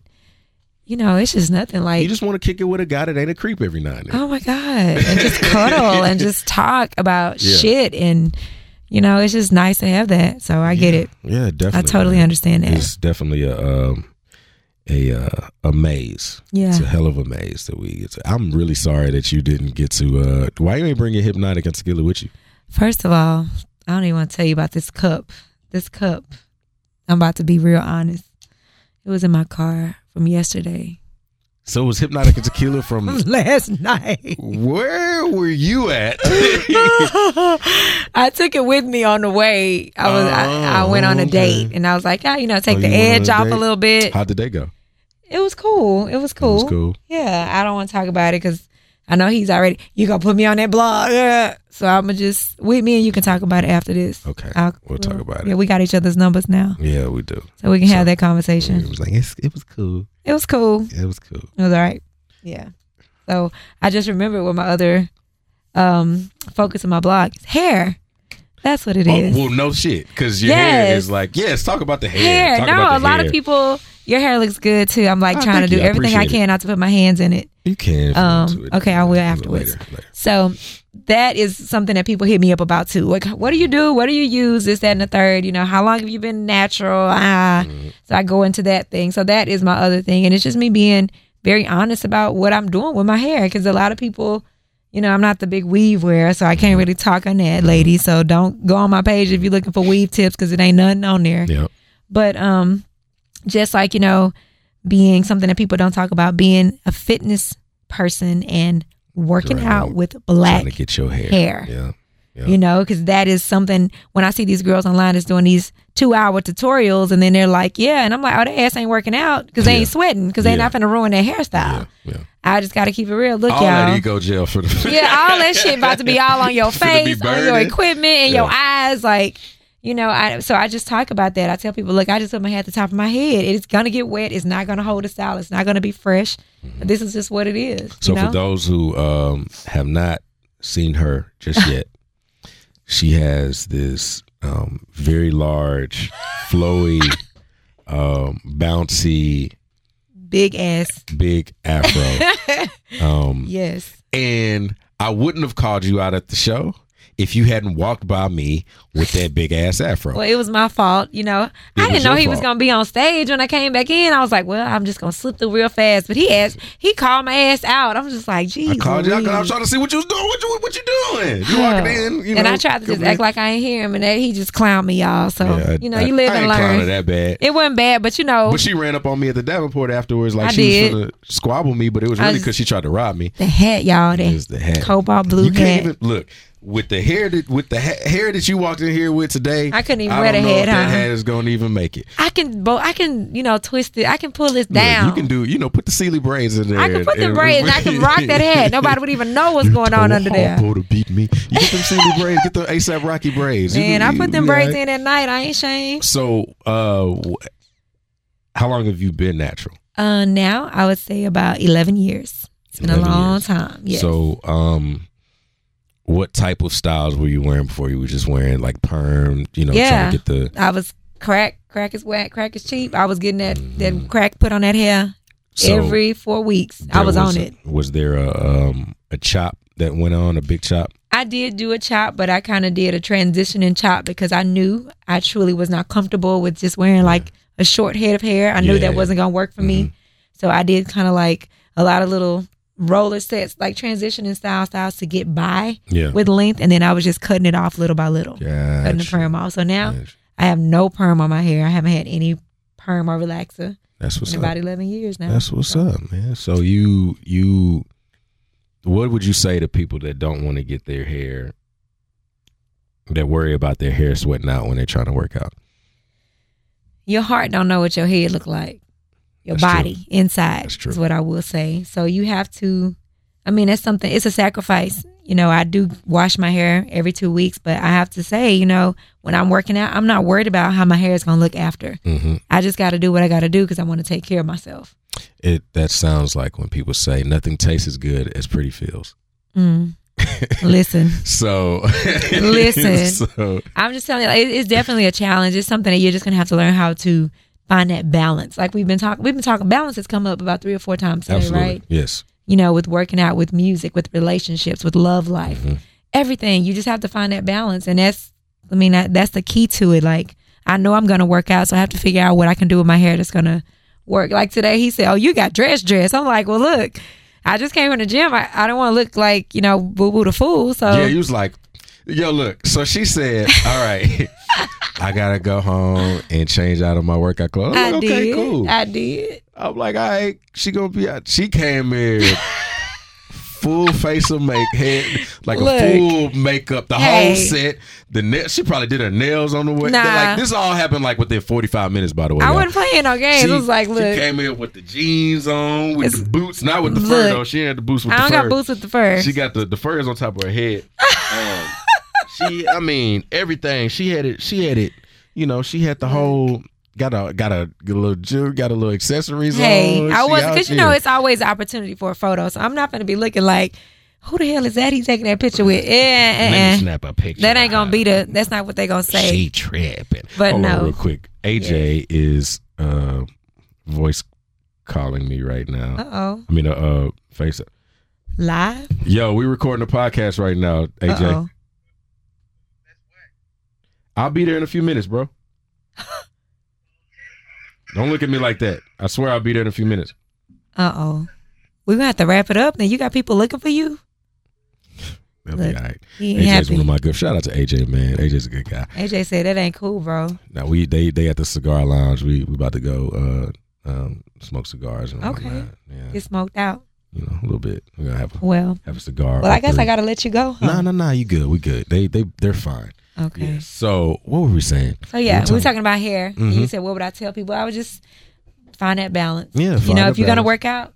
you know, it's just nothing like you just want to kick it with a guy that ain't a creep every night. oh my god, and just cuddle and <laughs> just talk about Yeah. shit and you know, it's just nice to have that. So I get it. Yeah, definitely. I totally man. understand that. It's definitely a um, a uh, a maze. Yeah. It's a hell of a maze that we get to. I'm really sorry that you didn't get to. Uh, why you ain't bring your Hpnotiq and tequila with you? First of all, I don't even want to tell you about this cup. This cup. I'm about to be real honest. It was in my car from yesterday. So it was Hpnotiq and tequila <laughs> from Last night. where were you at? <laughs> I took it with me on the way. I was I, I went on a Oh, okay. date and I was like, ah, you know, take Oh, the you went on edge off a date? little bit. How did they go? It was cool. It was cool. It was cool. Yeah, I don't want to talk about it because I know he's already. You gonna put me on that blog? Yeah. <laughs> So I'm gonna just with me and you can talk about it after this. Okay, I'll- we'll talk about Yeah, it. we got each other's numbers now, Yeah, we do. so we can So- have that conversation. It conversation. was like it's, it was cool. It was cool. It was cool. It was all right. Yeah. So I just remember what my other um focus of my blog is hair. That's what it Oh, is. well, no shit, because your hair is like yes. Talk about the hair. hair. Talk No, about a the lot of people. Your hair looks good too. I'm like Oh, trying to do you. Everything I it. can not to put my hands in it. You can. Um, okay, I will Later, afterwards. later. So that is something that people hit me up about too. Like, what do you do? What do you use? This, that, and the third. You know, how long have you been natural? Ah, Mm-hmm. so I go into that thing. So that is my other thing, and it's just me being very honest about what I'm doing with my hair because a lot of people. You know, I'm not the big weave wearer, so I can't really talk on that, ladies. So don't go on my page if you're looking for weave tips because it ain't nothing on there. Yeah. But um, just like you know, being something that people don't talk about, being a fitness person and working Right. out with black Trying to get your hair. hair. Yeah. Yeah. You know, because that is something when I see these girls online that's doing these two hour tutorials and then they're like, yeah. And I'm like, oh, their ass ain't working out because they Yeah. ain't sweating because they Yeah. not to ruin their hairstyle. Yeah. Yeah. I just got to keep it real. Look, All y'all. that eco gel for the. yeah, all that shit about to be all on <laughs> your face, on your equipment, and your eyes. Like, you know, I so I just talk about that. I tell people, look, I just put my hair at the top of my head. It's gonna get wet. It's not gonna hold a style. It's not gonna be fresh. But this is just what it is. So you know? for those who um, have not seen her just yet, <laughs> she has this um, very large, flowy, um, bouncy, big ass. big afro. <laughs> um, Yes. and I wouldn't have called you out at the show if you hadn't walked by me with that big ass afro. Well, it was my fault. You know, It I didn't know he was gonna be on stage when I came back in. I was like, well, I'm just gonna slip through real fast. But he asked, he called my ass out. I'm just like, geez. I called you out because I was trying to see what you was doing. What you what you doing? You walking in, you know, and I tried to just coming act in. like I ain't hear him, and that he just clowned me, y'all. So Yeah, you know, I- you live I and learn. that bad. It wasn't bad, but you know, But she ran up on me at the Davenport afterwards, like I she did. was gonna squabble me, but it was really because she tried to rob me. the hat, y'all, It was that the hat. cobalt blue you hat. can't even look with the hair that with the ha- hair that you walked in here with today. I couldn't even I wear the if that huh? hat is gonna even make it. I can, bo- I can, you know, twist it. I can pull this down. you can do, you know, put the Celie braids in there. I can put and- braids. I can rock that hat. <laughs> Nobody would even know what's You going on under there. To beat me. You get them Celie braids. Get the ASAP Rocky braids. Man, can- I put them braids alright. in at night. I ain't ashamed. So, uh, how long have you been natural? Uh, now I would say about eleven years. It's been a long years. time. Yes. So, um, what type of styles were you wearing before? You were just wearing like perm, you know, Yeah. trying to get the. I was crack. Crack is whack. Crack is cheap. I was getting that that crack put on that hair Mm-hmm. So every four weeks. I there was, on a- it. Was there a um a chop that went on a big chop? I did do a chop, but I kind of did a transitioning chop because I knew I truly was not comfortable with just wearing like a short head of hair. I knew Yeah. that wasn't gonna work for Mhm. me, so I did kind of like a lot of little roller sets, like transitioning style styles to get by Yeah. with length, and then I was just cutting it off little by little, cutting the Gotcha. perm off. So now Gotcha. I have no perm on my hair. I haven't had any perm or relaxer That's what's about eleven years now. That's what's So- up, man. So you you what would you say to people that don't want to get their hair that worry about their hair sweating out when they're trying to work out? your heart don't know what your head look like. Your That's true. body inside That's true. is what I will say. So you have to. I mean, that's something. It's a sacrifice. You know, I do wash my hair every two weeks, but I have to say, you know, when I'm working out, I'm not worried about how my hair is gonna look after. hmm I just got to do what I got to do because I want to take care of myself. It that sounds like when people say nothing tastes as good as pretty feels. Mm. Listen, <laughs> So <laughs> Listen. so I'm just telling you, it, it's definitely a challenge. It's something that you're just gonna have to learn how to find that balance. Like we've been talking, we've been talking. Balance has come up about three or four times today, absolutely right? yes. you know, with working out, with music, with relationships, with love life, Mhm. everything. You just have to find that balance, and that's, I mean, that, that's the key to it. Like, I know I'm gonna work out, so I have to figure out what I can do with my hair that's gonna work. Like today, he said, "Oh, you got dress, dress." I'm like, "Well, look, I just came from the gym. I, I don't want to look like you know, boo boo the fool." So Yeah, he was like, "Yo, look." So she said, "All right, <laughs> I gotta go home and change out of my workout clothes." I'm I like, okay, did. cool. I did. I'm like, all right, she gonna be out. She came here full face of make head, like Look. a full makeup, the Hey. whole set. The nail, she probably did her nails on the way. Nah. Like this all happened like within 45 minutes. By the way, I y'all. wasn't playing no games. She, it was like, she look, came in with the jeans on, with the boots, not with the fur though. She had the boots with I don't the fur. got boots with the fur. She got the the fur is on top of her head. <laughs> Um, she, I mean, everything. She had it. She had it. You know, she had the whole. Got a got a, got a little jewelry, got a little accessories Hey, on. I was because you know it's always an opportunity for a photo, so I'm not going to be looking like who the hell is that? He's taking that picture with. Eh, eh, Let me eh. snap a picture. That ain't gonna be the. That's not what they gonna say. She tripping. But Hold on no. real quick. AJ is uh voice calling me right now. Uh oh, I mean, uh, uh, face. Up. Live. Yo, we recording a podcast right now, AJ. Uh-oh. I'll be there in a few minutes, bro. <laughs> Don't look at me like that. I swear I'll be there in a few minutes. Uh oh. We're gonna have to wrap it up. Then you got people looking for you. They'll Look, be all right. AJ's happy. one of my good. Shout out to AJ, man. AJ's a good guy. AJ said that ain't cool, bro. Now we they they at the cigar lounge. We we about to go uh um smoke cigars and Okay. whatnot. Yeah, Get smoked out. you know a little bit. We're gonna have a Well, have a cigar. well, I guess three. I gotta let you go. Huh? No, no, no. You good? We good. They they they're fine. Okay. Yeah. So what were we saying? So yeah, We we were talking about hair. Mhm. you said, what would I tell people? I would just find that balance. Yeah, You know, if you're gonna work out,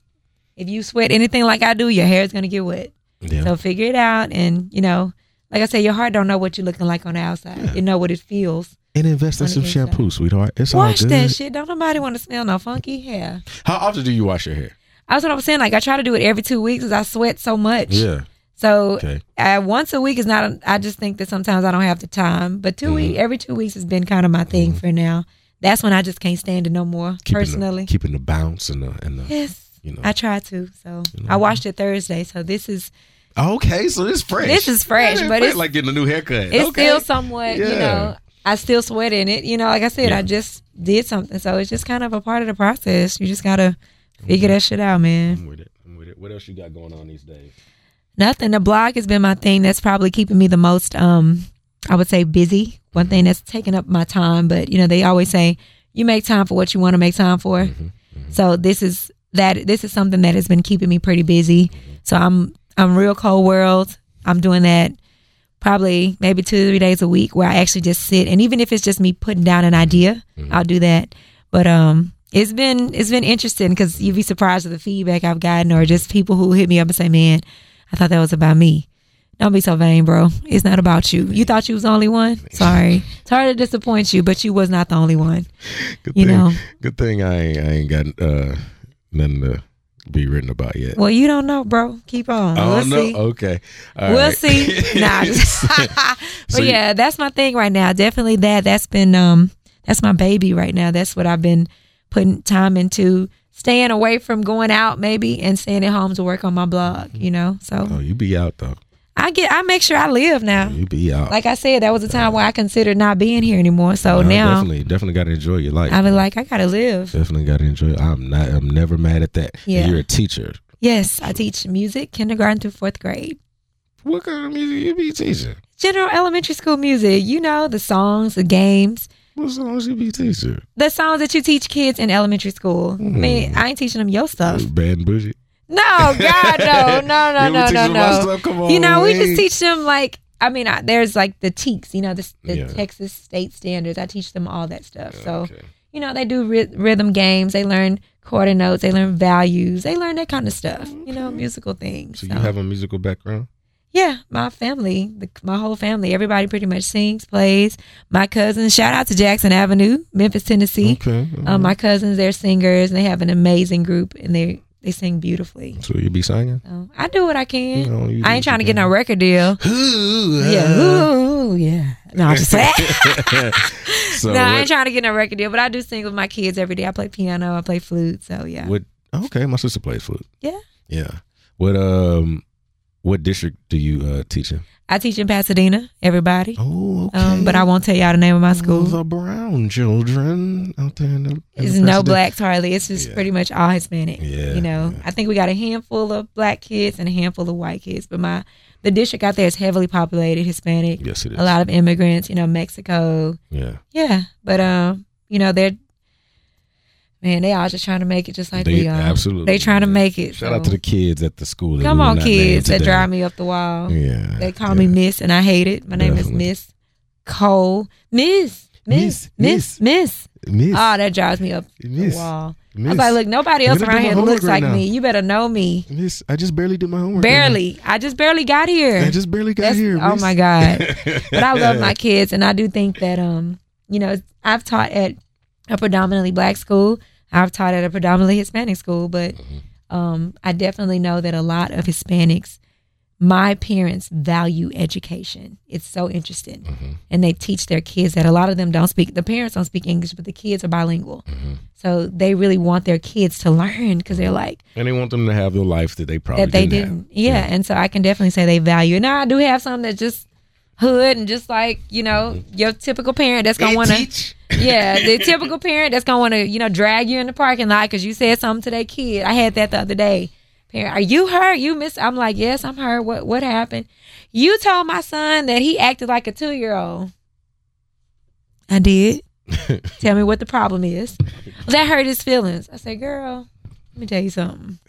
if you sweat anything like I do, your hair is gonna get wet. Yeah. So figure it out, and you know, like I said, your heart don't know what you're looking like on the outside. Yeah. You know what it feels. and invest in some shampoo, sweetheart. It's Wash all good. that shit. Don't nobody want to smell no funky hair. How often do you wash your hair? That's what I was saying. Like I try to do it every two weeks because I sweat so much. Yeah. So Okay. uh, once a week is not. I just think that sometimes I don't have the time. But 2 Mhm. week, every two weeks has been kind of my thing for now. That's when I just can't stand it no more. Keeping personally, the, keeping the bounce and the and the yes, you know. I try to. So You know. I watched it Thursday. So this is Okay, so it's fresh. This is fresh, Yeah, but it's- like getting a new haircut. It's Okay. still somewhat, you know, I still sweat in it. You know, like I said, Yeah. I just did something. So it's just kind of a part of the process. You just got to figure that shit out, man. I'm with it. I'm with it. What else you got going on these days? Nothing. The blog has been my thing that's probably keeping me the most, um, I would say, busy. One thing that's taking up my time. But, you know, they always say you make time for what you want to make time for. So this is that this is something that has been keeping me pretty busy. So I'm I'm Real Cole World. I'm doing that probably maybe two or three days a week where I actually just sit and even if it's just me putting down an idea, I'll do that. But um it's been it's been interesting because you'd be surprised at the feedback I've gotten or just people who hit me up and say, Man, I thought that was about me. Don't be so vain, bro. It's not about you. You thought you was the only one? Sorry. It's hard to disappoint you, but you was not the only one. Good You thing, know. Good thing I ain't, I ain't got uh, nothing to be written about yet. Well, you don't know, bro. Keep on. oh we'll no. see. Okay. All we'll right. see. <laughs> Nah, <laughs> <laughs> just- but yeah, that's my thing right now. Definitely that. That's been um that's my baby right now. That's what I've been putting time into. Staying away from going out maybe and staying at home to work on my blog, you know. So Oh, you be out though. I get I make sure I live now. You be out. Like I said, that was a time where I considered not being here anymore. So No, now definitely, definitely got to enjoy your life. I be like, I gotta live. definitely got to enjoy. it. I'm not. I'm never mad at that. And Yeah. You're a teacher. Yes, I teach music, kindergarten through fourth grade. What kind of music you be teaching? General elementary school music, you know, the songs, the games, What songs you be teaching? the songs that you teach kids in elementary school. Hmm. I mean, I ain't teaching them your stuff. Uh, Bad and Boujee. No, God, no, <laughs> no, no, no, no, no. on, You know, we just teach them like. I mean, I, there's like the TEKS, you know, the, the Yeah. Texas state standards. I teach them all that stuff. So, Okay. you know, they do ry- rhythm games. They learn quarter notes. They learn values. They learn that kind of stuff. You know, musical things. So you have a musical background? Yeah, my family, the, my whole family, everybody pretty much sings, plays. My cousins, shout out to Jackson Avenue, Memphis, Tennessee. Okay. Um, my cousins, they're singers, and they have an amazing group, and they they sing beautifully. so you be singing? So I do what I can. You know, you I ain't trying to get no record deal. <laughs> can. Yeah, ooh, yeah. No, I'm just saying. <laughs> so no, I ain't trying to get no record deal, but I do sing with my kids every day. I play piano, I play flute, so yeah. what? Okay, my sister plays flute. Yeah. Yeah. What um, what district do you uh teach in? I teach in Pasadena, everybody. Oh, okay. Um, but I won't tell y'all the name of my school. The brown children out there in the. in It's the no blacks hardly. It's just Yeah. pretty much all Hispanic. Yeah, You know, yeah. I think we got a handful of black kids and a handful of white kids, but my the district out there is heavily populated Hispanic. Yes, it is. A lot of immigrants. You know, Mexico. Yeah. Yeah, but um, you know they're man, they all just trying to make it just like They- we are. absolutely, they trying to make it. Shout so. out to the kids at the school. come on, kids that drive me up the wall. Yeah. They call yeah. me Miss, and I hate it. My name Definitely. is Miss Cole. Miss, Miss, Miss, Miss, Miss. Miss. Oh, that drives me up Miss. the wall. I Miss. was like, look, nobody else around here looks right like now. me. You better know me. Miss, I just barely did my homework. Barely. I just barely got here. I just barely got That's- here. Oh Miss. my God. <laughs> but I love my kids, and I do think that um, you know, I've taught at a predominantly black school. I've taught at a predominantly Hispanic school, but Mm-hmm. um, I definitely know that a lot of Hispanics, my parents value education. It's so interesting, Mm-hmm. and they teach their kids that a lot of them don't speak. The parents don't speak English, but the kids are bilingual. Mm-hmm. So they really want their kids to learn because they're like, And they want them to have the life that they probably that they didn't. didn't. have. Yeah. and so I can definitely say they value. it. Now I do have some that just hood and just like you know your typical parent that's gonna want to. Yeah, the typical parent that's gonna want to you know drag you in the parking lot because you said something to that kid. I had that the other day. Parent, are you hurt? You miss? I'm like, yes, I'm hurt. What what happened? You told my son that he acted like a two year old. I did. <laughs> Tell me what the problem is. That hurt his feelings. I said, girl, let me tell you something. <laughs>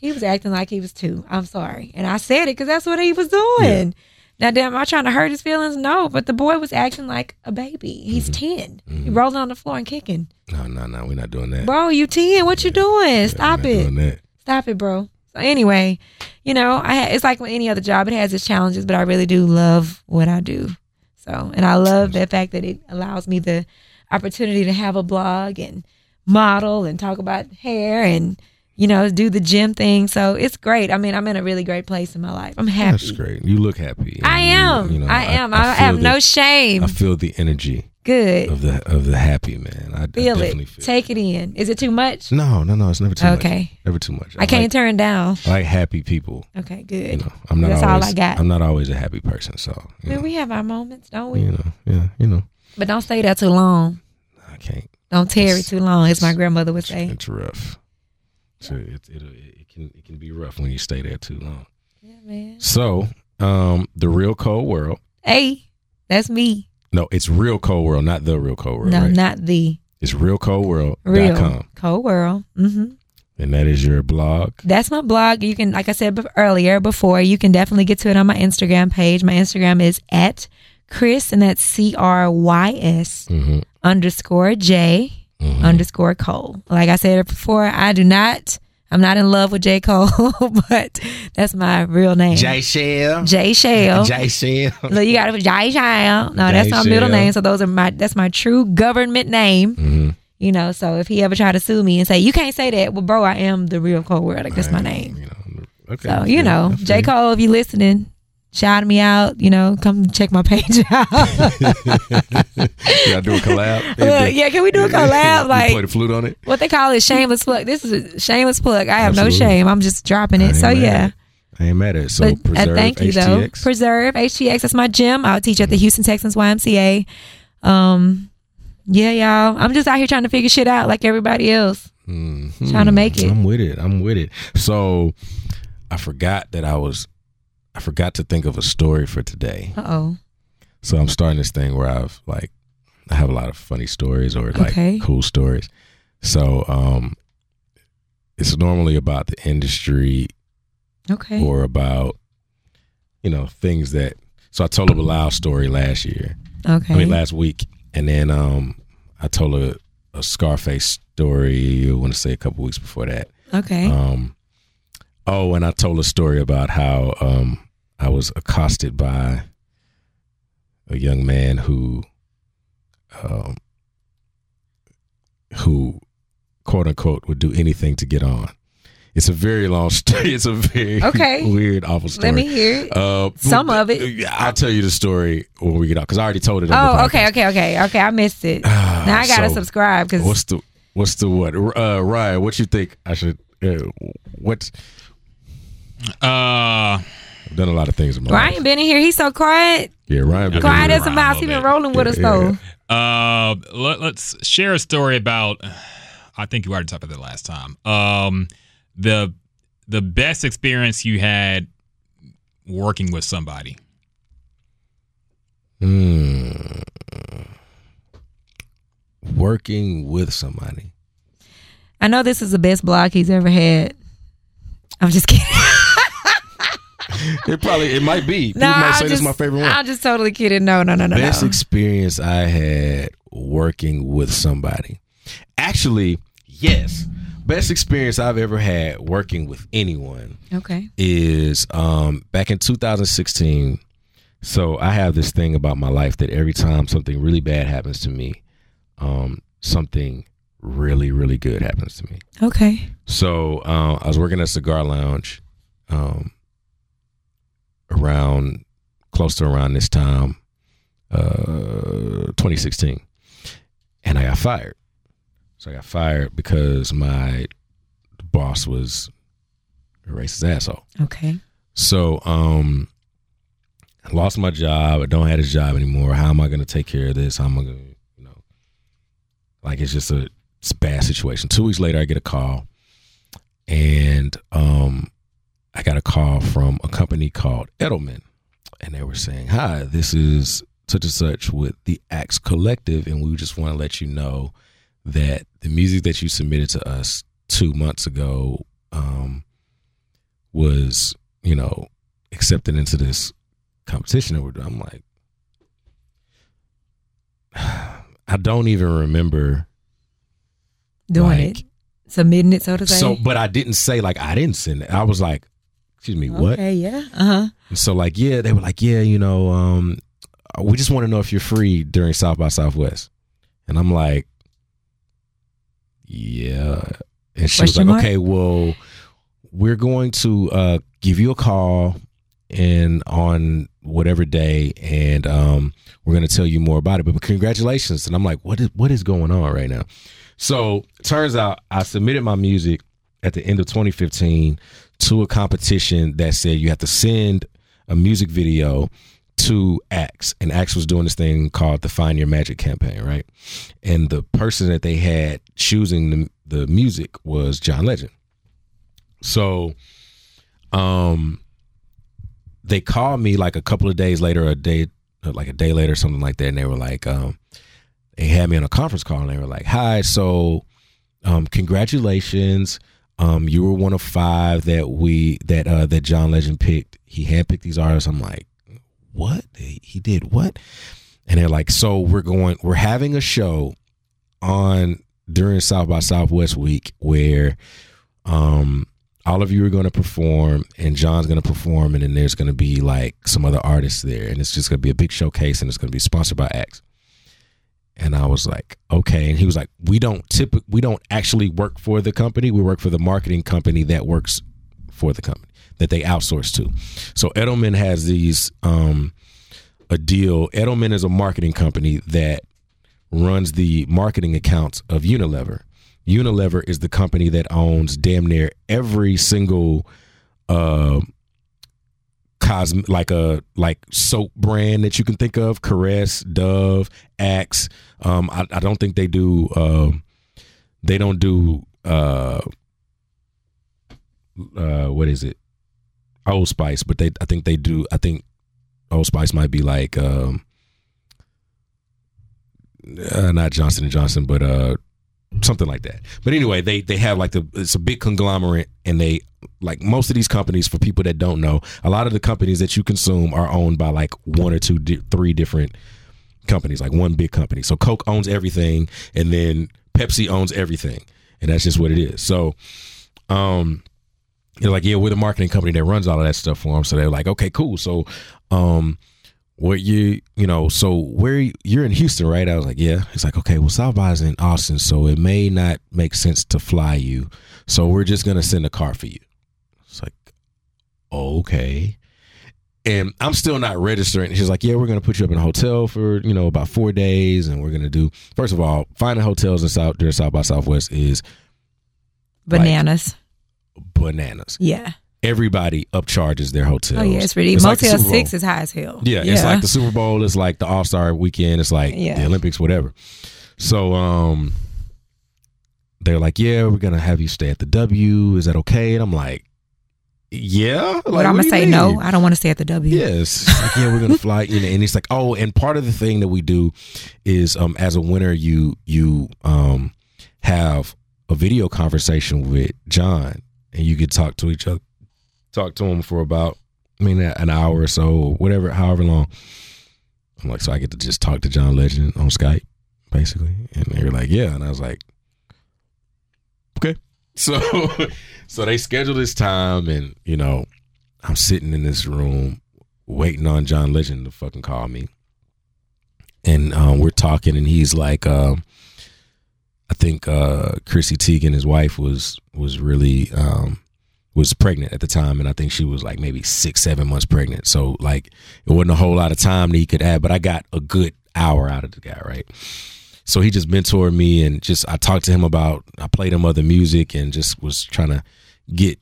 He was acting like he was two. I'm sorry. And I said it because that's what he was doing. Now, damn, am I trying to hurt his feelings? No, but the boy was acting like a baby. He's mm-hmm. 10. He mm-hmm. rolling on the floor and kicking. No, no, no. We're not doing that. Bro, you 10. What you doing? Stop it. Stop it, bro. So anyway, you know, I ha- it's like with any other job. It has its challenges, but I really do love what I do. So, and I love the fact that it allows me the opportunity to have a blog and model and talk about hair and you know do the gym thing. So it's great. I mean, I'm in a really great place in my life. I'm happy. That's great. You look happy. I And you- am. you know, I am. I, feel have the- no shame. I feel the energy. Good. of the of the happy man. I, I Feel definitely it. feel. Take it in. Is it too much? no, no, no. It's never too much. Okay. Never too much. I can't Like, turn down. I like happy people. Okay, good. You know, I'm not That's all always. I got. I'm not always a happy person. So you Man, know, we have our moments, don't we? you know, yeah, you know, But don't stay there too long. I can't. Don't tarry It's- too long, as my grandmother would say. It's rough. So it, it, it can it can be rough when you stay there too long. Yeah, man. So, um, the real cold world. Hey, that's me. No, it's real cold world, not the real cold world. no, right? not the It's realcoleworld.com. real cold world. Mm-hmm. And that is your blog. That's my blog. You can, like I said earlier, before you can definitely get to it on my Instagram page. My Instagram is at Crys, and that's C R Y S Mm-hmm. underscore J Mhm. underscore Cole. Like I said before, I do not. I'm not in love with J Cole, <laughs> but that's my real name. J Shell. J Shell. J Shell. Look, you got it, J Shell. No, J. that's my middle name. So those are my. That's my true government name. Mm-hmm. You know. So if he ever try to sue me and say you can't say that, well, bro, I am the real Cole World. Like that's my name. You know, okay. So you know, J. Cole, if you listening, shout me out. You know, come check my page <laughs> out. Yeah, do a collab. <laughs> Look, yeah, can we do a collab? Like play the flute on it. what they call it, shameless plug. This is a shameless plug. I have no shame. I'm just dropping it. So yeah. I ain't mad at it. So But, uh, preserve thank you though. HTX. Preserve HTX. That's my gym. I'll teach at the Houston Texans YMCA. Um, yeah, y'all. I'm just out here trying to figure shit out like everybody else. Mhm. Trying to make it. I'm with it. I'm with it. So I forgot that I was. I forgot to think of a story for today. Uh oh. So I'm starting this thing where I've like I have a lot of funny stories or like Okay. cool stories. So um it's normally about the industry Okay. or about you know things that so I told a Bilal story last year. Okay. I mean last week and then um I told a, a Scarface story I want to say a couple weeks before that. okay. Um, oh, and I told a story about how um, I was accosted by a young man who, um, who, quote unquote, would do anything to get on. It's a very long <laughs> story. It's a very Okay. weird, awful story. Let me hear it. Uh, Some of it. I'll tell you the story when we get out because I already told it. On Oh, the okay, okay, okay, okay. I missed it. Ah, now I gotta so subscribe because What's the what's the what? Uh, Ryan, what you think I should? Uh, what? Uh, I've done a lot of things in my life. Ryan been in here. He's so quiet. Yeah, Ryan. been Quiet as a mouse. He been rolling with us Yeah, though. uh, let, us share a story about. I think you already talked about that last time. Um, the the best experience you had working with somebody. Hmm. Working with somebody. I know this is the best blog he's ever had. I'm just kidding. <laughs> It probably it might be. People no, might say just, this is my favorite one. I'm just totally kidding. No, no, no, no, Best no. experience I had working with somebody. Actually, yes. Best experience I've ever had working with anyone okay. is um back in 2016 so i have this thing about my life that every time something really bad happens to me um something really really good happens to me Okay. so uh, i was working at cigar lounge um around close to around this time uh 2016 and i got fired so i got fired because my boss was a racist asshole Okay. so um I lost my job. I don't have this job anymore. How am I gonna take care of this? How am I gonna you know like it's just a it's a bad situation. Two weeks later I get a call and um I got a call from a company called Edelman and they were saying, Hi, this is such and such with the Axe Collective and we just want to let you know that the music that you submitted to us two months ago um was, you know, accepted into this competition that we're doing. I'm like, <sighs> I don't even remember. Doing Like- it. Submitting it, so to say. So, but I didn't say like I didn't send it. I was like, excuse me, what? Okay, yeah. Uh huh. And so like, yeah, they were like, yeah, you know, um, we just want to know if you're free during South by Southwest. And I'm like, yeah. And she was like, mark? okay, well, we're going to uh, give you a call and on whatever day, and um, we're gonna tell you more about it. But congratulations!" And I'm like, "What is what is going on right now?" So turns out I submitted my music at the end of 2015 to a competition that said you have to send a music video to Axe, and Axe was doing this thing called the Find Your Magic campaign, right? And the person that they had choosing the, the music was John Legend. So, um, they called me like a couple of days later, a day, like a day later, something like that, and they were like, um, they had me on a conference call, and they were like, "Hi, so, um, congratulations." Um, you were one of five that we that uh that John Legend picked. He handpicked these artists. I'm like, what? He did what? And they're like, so we're going, we're having a show on during South by Southwest week where um all of you are going to perform and John's going to perform and then there's going to be like some other artists there and it's just going to be a big showcase and it's going to be sponsored by X. And I was like, okay. And he was like, we don't typically, we don't actually work for the company. We work for the marketing company that works for the company that they outsource to. So Edelman has these um, a deal. Edelman is a marketing company that runs the marketing accounts of Unilever. Unilever is the company that owns damn near every single uh, like a like soap brand that you can think of caress dove axe. Um i, I don't think they do uh, they don't do uh uh what is it? Old spice but they i think they do i think old spice might be like um uh, not johnson and johnson but uh something like that. But anyway, they they have like the it's a big conglomerate, and they like most of these companies. For people that don't know, a lot of the companies that you consume are owned by like one or two, three different companies, like one big company. So Coke owns everything, and then Pepsi owns everything, and that's just what it is. So, um. You're like, yeah, we're the marketing company that runs all of that stuff for them. So they're like, okay, cool. So, um, what you you know so where you're in houston right? I was like yeah. It's like okay well south by is in austin so it may not make sense to fly you. So we're just gonna send a car for you. It's like okay. And i'm still not registering. She's like yeah we're gonna put you up in a hotel for you know about four days and we're gonna do first of all finding hotels in south during south by southwest is Bananas. bananas. Yeah. Everybody upcharges their hotels Oh yeah, it's like the Motel Bowl. Six is high as hell. Yeah, it's like the Super Bowl. It's like the All Star Weekend. It's like Yeah. the Olympics, whatever. So, um, they're like, "Yeah, we're gonna have you stay at the W. Is that okay?" And I'm like, "Yeah." Like, but I'm gonna say mean? no. I don't want to stay at the W. Yes. Like, yeah, we're gonna <laughs> fly. You know, and it's like, oh, and part of the thing that we do is, um, as a winner, you you um have a video conversation with John, and you could talk to each other, talk to him for about, I mean, an hour or so, whatever, however long. I'm like, so I get to just talk to John Legend on Skype, basically, and they're like, yeah, and I was like, okay. <laughs> So, so they schedule this time, and you know, I'm sitting in this room waiting on John Legend to fucking call me. And um, we're talking, and he's like, um, I think uh, Chrissy Teigen, his wife, was was really um, was pregnant at the time, and I think she was like maybe six, seven months pregnant. So like, it wasn't a whole lot of time that he could have, but I got a good hour out of the guy, right? So he just mentored me, and just I talked to him about I played him other music, and just was trying to get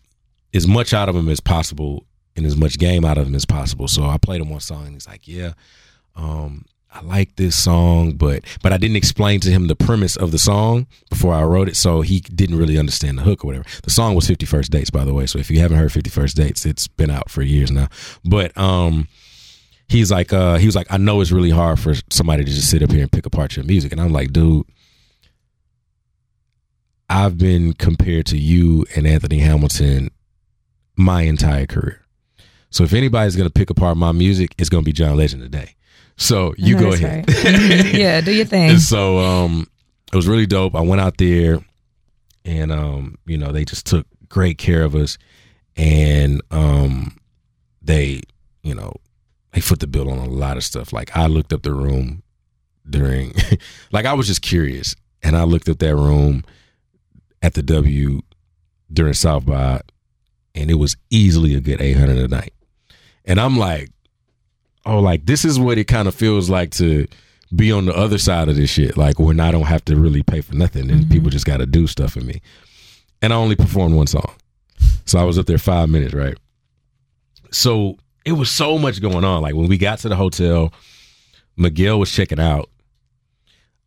as much out of him as possible and as much game out of him as possible. So I played him one song and he's like, Yeah, um, I like this song, but but I didn't explain to him the premise of the song before I wrote it, so he didn't really understand the hook or whatever. The song was 51st Dates, by the way. So if you haven't heard 51st Dates, it's been out for years now. But um he's like uh he was like, I know it's really hard for somebody to just sit up here and pick apart your music. And I'm like, dude, I've been compared to you and Anthony Hamilton my entire career. So if anybody's gonna pick apart my music, it's gonna be John Legend today. So you go ahead. right. <laughs> Mhm. yeah, do your thing. And so um it was really dope. I went out there and um, you know, they just took great care of us and um they, you know, they put the bill on a lot of stuff. Like I looked up the room during <laughs> like I was just curious and I looked up that room at the W during South by and it was easily a good 800 a night. And I'm like, oh, like this is what it kind of feels like to be on the other side of this shit. Like when I don't have to really pay for nothing and people just got to do stuff for me. And I only performed one song. So I was up there five minutes, right? So it was so much going on. Like when we got to the hotel, Miguel was checking out.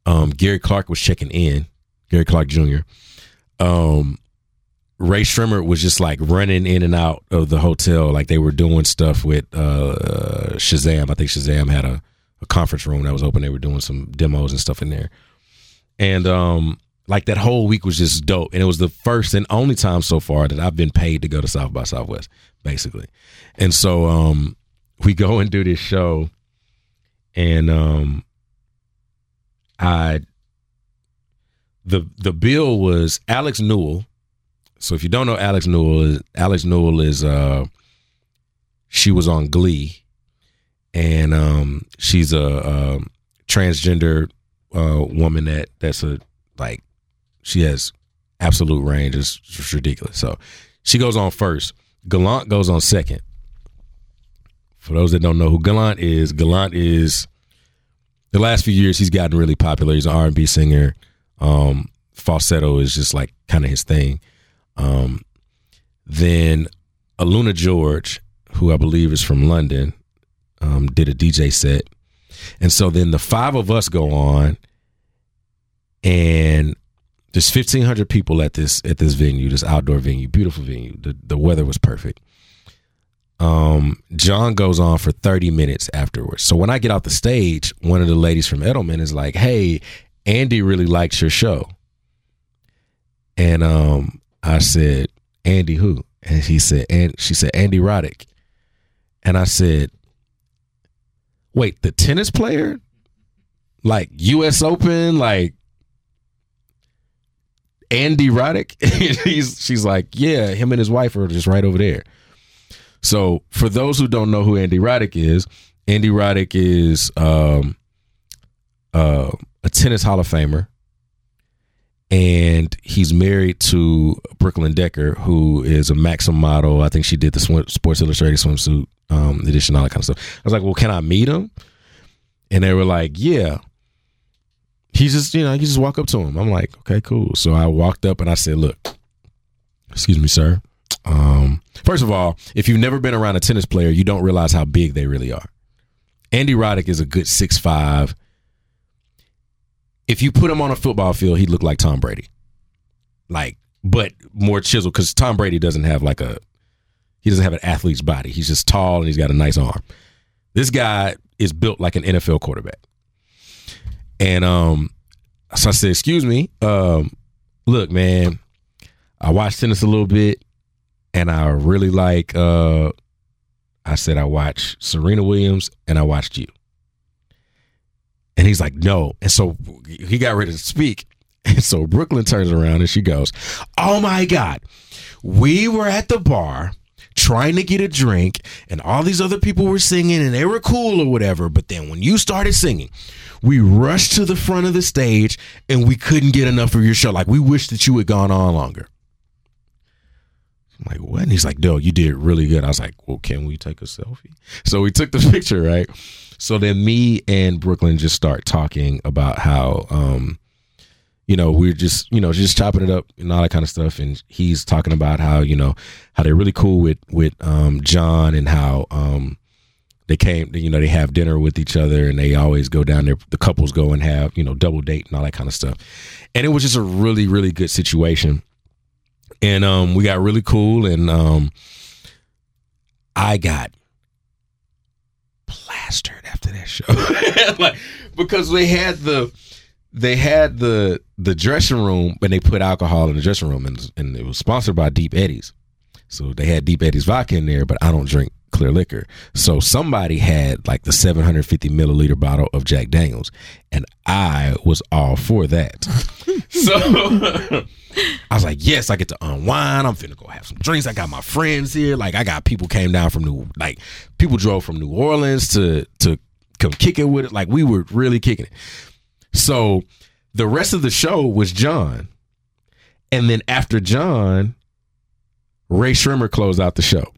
Um, Gary Clark was checking in. Gary Clark Jr. Um, Rae Sremmurd was just like running in and out of the hotel, like they were doing stuff with uh, Shazam. I think Shazam had a, a conference room that was open. They were doing some demos and stuff in there, and um, like that whole week was just dope. And it was the first and only time so far that I've been paid to go to South by Southwest, basically. And so um, we go and do this show, and um, I the the bill was Alex Newell. So if you don't know Alex Newell, Alex Newell is uh she was on Glee, and um she's a, a transgender uh woman that that's a like she has absolute range. It's just ridiculous. So she goes on first. Gallant goes on second. For those that don't know who Gallant is, Gallant is the last few years he's gotten really popular. He's an R and B singer. Um, falsetto is just like kind of his thing. Um, then Aluna George, who I believe is from London, um, did a DJ set, and so then the five of us go on, and there's 1,500 people at this at this venue, this outdoor venue, beautiful venue. The the weather was perfect. Um, John goes on for 30 minutes afterwards. So when I get off the stage, one of the ladies from Edelman is like, "Hey, Andy really likes your show." And um, I said, "Andy who?" And he said, "And she said Andy Roddick." And I said, "Wait, the tennis player? Like U.S. Open? Like Andy Roddick?" <laughs> He's she's like, "Yeah, him and his wife are just right over there." So for those who don't know who Andy Roddick is, Andy Roddick is um, uh, a tennis Hall of Famer, and he's married to Brooklyn Decker, who is a Maxim model. I think she did the swim, Sports Illustrated swimsuit um, edition, all that kind of stuff. I was like, "Well, can I meet him?" And they were like, "Yeah." He's just, you know, you just walk up to him. I'm like, "Okay, cool." So I walked up and I said, "Look, excuse me, sir." Um, first of all, if you've never been around a tennis player, you don't realize how big they really are. Andy Roddick is a good six five. If you put him on a football field, he'd look like Tom Brady. Like, but more chiseled because Tom Brady doesn't have like a he doesn't have an athlete's body. He's just tall and he's got a nice arm. This guy is built like an NFL quarterback. And um, so I said, "Excuse me, um, look, man, I watched tennis a little bit and I really like uh I said I watched Serena Williams and I watched you. And he's like, no. And so he got ready to speak. And so Brooklyn turns around and she goes, Oh my God. We were at the bar trying to get a drink and all these other people were singing and they were cool or whatever. But then when you started singing, we rushed to the front of the stage and we couldn't get enough of your show. Like we wish that you had gone on longer. I'm like, what? And he's like, no, you did really good. I was like, well, can we take a selfie? So we took the <laughs> picture, right? So then me and Brooklyn just start talking about how, um, you know, we're just, you know, just chopping it up and all that kind of stuff. And he's talking about how, you know, how they're really cool with, with, um, John and how, um, they came, you know, they have dinner with each other and they always go down there. The couples go and have, you know, double date and all that kind of stuff. And it was just a really, really good situation and um, we got really cool, and um, I got plastered after that show, <laughs> like because they had the they had the the dressing room and they put alcohol in the dressing room, and, and it was sponsored by Deep Eddies, so they had Deep Eddies vodka in there, but I don't drink clear liquor. So somebody had like the 750 milliliter bottle of Jack Daniels, and I was all for that. <laughs> so <laughs> I was like, yes, I get to unwind. I'm finna go have some drinks. I got my friends here. Like I got people came down from New, like people drove from New Orleans to to come kick it with it. Like we were really kicking it. So the rest of the show was John, and then after John, Rae Sremmurd closed out the show.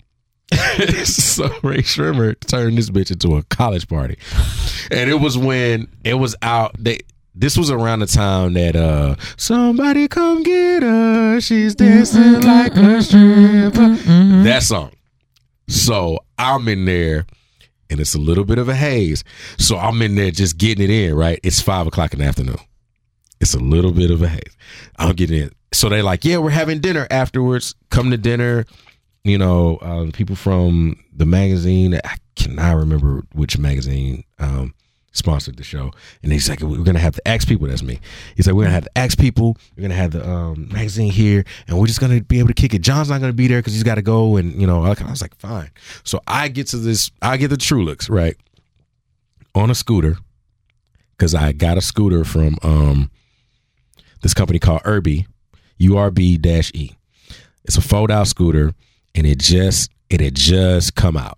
<laughs> so Rae Sremmurd turned this bitch into a college party, and it was when it was out. They this was around the time that uh somebody come get her. She's dancing mm-hmm. like a stripper. Mm-hmm. Mm-hmm. That song. So I'm in there, and it's a little bit of a haze. So I'm in there just getting it in. Right, it's five o'clock in the afternoon. It's a little bit of a haze. I'm getting in. So they like, yeah, we're having dinner afterwards. Come to dinner you know, uh, people from the magazine. I cannot remember which magazine um, sponsored the show. And he's like, we're gonna have to ask people. That's me. He's like, we're gonna have to ask people. We're gonna have the um, magazine here, and we're just gonna be able to kick it. John's not gonna be there because he's got to go, and you know, I was like, fine. So I get to this. I get the True Looks right on a scooter because I got a scooter from um, this company called Urbi, URB dash E. It's a fold out scooter and it just it had just come out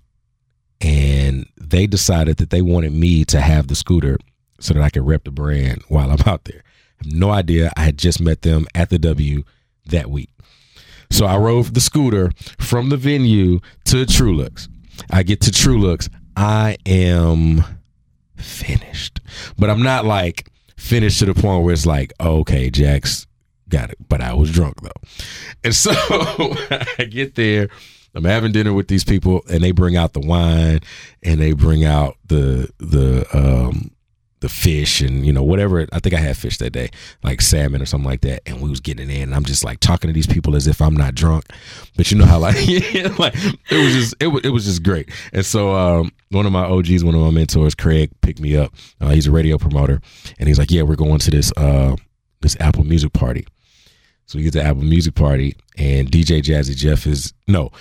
and they decided that they wanted me to have the scooter so that I could rep the brand while I'm out there. I have no idea. I had just met them at the W that week. So I rode the scooter from the venue to True. I get to True. I am finished. But I'm not like finished to the point where it's like, okay, Jax got it. But I was drunk though. And so <laughs> I get there. I'm having dinner with these people, and they bring out the wine, and they bring out the the um the fish, and you know whatever. I think I had fish that day, like salmon or something like that. And we was getting in, and I'm just like talking to these people as if I'm not drunk, but you know how like <laughs> like it was just it was it was just great. And so um, one of my OGs, one of my mentors, Craig, picked me up. Uh, he's a radio promoter, and he's like, "Yeah, we're going to this uh this Apple Music party." So we get to Apple Music Party, and DJ Jazzy Jeff is no,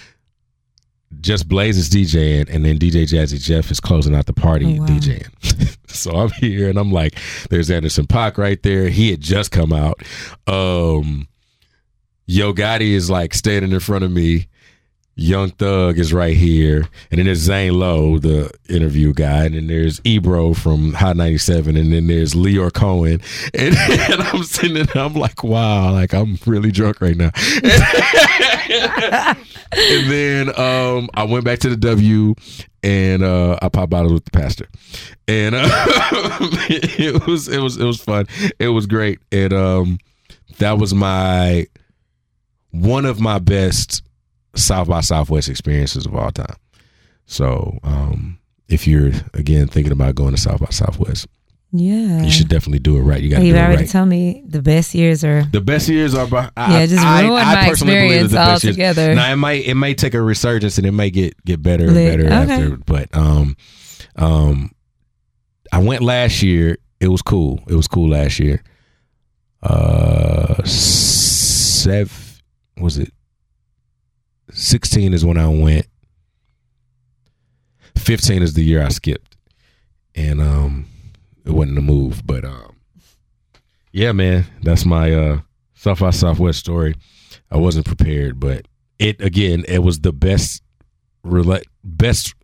Just Blaze is DJing, and then DJ Jazzy Jeff is closing out the party Oh, wow. DJing. <laughs> so I'm here, and I'm like, there's Anderson Paak right there. He had just come out. Um, Yo Gotti is like standing in front of me. Young Thug is right here, and then there's Zane Lowe, the interview guy, and then there's Ebro from Hot 97, and then there's Lyor Cohen, <laughs> and, and I'm sitting there, I'm like, wow, like I'm really drunk right now. <laughs> and then um, I went back to the W, and uh, I popped bottles with the pastor, and uh, <laughs> it was it was it was fun, it was great, and um, that was my one of my best South by Southwest experiences of all time. So, um, if you're again thinking about going to South by Southwest, Yeah. you should definitely do it right. You got to You've do it already right. told me the best years are. the best years are. By, I, Yeah, just I, ruined I my personally believe that experience the altogether. Now it might it might take a resurgence and it may get get better and better Okay. after. But um, um, I went last year. It was cool. It was cool last year. Uh, seven was it? Sixteen is when I went. Fifteen is the year I skipped, and um, it wasn't a move. But um, yeah, man, that's my uh South by Southwest story. I wasn't prepared, but it again, it was the best, best,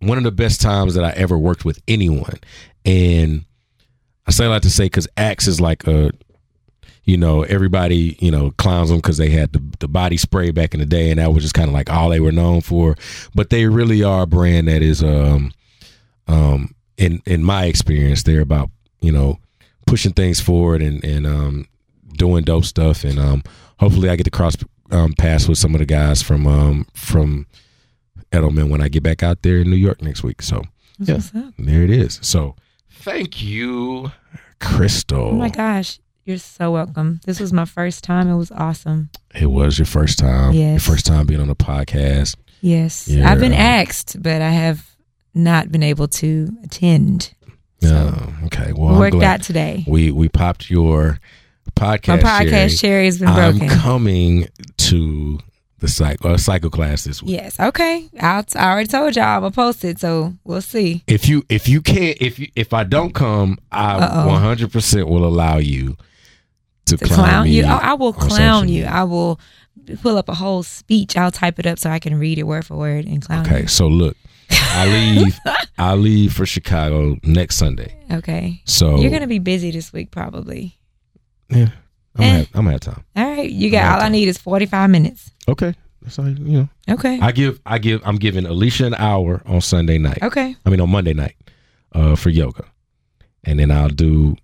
one of the best times that I ever worked with anyone. And I say that to say because Axe is like a, you know, everybody you know clowns them because they had the the body spray back in the day, and that was just kind of like all they were known for. But they really are a brand that is, um, um, in in my experience, they're about you know pushing things forward and and um doing dope stuff and um hopefully I get to cross um paths with some of the guys from um from Edelman when I get back out there in New York next week. So yeah, there it is. So thank you, Crystal. Oh my gosh. You're so welcome. This was my first time. It was awesome. It was your first time. Your Yes. first time being on a podcast. Yes. Yeah. I've been asked, but I have not been able to attend. Yeah. okay. Well, Worked glad out today. we we popped your podcast. My podcast cherry has been broken. I'm coming to the psycho uh, psycho class this week. yes. Okay. I'll, I already told y'all I'm going to post it, so we'll see. If you if you can't if you if I don't come, I Uh-oh. 100 percent will allow you to, To clown, clown you. Oh, I will clown you. media. I will pull up a whole speech. I'll type it up so I can read it word for word and clown Okay, you. so look, I leave <laughs> I leave for Chicago next Sunday. Okay. So You're going to be busy this week, probably. yeah, I'm gonna, Eh. have, I'm gonna have time. All right. You got Right. all I need is 45 minutes. Okay, That's all. You know, Okay. I give I give I'm giving Alicia an hour on Sunday night. okay. I mean on Monday night, uh, for yoga, and then I'll do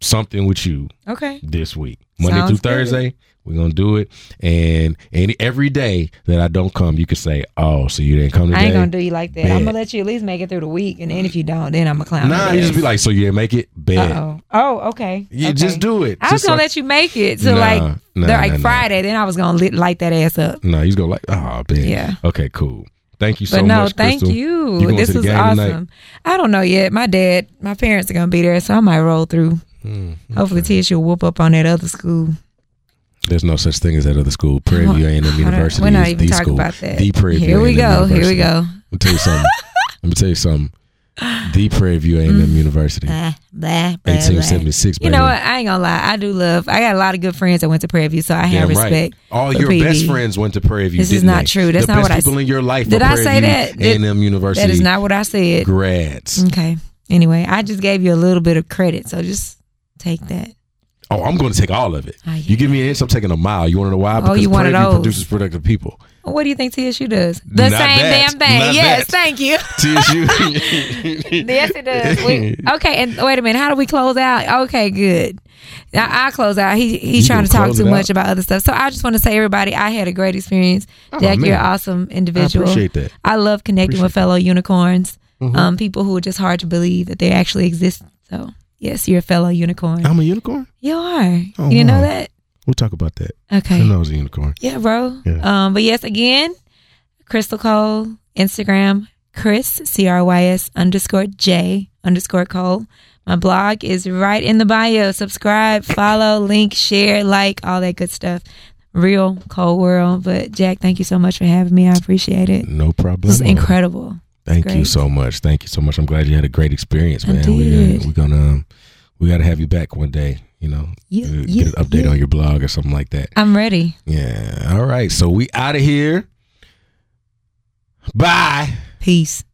something with you Okay. this week, Monday Sounds through good. Thursday. We're gonna do it, and and every day that I don't come, you can say, "Oh, so you didn't come today." I ain't gonna do you like that. Bet. I'm gonna let you at least make it through the week, and then if you don't, then I'm a clown. Nah, you just be like, "So you didn't make it?" Bet. Uh oh. Okay. You okay. just do it. I was Just gonna like- let you make it to Nah, like nah, the- like nah, nah. Friday. Then I was gonna lit, light that ass up. No, he's gonna like, oh, man. Yeah. Okay, cool. Thank you so But no, much. thank Crystal. you. going this was awesome. tonight? I don't know yet. My dad, my parents are gonna be there, so I might roll through. Hmm, Hopefully, TSU will whoop up on that other school. There's no such thing as that other school. Prairie View A&M University We're not is even the talking school. about that. The Prairie View Here we A&M go. Here we University. go. Let me tell you something. Let me tell you something. The Prairie View A&M University. Blah, blah, blah, 1876, blah. You know what? I ain't gonna lie. I do love. I got a lot of good friends that went to Prairie View, so I have Damn respect. right. All your PV. best friends went to Prairie View. This is didn't not they? true. That's the not best what I people s- in your life. Did I Prairie say that? A&M University. That is not what I said. grads. Okay. Anyway, I just gave you a little bit of credit, so just take that. Oh, I'm going to take all of it. Oh, yeah. You give me an inch, I'm taking a mile. You want to know why? Because you one of Prairie View produces productive people. What do you think TSU does? The Not same that. damn thing. Not yes, that. thank you. <laughs> TSU. <laughs> yes, it does. We, okay, and wait a minute. How do we close out? Okay, good. Now I close out. He he's You trying gonna talk too much out? about other stuff. So I just want to say, everybody, I had a great experience. Oh, Jack, you're an awesome individual. appreciate that. I love connecting with Appreciate fellow unicorns. Mhm. Um, people who are just hard to believe that they actually exist. So yes, you're a fellow unicorn. I'm a unicorn? you are. Oh, you didn't know that? We'll talk about that. Okay. I know I was a unicorn. Yeah, bro. Yeah. Um, but yes, again, Crystal Cole, Instagram, Crys, C R Y S underscore J underscore Cole. My blog is right in the bio. Subscribe, follow, link, share, like, all that good stuff. Real Cole World. But Jack, thank you so much for having me. I appreciate it. No problem. Is incredible. Thank you so much. Thank you so much. I'm glad you had a great experience, man. We're gonna, we're gonna um, we got to have you back one day. You know, Yeah, uh, yeah, get an update yeah. on your blog or something like that. I'm ready. Yeah. All right. So we out of here. Bye. Peace.